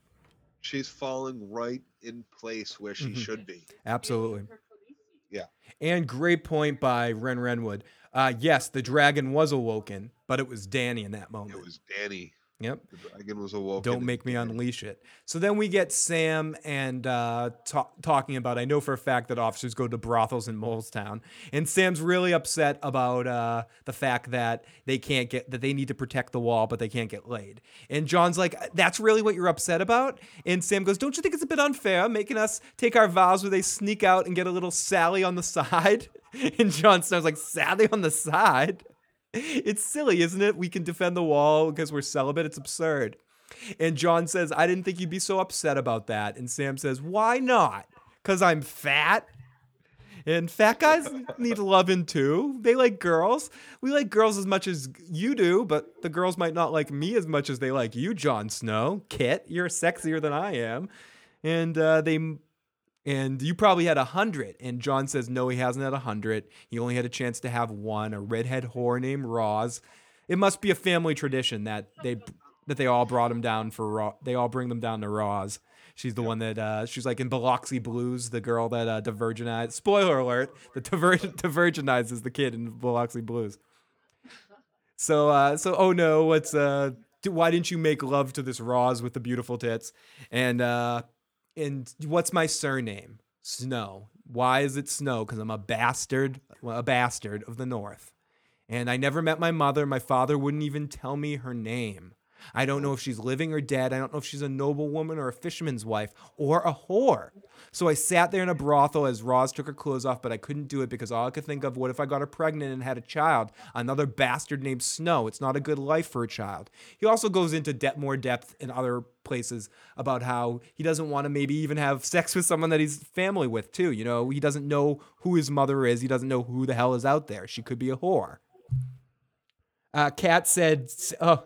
she's falling right in place where she Mhm. should be. Absolutely. Khaleesi. And great point by Ren Renwood. Uh, yes, the dragon was awoken, but it was Danny in that moment. It was Danny. Yep. The dragon was awoken. Don't make me unleash it. So then we get Sam and uh, ta- talking about. I know for a fact that officers go to brothels in Molestown, and Sam's really upset about uh, the fact that they can't get that they need to protect the wall, but they can't get laid. And Jon's like, "That's really what you're upset about?" And Sam goes, "Don't you think it's a bit unfair making us take our vows where they sneak out and get a little Sally on the side?" And Jon Snow's like, "Sally on the side." It's silly, isn't it? We can defend the wall because we're celibate. It's absurd. And Jon says, I didn't think you'd be so upset about that. And Sam says, Why not? Because I'm fat. And fat guys need loving too. They like girls. We like girls as much as you do, but the girls might not like me as much as they like you, Jon Snow. Kit, you're sexier than I am. And uh, they and you probably had a hundred. And Jon says, no, he hasn't had a hundred. He only had a chance to have one, a redhead whore named Ros. It must be a family tradition that they that they all brought him down for Ro- they all bring them down to Ros. She's the one that uh, she's like in Biloxi Blues, the girl that uh, divergenized. Spoiler alert: the diver- divergenizes the kid in Biloxi Blues. So, uh, so oh no, what's uh, why didn't you make love to this Ros with the beautiful tits? And uh, and what's my surname? Snow. Why is it Snow? Because I'm a bastard, a bastard of the North. And I never met my mother. My father wouldn't even tell me her name. I don't know if she's living or dead. I don't know if she's a noblewoman or a fisherman's wife or a whore. So I sat there in a brothel as Ros took her clothes off, but I couldn't do it because all I could think of what if I got her pregnant and had a child? Another bastard named Snow. It's not a good life for a child. He also goes into de- more depth in other places about how he doesn't want to maybe even have sex with someone that he's family with, too. You know, he doesn't know who his mother is. He doesn't know who the hell is out there. She could be a whore. Uh, Kat said, "Oh,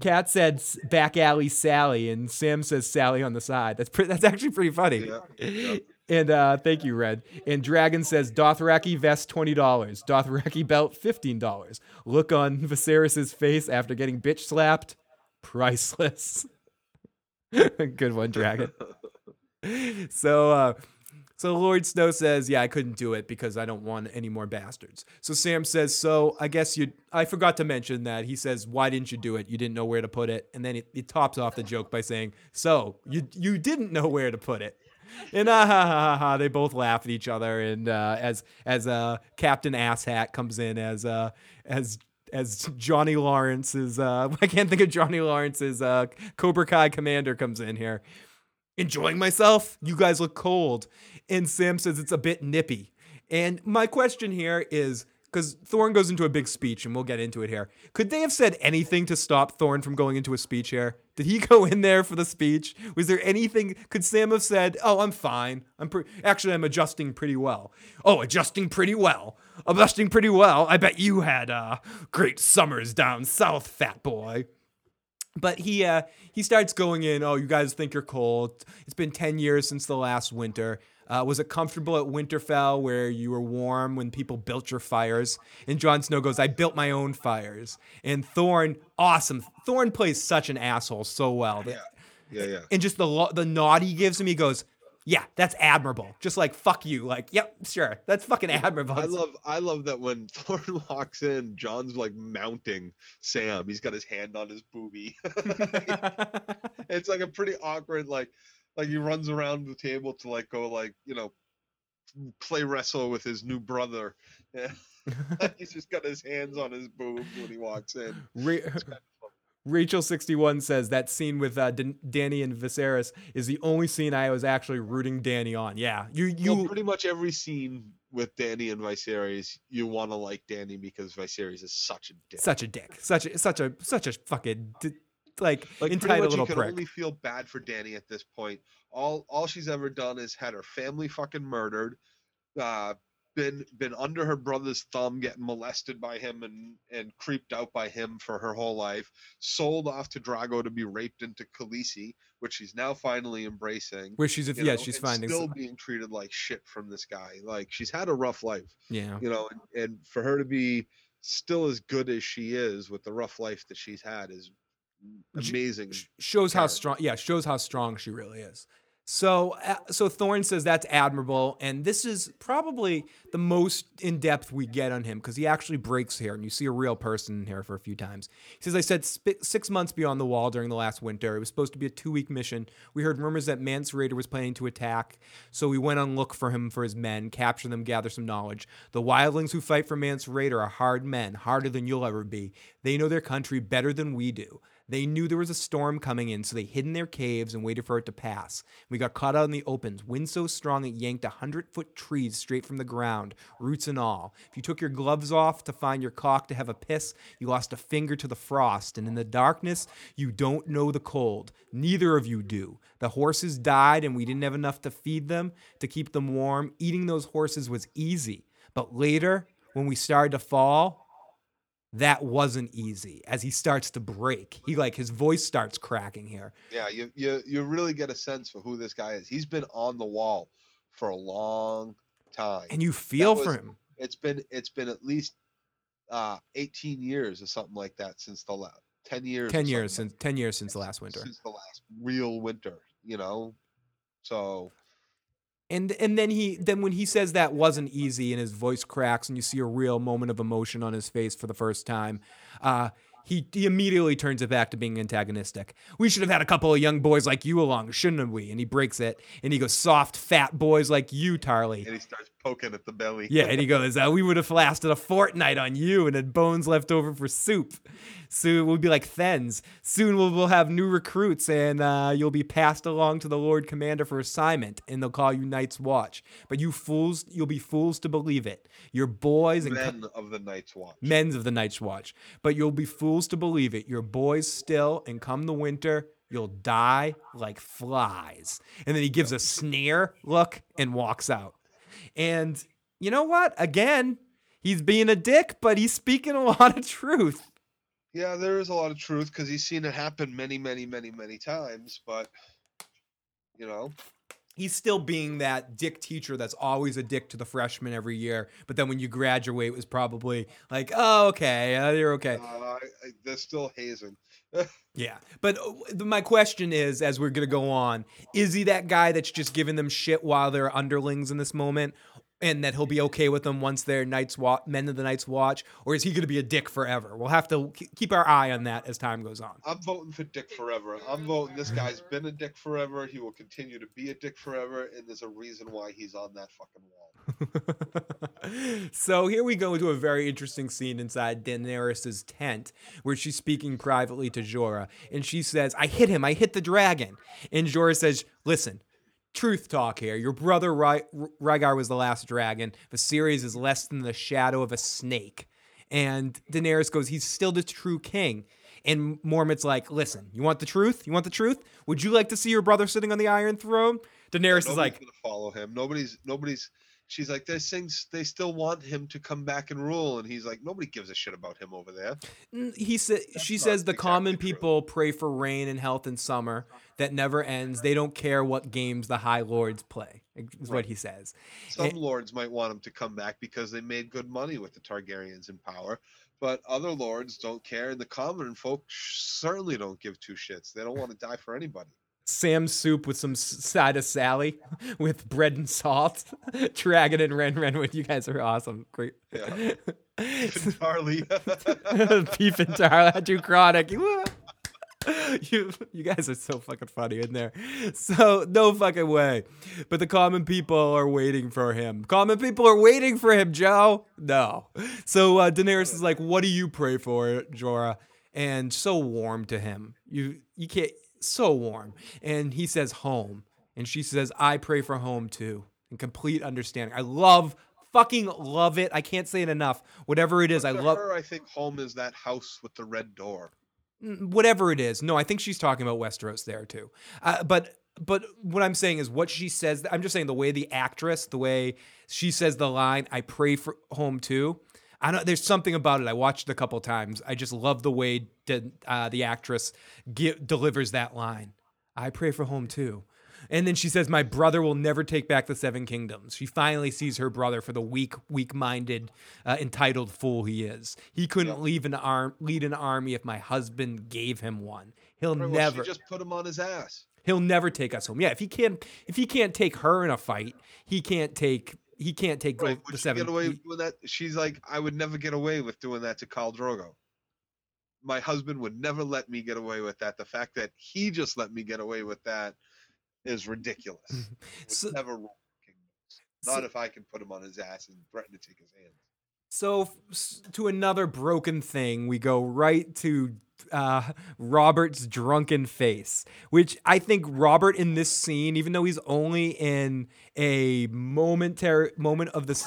Kat said back alley Sally, and Sam says Sally on the side. That's pre- that's actually pretty funny. Yeah, yeah. And uh, thank you, Red. And Dragon says Dothraki vest twenty dollars, Dothraki belt fifteen dollars. Look on Viserys's face after getting bitch slapped, priceless. Good one, Dragon. so uh so Lord Snow says, "Yeah, I couldn't do it because I don't want any more bastards." So Sam says, "So I guess you I forgot to mention that." He says, "Why didn't you do it? You didn't know where to put it." And then it tops off the joke by saying, "So, you you didn't know where to put it." And ah, ha, ha, ha, ha, they both laugh at each other and uh, as as uh, Captain Asshat comes in as uh, as as Johnny Lawrence's uh, I can't think of Johnny Lawrence's uh, Cobra Kai commander comes in here enjoying myself. You guys look cold. And Sam says it's a bit nippy. And my question here is because Thorne goes into a big speech, and we'll get into it here. Could they have said anything to stop Thorne from going into a speech here? Did he go in there for the speech? Was there anything? Could Sam have said, "Oh, I'm fine. I'm pre- actually I'm adjusting pretty well." Oh, adjusting pretty well. Adjusting pretty well. I bet you had uh, great summers down south, fat boy but he uh he starts going in oh you guys think you're cold it's been 10 years since the last winter uh, was it comfortable at winterfell where you were warm when people built your fires and Jon Snow goes I built my own fires and Thorne awesome Thorne plays such an asshole so well Yeah. Yeah, yeah. and just the lo- the nod he gives him he goes yeah that's admirable just like fuck you like yep sure that's fucking admirable I love I love that when Thorne walks in, Jon's like mounting Sam. He's got his hand on his boobie. it's like a pretty awkward like like he runs around the table to like go like, you know, play wrestle with his new brother. Yeah. He's just got his hands on his boobs when he walks in. Ra- Rachel61 says that scene with uh, Dan- Danny and Viserys is the only scene I was actually rooting Danny on. Yeah, you you Well, pretty much every scene with Danny and Viserys, you want to like Danny because Viserys is such a dick. such a dick, such a such a such a fucking d- like, like entitled little you can prick. only feel bad for Danny at this point. All all she's ever done is had her family fucking murdered, uh, been been under her brother's thumb, getting molested by him and and creeped out by him for her whole life. Sold off to Drogo to be raped into Khaleesi, which she's now finally embracing. Where she's yeah, know, she's finding still being treated like shit from this guy. Like she's had a rough life, yeah. you know, and, and for her to be still as good as she is with the rough life that she's had is amazing. sh- shows how strong yeah shows how strong she really is. So uh, so thorne says that's admirable and this is probably the most in-depth we get on him because he actually breaks here and you see a real person here for a few times. He says i said sp- six months beyond the wall during the last winter. It was supposed to be a two-week mission. We heard rumors that Mance Rayder was planning to attack so we went on look for him for his men capture them gather some knowledge. The wildlings who fight for Mance Rayder are hard men harder than you'll ever be. They know their country better than we do they knew there was a storm coming in, so they hid in their caves and waited for it to pass. We got caught out in the opens, wind so strong it yanked a hundred foot trees straight from the ground, roots and all. If you took your gloves off to find your cock to have a piss, you lost a finger to the frost, and in the darkness, you don't know the cold. Neither of you do. The horses died, and we didn't have enough to feed them, to keep them warm. Eating those horses was easy. But later, when we started to fall, that wasn't easy as he starts to break. He like his voice starts cracking here. Yeah, you you you really get a sense for who this guy is. He's been on the wall for a long time. And you feel was- for him. It's been it's been at least uh 18 years or something like that since the last 10 years. 10 years since 10 years since the last winter. Since the last real winter, you know. So And and then he then when he says that wasn't easy and his voice cracks and you see a real moment of emotion on his face for the first time, uh he, he immediately turns it back to being antagonistic. We should have had a couple of young boys like you along, shouldn't we? And he breaks it and he goes, soft, fat boys like you, Tarly. And he starts poking at the belly. Yeah, and he goes, uh, "We would have lasted a fortnight on you, and had bones left over for soup. Soon we'll be like Thens. Soon we'll, we'll have new recruits, and uh, you'll be passed along to the Lord Commander for assignment, and they'll call you Night's Watch. But you fools, you'll be fools to believe it. Your boys and co- Men of the Night's Watch. men's of the Night's Watch. But you'll be fools to believe it. Your boys still, and come the winter." You'll die like flies. And then he gives a sneer look and walks out. And you know what? Again, he's being a dick, but he's speaking a lot of truth. Yeah, there is a lot of truth because he's seen it happen many, many, many, many times. But you know, He's still being that dick teacher that's always a dick to the freshmen every year, but then when you graduate, was probably like, oh, okay, uh, you're okay. uh, I, I, they're still hazing. Yeah. But uh, my question is, as we're going to go on, is he that guy that's just giving them shit while they're underlings in this moment? And that he'll be okay with them once they're Night's wa- men of the Night's Watch, or is he going to be a dick forever? We'll have to keep our eye on that as time goes on. I'm voting for Dick forever. I'm voting. This guy's been a dick forever. He will continue to be a dick forever, and there's a reason why he's on that fucking wall. so here we go into a very interesting scene inside Daenerys' tent where she's speaking privately to Jorah and she says, I hit him, I hit the dragon. And Jorah says, Listen, truth talk here. Your brother Ry- Rhaegar was the last dragon. Viserys is less than the shadow of a snake. And Daenerys goes, He's still the true king. And Mormont's like, Listen, you want the truth? You want the truth? Would you like to see your brother sitting on the Iron Throne? Daenerys is Nobody's like, follow him. Nobody's. Nobody's. She's like, they things. They still want him to come back and rule, and he's like, nobody gives a shit about him over there. He said she says the exactly common true. people pray for rain and health in summer that never ends they don't care what games the high lords play is what he says Some lords might want him to come back because they made good money with the Targaryens in power, but other lords don't care, and the common folk certainly don't give two shits. They don't want to die for anybody. Sam's soup with some side of Sally with bread and salt. Dragon and Ren Renwood, you guys are awesome. Great. Yeah. Charlie. Beef and tar, too chronic. You, you, you guys are so fucking funny in there. So no fucking way. But the common people are waiting for him. Common people are waiting for him, Joe. No. So uh, Daenerys is like, "What do you pray for, Jorah?" And so warm to him. You you can't so warm. And he says home. And she says, I pray for home too. And complete understanding. I love fucking love it. I can't say it enough. Whatever it is, I love her, I think home is that house with the red door. Mm, whatever it is. No, I think she's talking about Westeros there too. Uh, but but what I'm saying is what she says. I'm just saying the way the actress, the way she says the line, "I pray for home too." I don't. There's something about it. I watched it a couple times. I just love the way the, uh, the actress gi- delivers that line. I pray for home too. And then she says, "My brother will never take back the Seven Kingdoms." She finally sees her brother for the weak, weak-minded, uh, entitled fool he is. He couldn't Yep. leave an arm, lead an army if my husband gave him one. He'll well, never, She just put him on his ass. he'll never take us home. Yeah, if he can't, if he can't take her in a fight, he can't take, he can't take Right. the, the seven. get away he- with doing that? She's like, I would never get away with doing that to Khal Drogo. My husband would never let me get away with that. The fact that he just let me get away with that is ridiculous. So- never rule kingdoms. Not so- if I can put him on his ass and threaten to take his hand. So to another broken thing, we go right to uh, Robert's drunken face, which I think Robert in this scene, even though he's only in a momentary moment of this.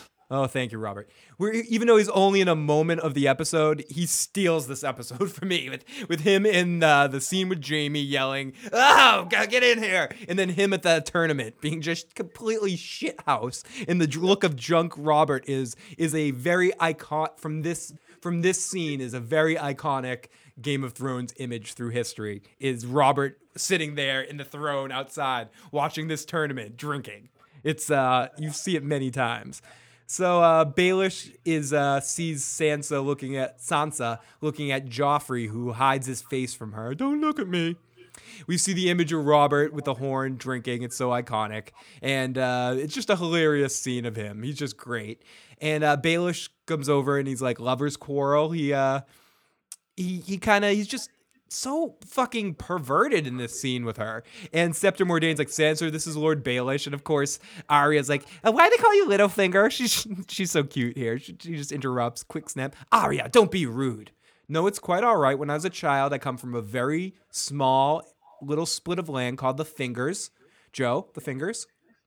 Oh, thank you, Robert. We're, even though he's only in a moment of the episode, he steals this episode for me with with him in the scene with Jaime yelling, "Oh, get in here!" and then him at the tournament being just completely shithouse. And the look of drunk Robert is is a very icon from this from this scene is a very iconic Game of Thrones image through history. Is Robert sitting there in the throne outside watching this tournament, drinking. It's uh, you see it many times. So uh, Baelish is uh, sees Sansa looking at Sansa looking at Joffrey, who hides his face from her. Don't look at me. we see the image of Robert with the horn drinking. It's so iconic, and uh, it's just a hilarious scene of him. He's just great. And uh, Baelish comes over and he's like lovers quarrel. He uh, he he kind of he's just so fucking perverted in this scene with her. And Septa Mordane's like, Sansa, this is Lord Baelish. And of course, Arya's like, "Uh, why do they call you Littlefinger? She's she's so cute here. She, she just interrupts, quick snap. Arya, don't be rude. No, it's quite all right. When I was a child, I come from a very small little split of land called the Fingers. Joe, the Fingers.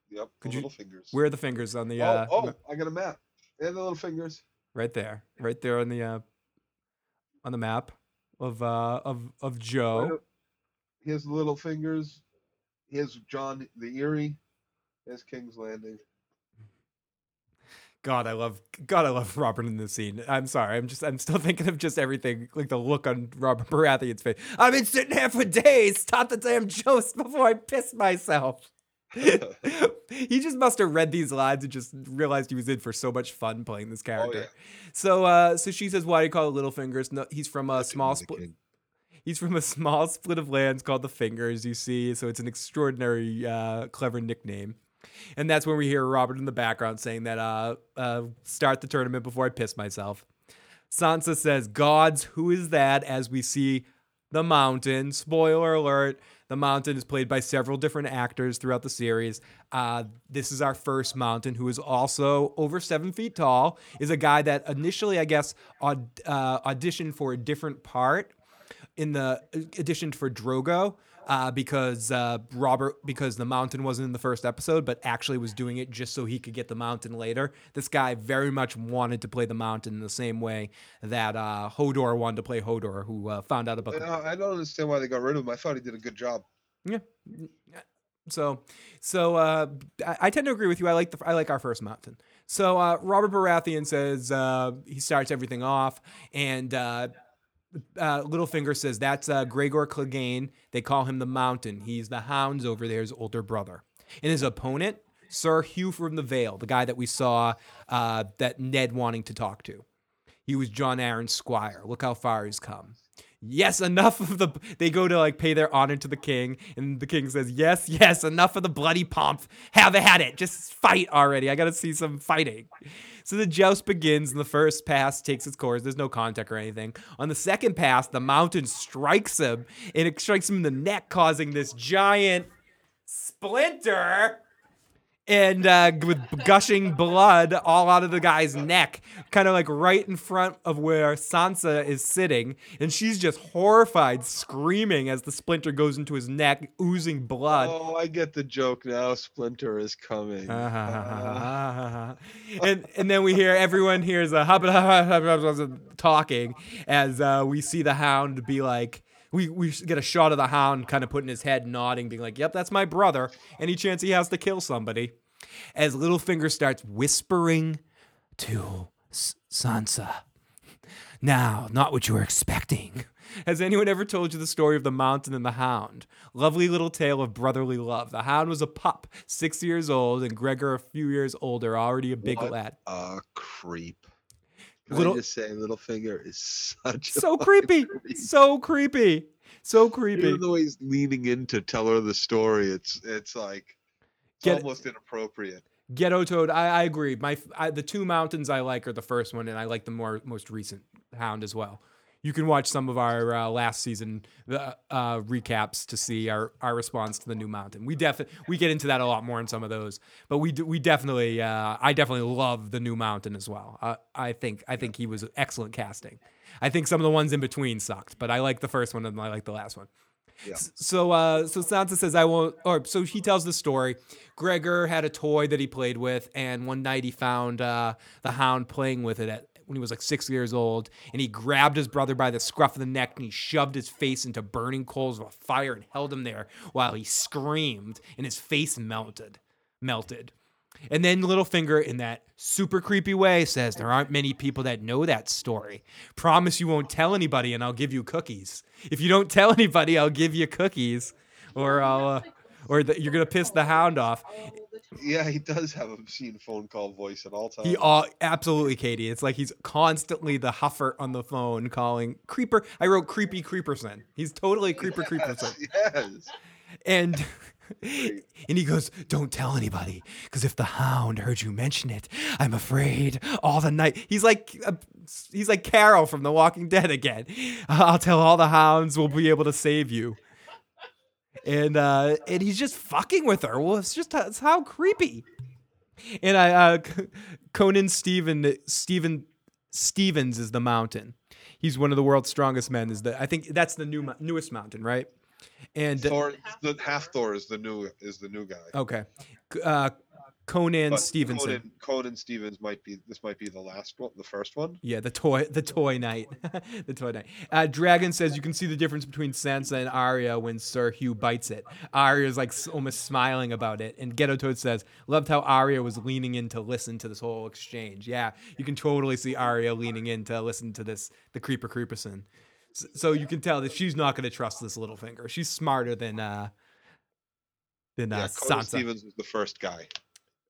Yep. Could the you- little fingers. Where are the fingers on the oh, uh oh, I got a map. They have the little fingers. right there. Right there on the uh on the map of uh of of Joe. His little fingers. His John the Erie. His King's Landing. God, I love God, I love Robert in this scene. I'm sorry, I'm just I'm still thinking of just everything, like the look on Robert Baratheon's face. I've been sitting here for days. Stop the damn jokes before I piss myself. he just must have read these lines and just realized he was in for so much fun playing this Oh character. yeah. So, uh, so she says, "Why do you call it Littlefingers?" No, he's from a small split. He's from a small split of lands called the Fingers, you see. So it's an extraordinary, uh, clever nickname. And that's when we hear Robert in the background saying that, uh, uh, start the tournament before I piss myself. Sansa says, Gods, who is that? As we see the mountain. Spoiler alert. The mountain is played by several different actors throughout the series. Uh, this is our first mountain, who is also over seven feet tall. Is a guy that initially, I guess, aud- uh, auditioned for a different part in the auditioned for Drogo uh, because uh, Robert because the mountain wasn't in the first episode, but actually was doing it just so he could get the mountain later. This guy very much wanted to play the mountain in the same way that uh, Hodor wanted to play Hodor, who uh, found out about the Uh, I don't understand why they got rid of him. I thought he did a good job. yeah. So, so uh, I, I tend to agree with you. I like the I like our first mountain. So uh, Robert Baratheon says uh, he starts everything off, and uh, Littlefinger says that's uh, Gregor Clegane. They call him the Mountain. He's the Hound's over there's older brother, and his opponent, Sir Hugh from the Vale, the guy that we saw uh, that Ned wanting to talk to. He was Jon Arryn's squire. Look how far he's come. Yes, enough of the. They go to like pay their honor to the king, and the king says, "Yes, yes, enough of the bloody pomp. Have at it. Just fight already. I gotta see some fighting." So the joust begins, and the first pass takes its course. There's no contact or anything. On the second pass, the mountain strikes him, and it strikes him in the neck, causing this giant splinter and uh, with gushing blood all out of the guy's neck, kind of like right in front of where Sansa is sitting, and she's just horrified, screaming as the splinter goes into his neck, oozing blood. Oh, I get the joke now. Splinter is coming. Ah. and and then we hear everyone hears a hubba talking as uh, we see the hound be like. We, we get a shot of the hound kind of putting his head nodding, being like, Yep, that's my brother. Any chance he has to kill somebody. As Littlefinger starts whispering to Sansa. Now, not what you were expecting. Has anyone ever told you the story of the mountain and the hound? Lovely little tale of brotherly love. The hound was a pup, six years old, and Gregor a few years older, already a big What? lad. A creep. Can Little- I just say, Littlefinger is such So creepy. creep. So creepy. So creepy. Even though he's leaning in to tell her the story, it's it's like Get- almost inappropriate. Ghetto Toad, I, I agree. My I, the two mountains I like are the first one, and I like the more most recent Hound as well. You can watch some of our uh, last season uh, uh, recaps to see our, our response to the new mountain. We definitely we get into that a lot more in some of those, but we do, we definitely uh, I definitely love the new mountain as well. Uh, I think I think he was excellent casting. I think some of the ones in between sucked, but I like the first one and I like the last one. So uh so Sansa says I won't or so he tells the story. Gregor had a toy that he played with and one night he found uh the hound playing with it at when he was like 6 years old and he grabbed his brother by the scruff of the neck and he shoved his face into burning coals of a fire and held him there while he screamed and his face melted melted. And then Littlefinger, in that super creepy way, says, There aren't many people that know that story. Promise you won't tell anybody and I'll give you cookies. If you don't tell anybody, I'll give you cookies. Or I'll, uh, or the, you're going to piss the hound off. Yeah, he does have obscene phone call voice at all times. He uh, absolutely, Katie. It's like he's constantly the huffer on the phone calling creeper. I wrote creepy creeperson. He's totally creeper creeperson. Yes. And and he goes, "Don't tell anybody, because if the hound heard you mention it, I'm afraid all the night." He's like, uh, he's like Carol from The Walking Dead again. I'll tell all the hounds we'll be able to save you. And uh, and he's just fucking with her. Well, it's just it's how creepy. And I, uh, Conan Steven Steven Stevens is the mountain. He's one of the world's strongest men. Is the I think that's the new newest mountain, right? And Thor, the half Thor is the new is the new guy. Okay. Uh, Conan But Stevenson. Conan, Conan Stevens might be this might be the last one, the first one. Yeah, the toy, the toy knight, the toy knight. Uh, Dragon says you can see the difference between Sansa and Arya when Sir Hugh bites it. Arya's like almost smiling about it, and Ghetto Toad says loved how Arya was leaning in to listen to this whole exchange. Yeah, you can totally see Arya leaning in to listen to this, the creeper creeperson. So you can tell that she's not going to trust this little finger. She's smarter than uh than uh, yeah, Conan Sansa. Stevens was the first guy.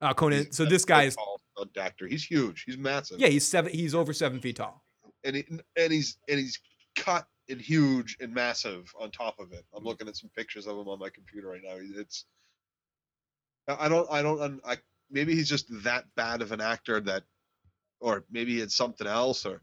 Uh, Conan. He's So this guy is tall, stunt actor. He's huge. He's massive. yeah, he's seven. He's over seven feet tall. and he, and he's and he's cut and huge and massive on top of it. Mm. I'm looking at some pictures of him on my computer right now. It's I I don't I don't I maybe he's just that bad of an actor that or maybe he had something else or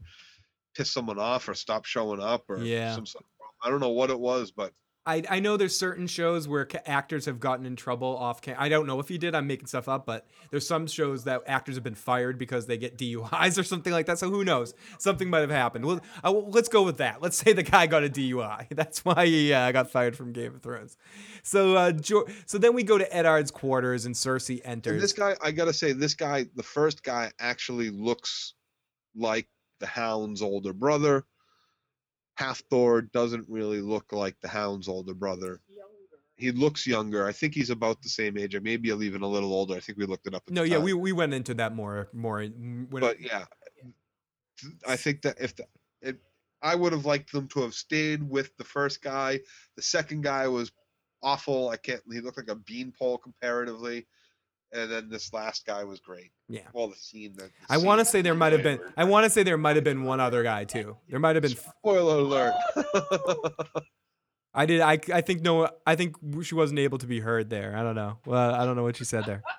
pissed someone off or stop showing up or Yeah. some sort of. I don't know what it was, but I, I know there's certain shows where ca- actors have gotten in trouble off cam. I don't know if he did. I'm making stuff up, but there's some shows that actors have been fired because they get DUIs or something like that. So who knows? Something might have happened. Well, uh, let's go with that. Let's say the guy got a DUI. That's why he uh, got fired from Game of Thrones. So uh, jo- so then we go to Eddard's quarters and Cersei and enters. this guy I gotta say this guy the first guy actually looks like the Hound's older brother. Hafthor doesn't really look like the Hound's older brother. He looks younger. I think he's about the same age, or maybe even a little older. I think we looked it up. No, yeah, time. we, we went into that more more. When But yeah, I think that if the, it, I would have liked them to have stayed with the first guy. The second guy was awful. I can't. He looked like a beanpole comparatively, and then this last guy was great. Yeah. Well, the scene. that I want to say there might have been. I want to say there might have been one other guy too. There might have been. Spoiler alert. I did. I, I think no. I think she wasn't able to be heard there. I don't know. Well, I don't know what she said there.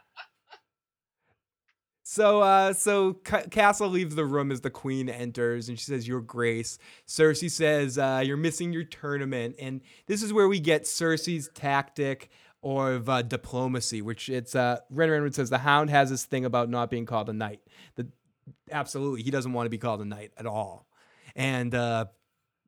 So, uh, so Ca- Castle leaves the room as the queen enters, and she says, "Your Grace." Cersei says, uh, "You're missing your tournament," and this is where we get Cersei's tactic of uh, diplomacy, which it's uh, Ren Renwood says the Hound has this thing about not being called a knight. The absolutely, he doesn't want to be called a knight at all, and uh,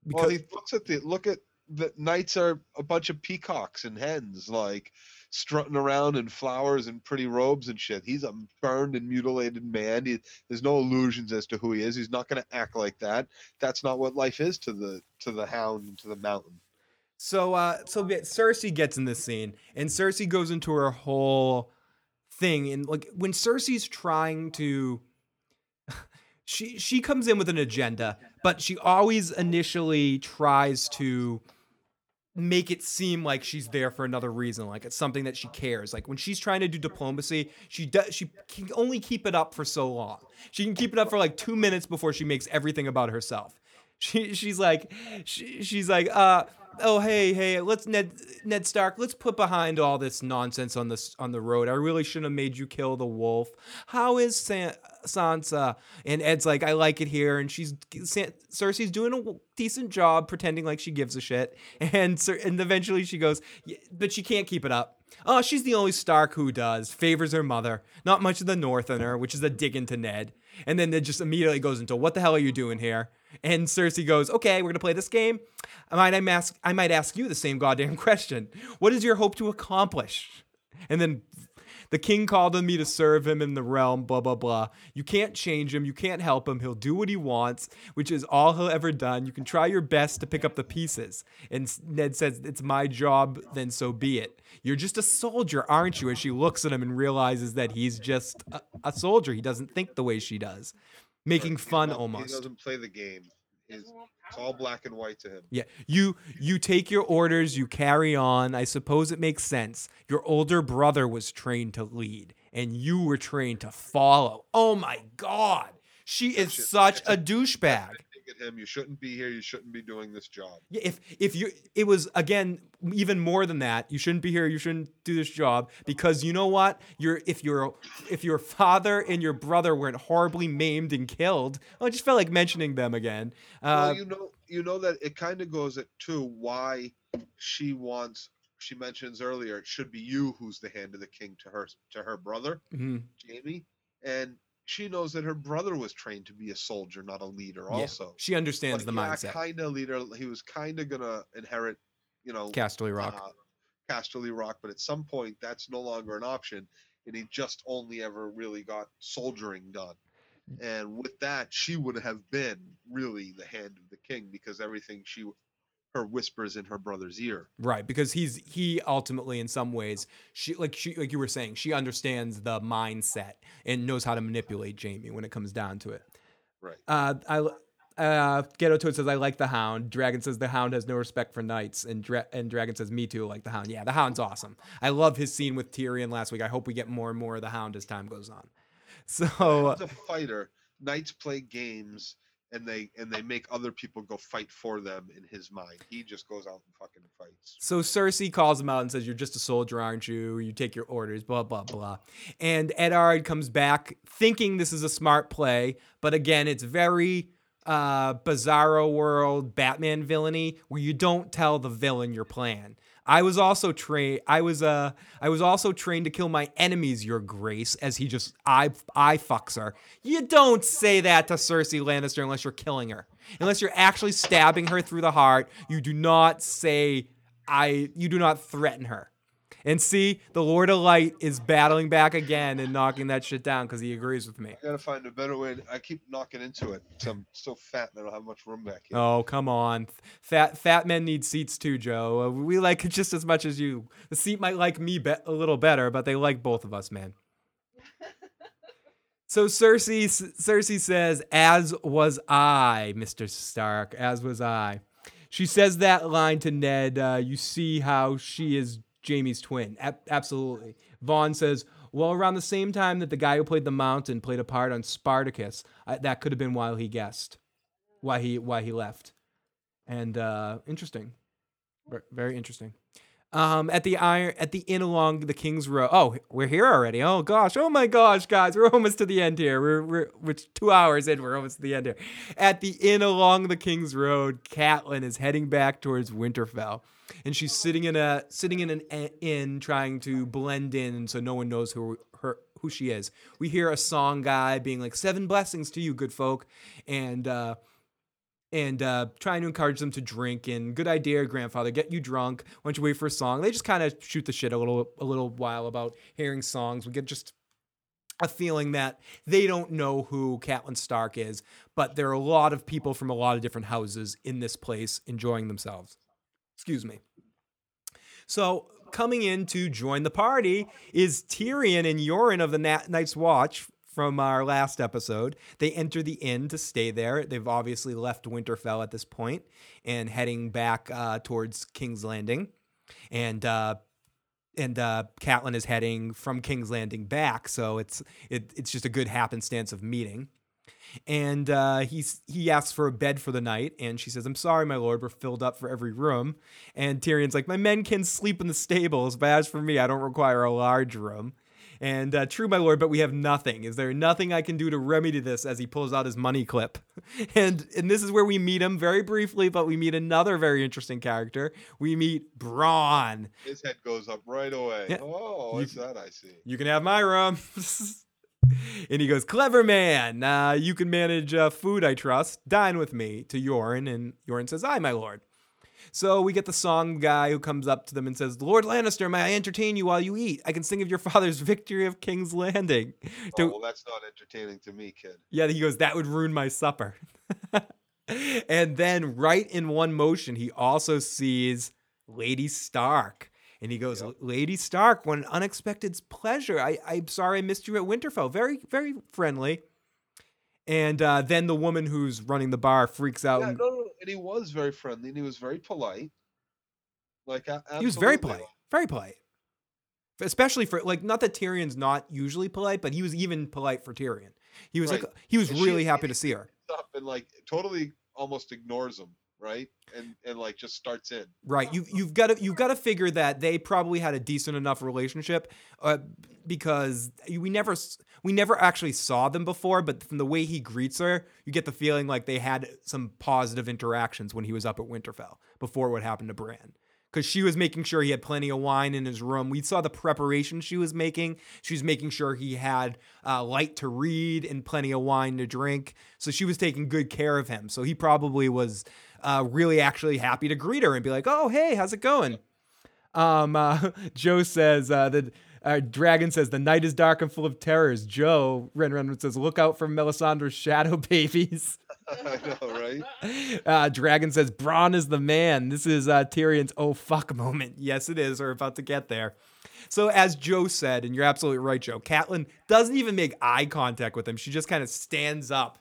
well, because he looks at the look at the knights are a bunch of peacocks and hens, like strutting around in flowers and pretty robes and shit. He's a burned and mutilated man. He, there's no illusions as to who he is. He's not going to act like that. That's not what life is to the to the hound and to the mountain. So uh so Cersei gets in this scene and Cersei goes into her whole thing and like when Cersei's trying to she she comes in with an agenda, but she always initially tries to make it seem like she's there for another reason, like it's something that she cares. Like when she's trying to do diplomacy, she does she can only keep it up for so long. She can keep it up for like 2 minutes before she makes everything about herself. She she's like she, she's like uh oh hey hey let's Ned Ned Stark let's put behind all this nonsense on this on the road. I really shouldn't have made you kill the wolf. How is San- Sansa? And Ed's like I like it here, and she's San- Cersei's doing a decent job pretending like she gives a shit, and and eventually she goes, "Yeah, but she can't keep it up. Oh, she's the only Stark who does favors her mother. Not much of the Northerner, which is a dig into Ned. And then it just immediately goes into what the hell are you doing here? And Cersei goes, "Okay, we're gonna play this game. I might I ask I might ask you the same goddamn question. What is your hope to accomplish?" And then the king called on me to serve him in the realm, blah, blah, blah. You can't change him. You can't help him. He'll do what he wants, which is all he'll ever done. You can try your best to pick up the pieces. And Ned says, It's my job, then so be it. You're just a soldier, aren't you? As she looks at him and realizes that he's just a, a soldier. He doesn't think the way she does, making fun almost. He doesn't play the game. He's, it's all black and white to him. Yeah, you you take your orders, you carry on. I suppose it makes sense. Your older brother was trained to lead, and you were trained to follow. Oh my god. She is such a- douchebag. At him. You shouldn't be here. You shouldn't be doing this job. Yeah, if if you it was again even more than that, you shouldn't be here. You shouldn't do this job because you know what? You're if your if your father and your brother weren't horribly maimed and killed. I just felt like mentioning them again. Uh, well, you know, you know that it kind of goes at to why she wants. She mentions earlier it should be you who's the hand of the king to her to her brother mhm. Jaime, and she knows that her brother was trained to be a soldier, not a leader. Yeah, Also, she understands the mindset. Kind of leader. He was kind of gonna inherit, you know, Casterly Rock. uh, Casterly Rock, but at some point that's no longer an option, and he just only ever really got soldiering done. And with that, she would have been really the hand of the king because everything she, her whispers in her brother's ear. Right, because he's he ultimately in some ways she like she like you were saying she understands the mindset and knows how to manipulate Jaime when it comes down to it. Right. Uh, I uh, Ghetto Toad says I like the Hound. Dragon says the Hound has no respect for knights, and Dra- and Dragon says me too. I Like the Hound. Yeah, the Hound's awesome. I love his scene with Tyrion last week. I hope we get more and more of the Hound as time goes on. So a fighter, knights play games and they and they make other people go fight for them in his mind. He just goes out and fucking fights. So Cersei calls him out and says, "You're just a soldier, aren't you? You take your orders." Blah blah blah. And Eddard comes back thinking this is a smart play, but again, it's very uh, Bizarro World Batman villainy where you don't tell the villain your plan. I was also trained. I was uh, I was also trained to kill my enemies, Your Grace. As he just I I fucks her. You don't say that to Cersei Lannister unless you're killing her. Unless you're actually stabbing her through the heart, you do not say I. You do not threaten her. And see, the Lord of Light is battling back again and knocking that shit down because he agrees with me. I gotta find a better way. I keep knocking into it. 'cause I'm so fat and I don't have much room back here. Oh, come on. Fat fat men need seats too, Joe. Uh, We like it just as much as you. The seat might like me be- a little better, but they like both of us, man. So Cersei Cersei says, "As was I, Mr. Stark, as was I." She says that line to Ned. Uh, you see how she is Jaime's twin. A- absolutely. Vaughn says, "Well, around the same time that the guy who played the Mountain played a part on Spartacus, uh, that could have been while he guessed, why he why he left." And uh, interesting, very interesting. Um, at the iron at the inn along the King's Road. Oh, we're here already. Oh gosh. Oh my gosh, guys, we're almost to the end here. We're we're we're two hours in. We're almost to the end here. At the inn along the King's Road, Catelyn is heading back towards Winterfell, and she's sitting in a sitting in an inn trying to blend in so no one knows who her who she is. We hear a song guy being like seven blessings to you, good folk, and. uh and uh, trying to encourage them to drink. And good idea, grandfather, get you drunk. Why don't you wait for a song? They just kind of shoot the shit a little, a little while about hearing songs. We get just a feeling that they don't know who Catelyn Stark is, but there are a lot of people from a lot of different houses in this place enjoying themselves. Excuse me. So coming in to join the party is Tyrion and Yoren of the Night's Watch from our last episode. They enter the inn to stay there. They've obviously left Winterfell at this point and heading back uh, towards King's Landing, and uh, and uh, Catelyn is heading from King's Landing back. So it's it, it's just a good happenstance of meeting. And uh, he's he asks for a bed for the night, and she says, "I'm sorry, my lord, we're filled up for every room." And Tyrion's like, "My men can sleep in the stables, but as for me, I don't require a large room." And uh, true, my lord, but we have nothing. Is there nothing I can do to remedy this? As he pulls out his money clip, and and this is where we meet him very briefly, but we meet another very interesting character. We meet Bronn. His head goes up right away. Yeah. Oh, what's that I see? You can have my room. and he goes, Clever man. Uh, you can manage uh, food, I trust. Dine with me to Yoren. And Yoren says, Aye, my lord. So we get the song guy who comes up to them and says, Lord Lannister, may I entertain you while you eat? I can sing of your father's victory of King's Landing. Oh, well, that's not entertaining to me, kid. yeah, he goes, That would ruin my supper. and then, right in one motion, he also sees Lady Stark. And he goes, Yep. Lady Stark, what an unexpected pleasure. I, I'm sorry I missed you at Winterfell. Very, very friendly. And uh, then the woman who's running the bar freaks out. Yeah, and- no, no, and he was very friendly and he was very polite. Like a- he was very polite. Very polite. especially for like not that Tyrion's not usually polite, but he was even polite for Tyrion. He was Right. like he was And she really happy to see her. Up and like totally almost ignores him, right? And and like just starts in. Right. You you've got to you've got to figure that they probably had a decent enough relationship uh, because we never we never actually saw them before, but from the way he greets her, you get the feeling like they had some positive interactions when he was up at Winterfell before what happened to Bran. Because she was making sure he had plenty of wine in his room. We saw the preparation she was making. She was making sure he had uh, light to read and plenty of wine to drink. So she was taking good care of him. So he probably was uh, really actually happy to greet her and be like, "Oh, hey, how's it going?" Um, uh, Joe says uh, that uh, Dragon says the night is dark and full of terrors. Joe Ren Ren says, "Look out for Melisandre's shadow babies." I know, right? Uh, Dragon says, "Bronn is the man." This is uh, Tyrion's "oh fuck" moment. Yes, it is. We're about to get there. So as Joe said, and you're absolutely right, Joe. Catelyn doesn't even make eye contact with him. She just kind of stands up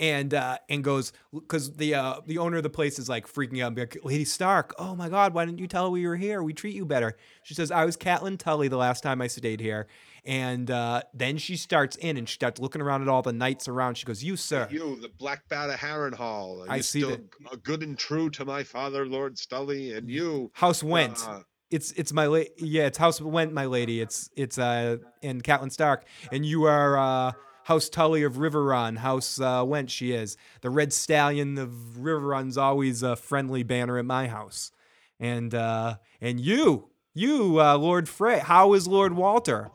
and uh, and goes because the uh, the owner of the place is like freaking out, like, Lady Stark, oh my God, why didn't you tell her we were here? We treat you better. She says, I was Catelyn Tully the last time I stayed here, and uh, then she starts in and she starts looking around at all the knights around. She goes, you sir, You, the Black Bat of Harrenhal. I see still that- good and true to my father, Lord Stully, and you. House Whent. uh, it's it's my la- yeah, it's House Whent, my lady. It's it's uh and Catelyn Stark, and you are uh House Tully of Riverrun. House uh, Whent, she is the Red Stallion of Riverrun's always a friendly banner at my house, and uh and you you uh, Lord Frey, how is Lord Walder?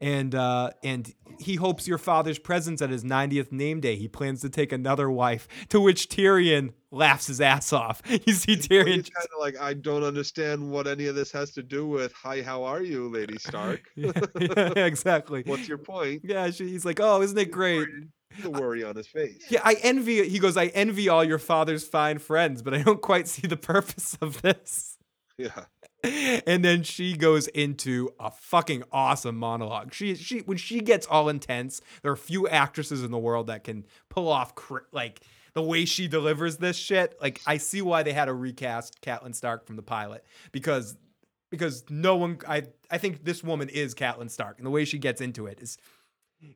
And uh, and he hopes your father's presence at his 90th name day. He plans to take another wife. To which Tyrion laughs his ass off. You see Tyrion he's kind of like, I don't understand what any of this has to do with, hi, how are you, Lady Stark? yeah, yeah, exactly. What's your point? Yeah, she, he's like, oh, isn't it great? The worry on his face. Yeah, I envy. He goes, I envy all your father's fine friends, but I don't quite see the purpose of this. Yeah. And then she goes into a fucking awesome monologue. She she when she gets all intense, there are few actresses in the world that can pull off like the way she delivers this shit. Like I see why they had to recast Catelyn Stark from the pilot because because no one I I think this woman is Catelyn Stark and the way she gets into it is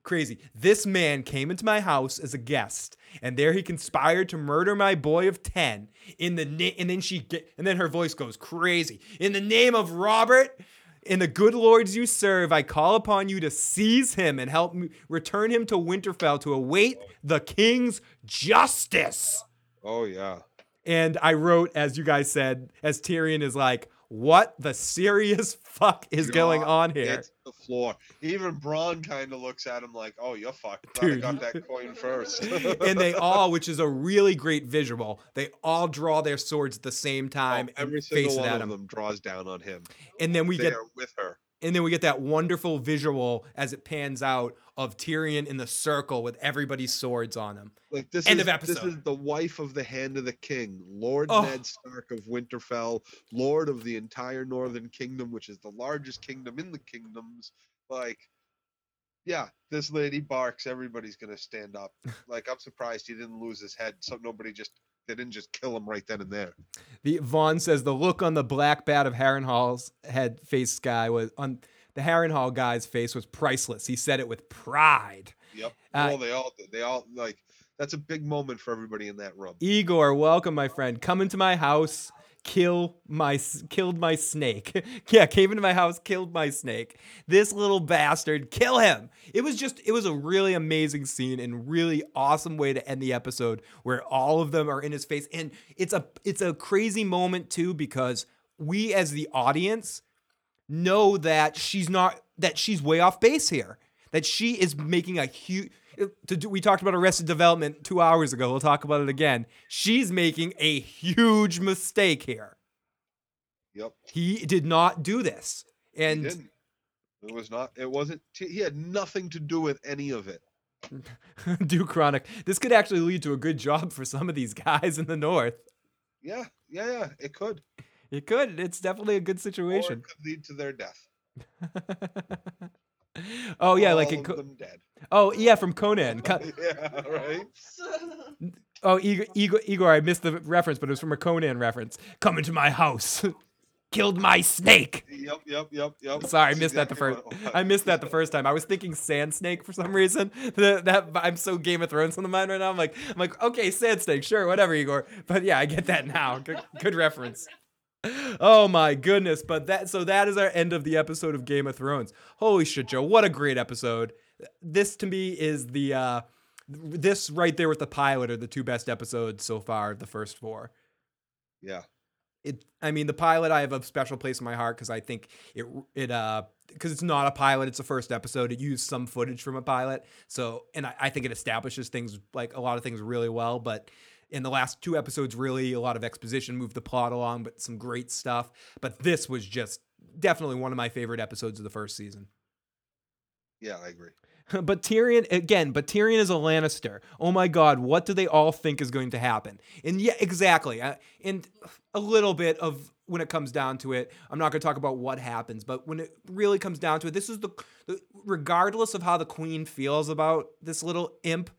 crazy. This man came into my house as a guest, and there he conspired to murder my boy of ten. In the na- and then she get, and then her voice goes crazy. In the name of Robert, in the good lords you serve, I call upon you to seize him and help me return him to Winterfell to await the king's justice. Oh, yeah. And I wrote, as you guys said, as Tyrion is like, "What the serious fuck is going on here?" hits the floor. Even Bronn kind of looks at him like, "Oh, you're fucked. Dude. I got that coin first. and they all, which is a really great visual, they all draw their swords at the same oh, time Oh, every and single face it one at of them draws down on him. And then we they get with her. And then we get that wonderful visual as it pans out of Tyrion in the circle with everybody's swords on him. Like this End is of this is the wife of the Hand of the King, Lord Oh. Ned Stark of Winterfell, Lord of the entire Northern Kingdom, which is the largest kingdom in the kingdoms. Like, yeah, this lady barks. Everybody's gonna stand up. Like, I'm surprised he didn't lose his head. So nobody just they didn't just kill him right then and there. The Vaughn says the look on the black bat of Harrenhal's head face guy was on the Harrenhal guy's face was priceless. He said it with pride. Yep. Uh, well, they all. They all like. That's a big moment for everybody in that room. Igor, welcome, my friend. Come into my house, kill my killed my snake. yeah, came into my house, killed my snake. This little bastard, kill him. It was just, it was a really amazing scene and really awesome way to end the episode where all of them are in his face, and it's a it's a crazy moment too because we as the audience know that she's not that she's way off base here. That she is making a huge. To do, we talked about Arrested Development two hours ago. We'll talk about it again. She's making a huge mistake here. Yep. He did not do this, He and didn't. It was not. It wasn't. He had nothing to do with any of it. Duke Chronic. This could actually lead to a good job for some of these guys in the north. Yeah. Yeah. Yeah. It could. It could. It's definitely a good Or situation. it could lead to their death. oh yeah, like All in of Co- them dead. Oh yeah, from Conan. Co- yeah. Right. Oh, Igor, Igor, Igor, I missed the reference, but it was from a Conan reference. Come into my house. killed my snake. Yep, yep, yep, yep. Sorry, I missed that the first. what it was. I missed that the first time. I was thinking sand snake for some reason. That, that I'm so Game of Thrones on the mind right now. I'm like, I'm like, okay, sand snake, sure, whatever, Igor. But yeah, I get that now. Good, good reference. Oh my goodness! But that so that is our end of the episode of Game of Thrones. Holy shit, Joe! What a great episode. This to me is the uh this right there with the pilot are the two best episodes so far of the first four. Yeah, it i mean the pilot i have a special place in my heart because i think it it uh because it's not a pilot it's the first episode. It used some footage from a pilot. So and I, I think it establishes things like a lot of things really well but in the last two episodes really a lot of exposition moved the plot along but some great stuff. But this was just definitely one of my favorite episodes of the first season yeah, I agree. but Tyrion again, but Tyrion is a Lannister. Oh my God, what do they all think is going to happen? And yeah, exactly. Uh, and a little bit of when it comes down to it, I'm not going to talk about what happens, but when it really comes down to it, this is the, the regardless of how the queen feels about this little imp,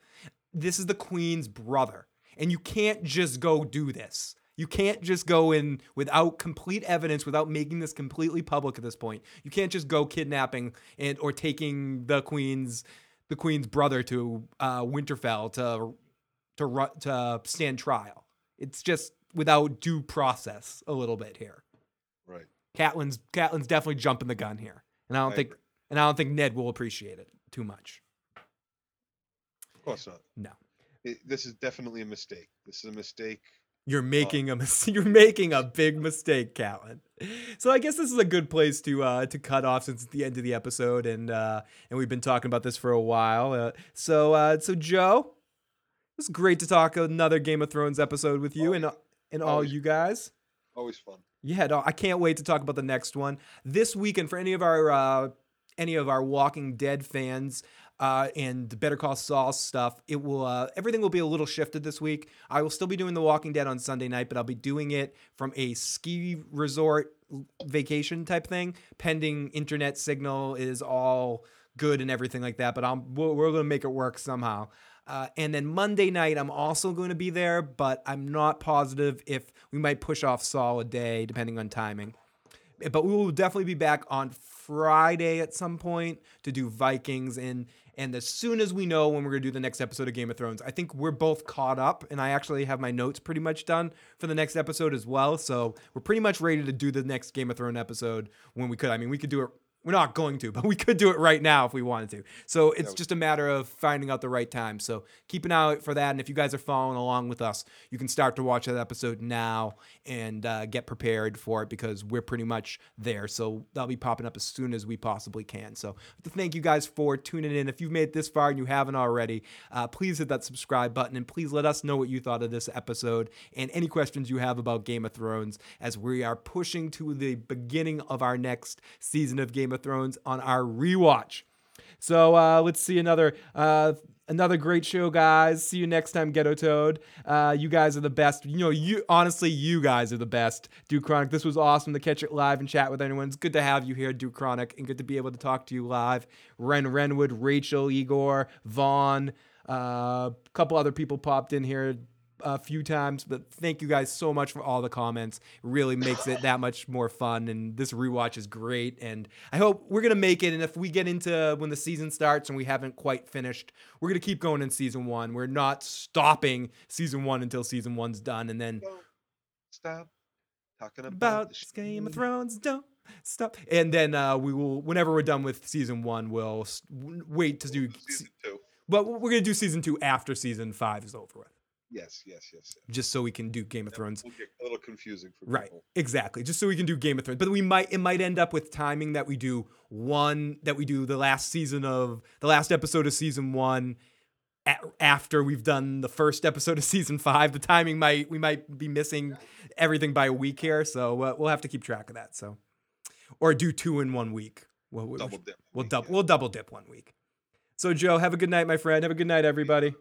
this is the queen's brother, and you can't just go do this. You can't just go in without complete evidence, without making this completely public at this point. You can't just go kidnapping and or taking the queen's the queen's brother to uh, Winterfell to to to stand trial. It's just without due process a little bit here. Right. Catelyn's Catelyn's definitely jumping the gun here, and I don't I think agree. and I don't think Ned will appreciate it too much. Of course not. No. It, this is definitely a mistake. This is a mistake. You're making a mis- you're making a big mistake, Catelyn. So I guess this is a good place to uh, to cut off since it's the end of the episode, and uh, and we've been talking about this for a while. Uh, so uh, so Joe, it was great to talk another Game of Thrones episode with you and and all Always. you guys. Always fun. Yeah, no, I can't wait to talk about the next one this weekend for any of our uh, any of our Walking Dead fans uh, and Better Call Saul stuff. It will uh, everything will be a little shifted this week. I will still be doing The Walking Dead on Sunday night, but I'll be doing it from a ski resort vacation type thing, pending internet signal is all good and everything like that. But I'm we're, we're gonna make it work somehow. Uh, and then Monday night, I'm also going to be there, but I'm not positive if we might push off Saul a day, depending on timing. But we will definitely be back on Friday at some point to do Vikings. And and as soon as we know when we're going to do the next episode of Game of Thrones, I think we're both caught up, and I actually have my notes pretty much done for the next episode as well. So we're pretty much ready to do the next Game of Thrones episode when we could. I mean, we could do it we're not going to, but we could do it right now if we wanted to. So it's just a matter of finding out the right time. So keep an eye out for that. And if you guys are following along with us, you can start to watch that episode now and uh, get prepared for it because we're pretty much there. So that'll be popping up as soon as we possibly can. So to thank you guys for tuning in. If you've made it this far and you haven't already, uh, please hit that subscribe button and please let us know what you thought of this episode and any questions you have about Game of Thrones as we are pushing to the beginning of our next season of Game of Thrones on our rewatch. So uh, let's see another uh, another great show, guys. See you next time, Ghetto Toad. Uh, you guys are the best. You know, you honestly, you guys are the best. Duke Chronic, this was awesome to catch it live and chat with anyone. It's good to have you here, Duke Chronic, and good to be able to talk to you live. Ren Renwood, Rachel, Igor, Vaughn, uh, a couple other people popped in here a few times, but thank you guys so much for all the comments. It really makes it that much more fun, and this rewatch is great. And I hope we're gonna make it. And if we get into when the season starts and we haven't quite finished, we're gonna keep going in season one. We're not stopping season one until season one's done, and then Don't stop talking about, about this Game of. Thrones. Don't stop. And then uh, we will, whenever we're done with season one, we'll wait to do. Season two. But we're gonna do season two after season five is over with, Yes, yes, yes. yes. just so we can do Game of Thrones. Get a little confusing for Right, people. exactly. Just so we can do Game of Thrones, but we might it might end up with timing that we do one that we do the last season of the last episode of season one a- after we've done the first episode of season five. The timing might we might be missing everything by a week here, so uh, we'll have to keep track of that. So, or do two in one week. We'll, we'll, Double dip. we'll week, double yeah. we'll double dip one week. So Joe, have a good night, my friend. Have a good night, everybody.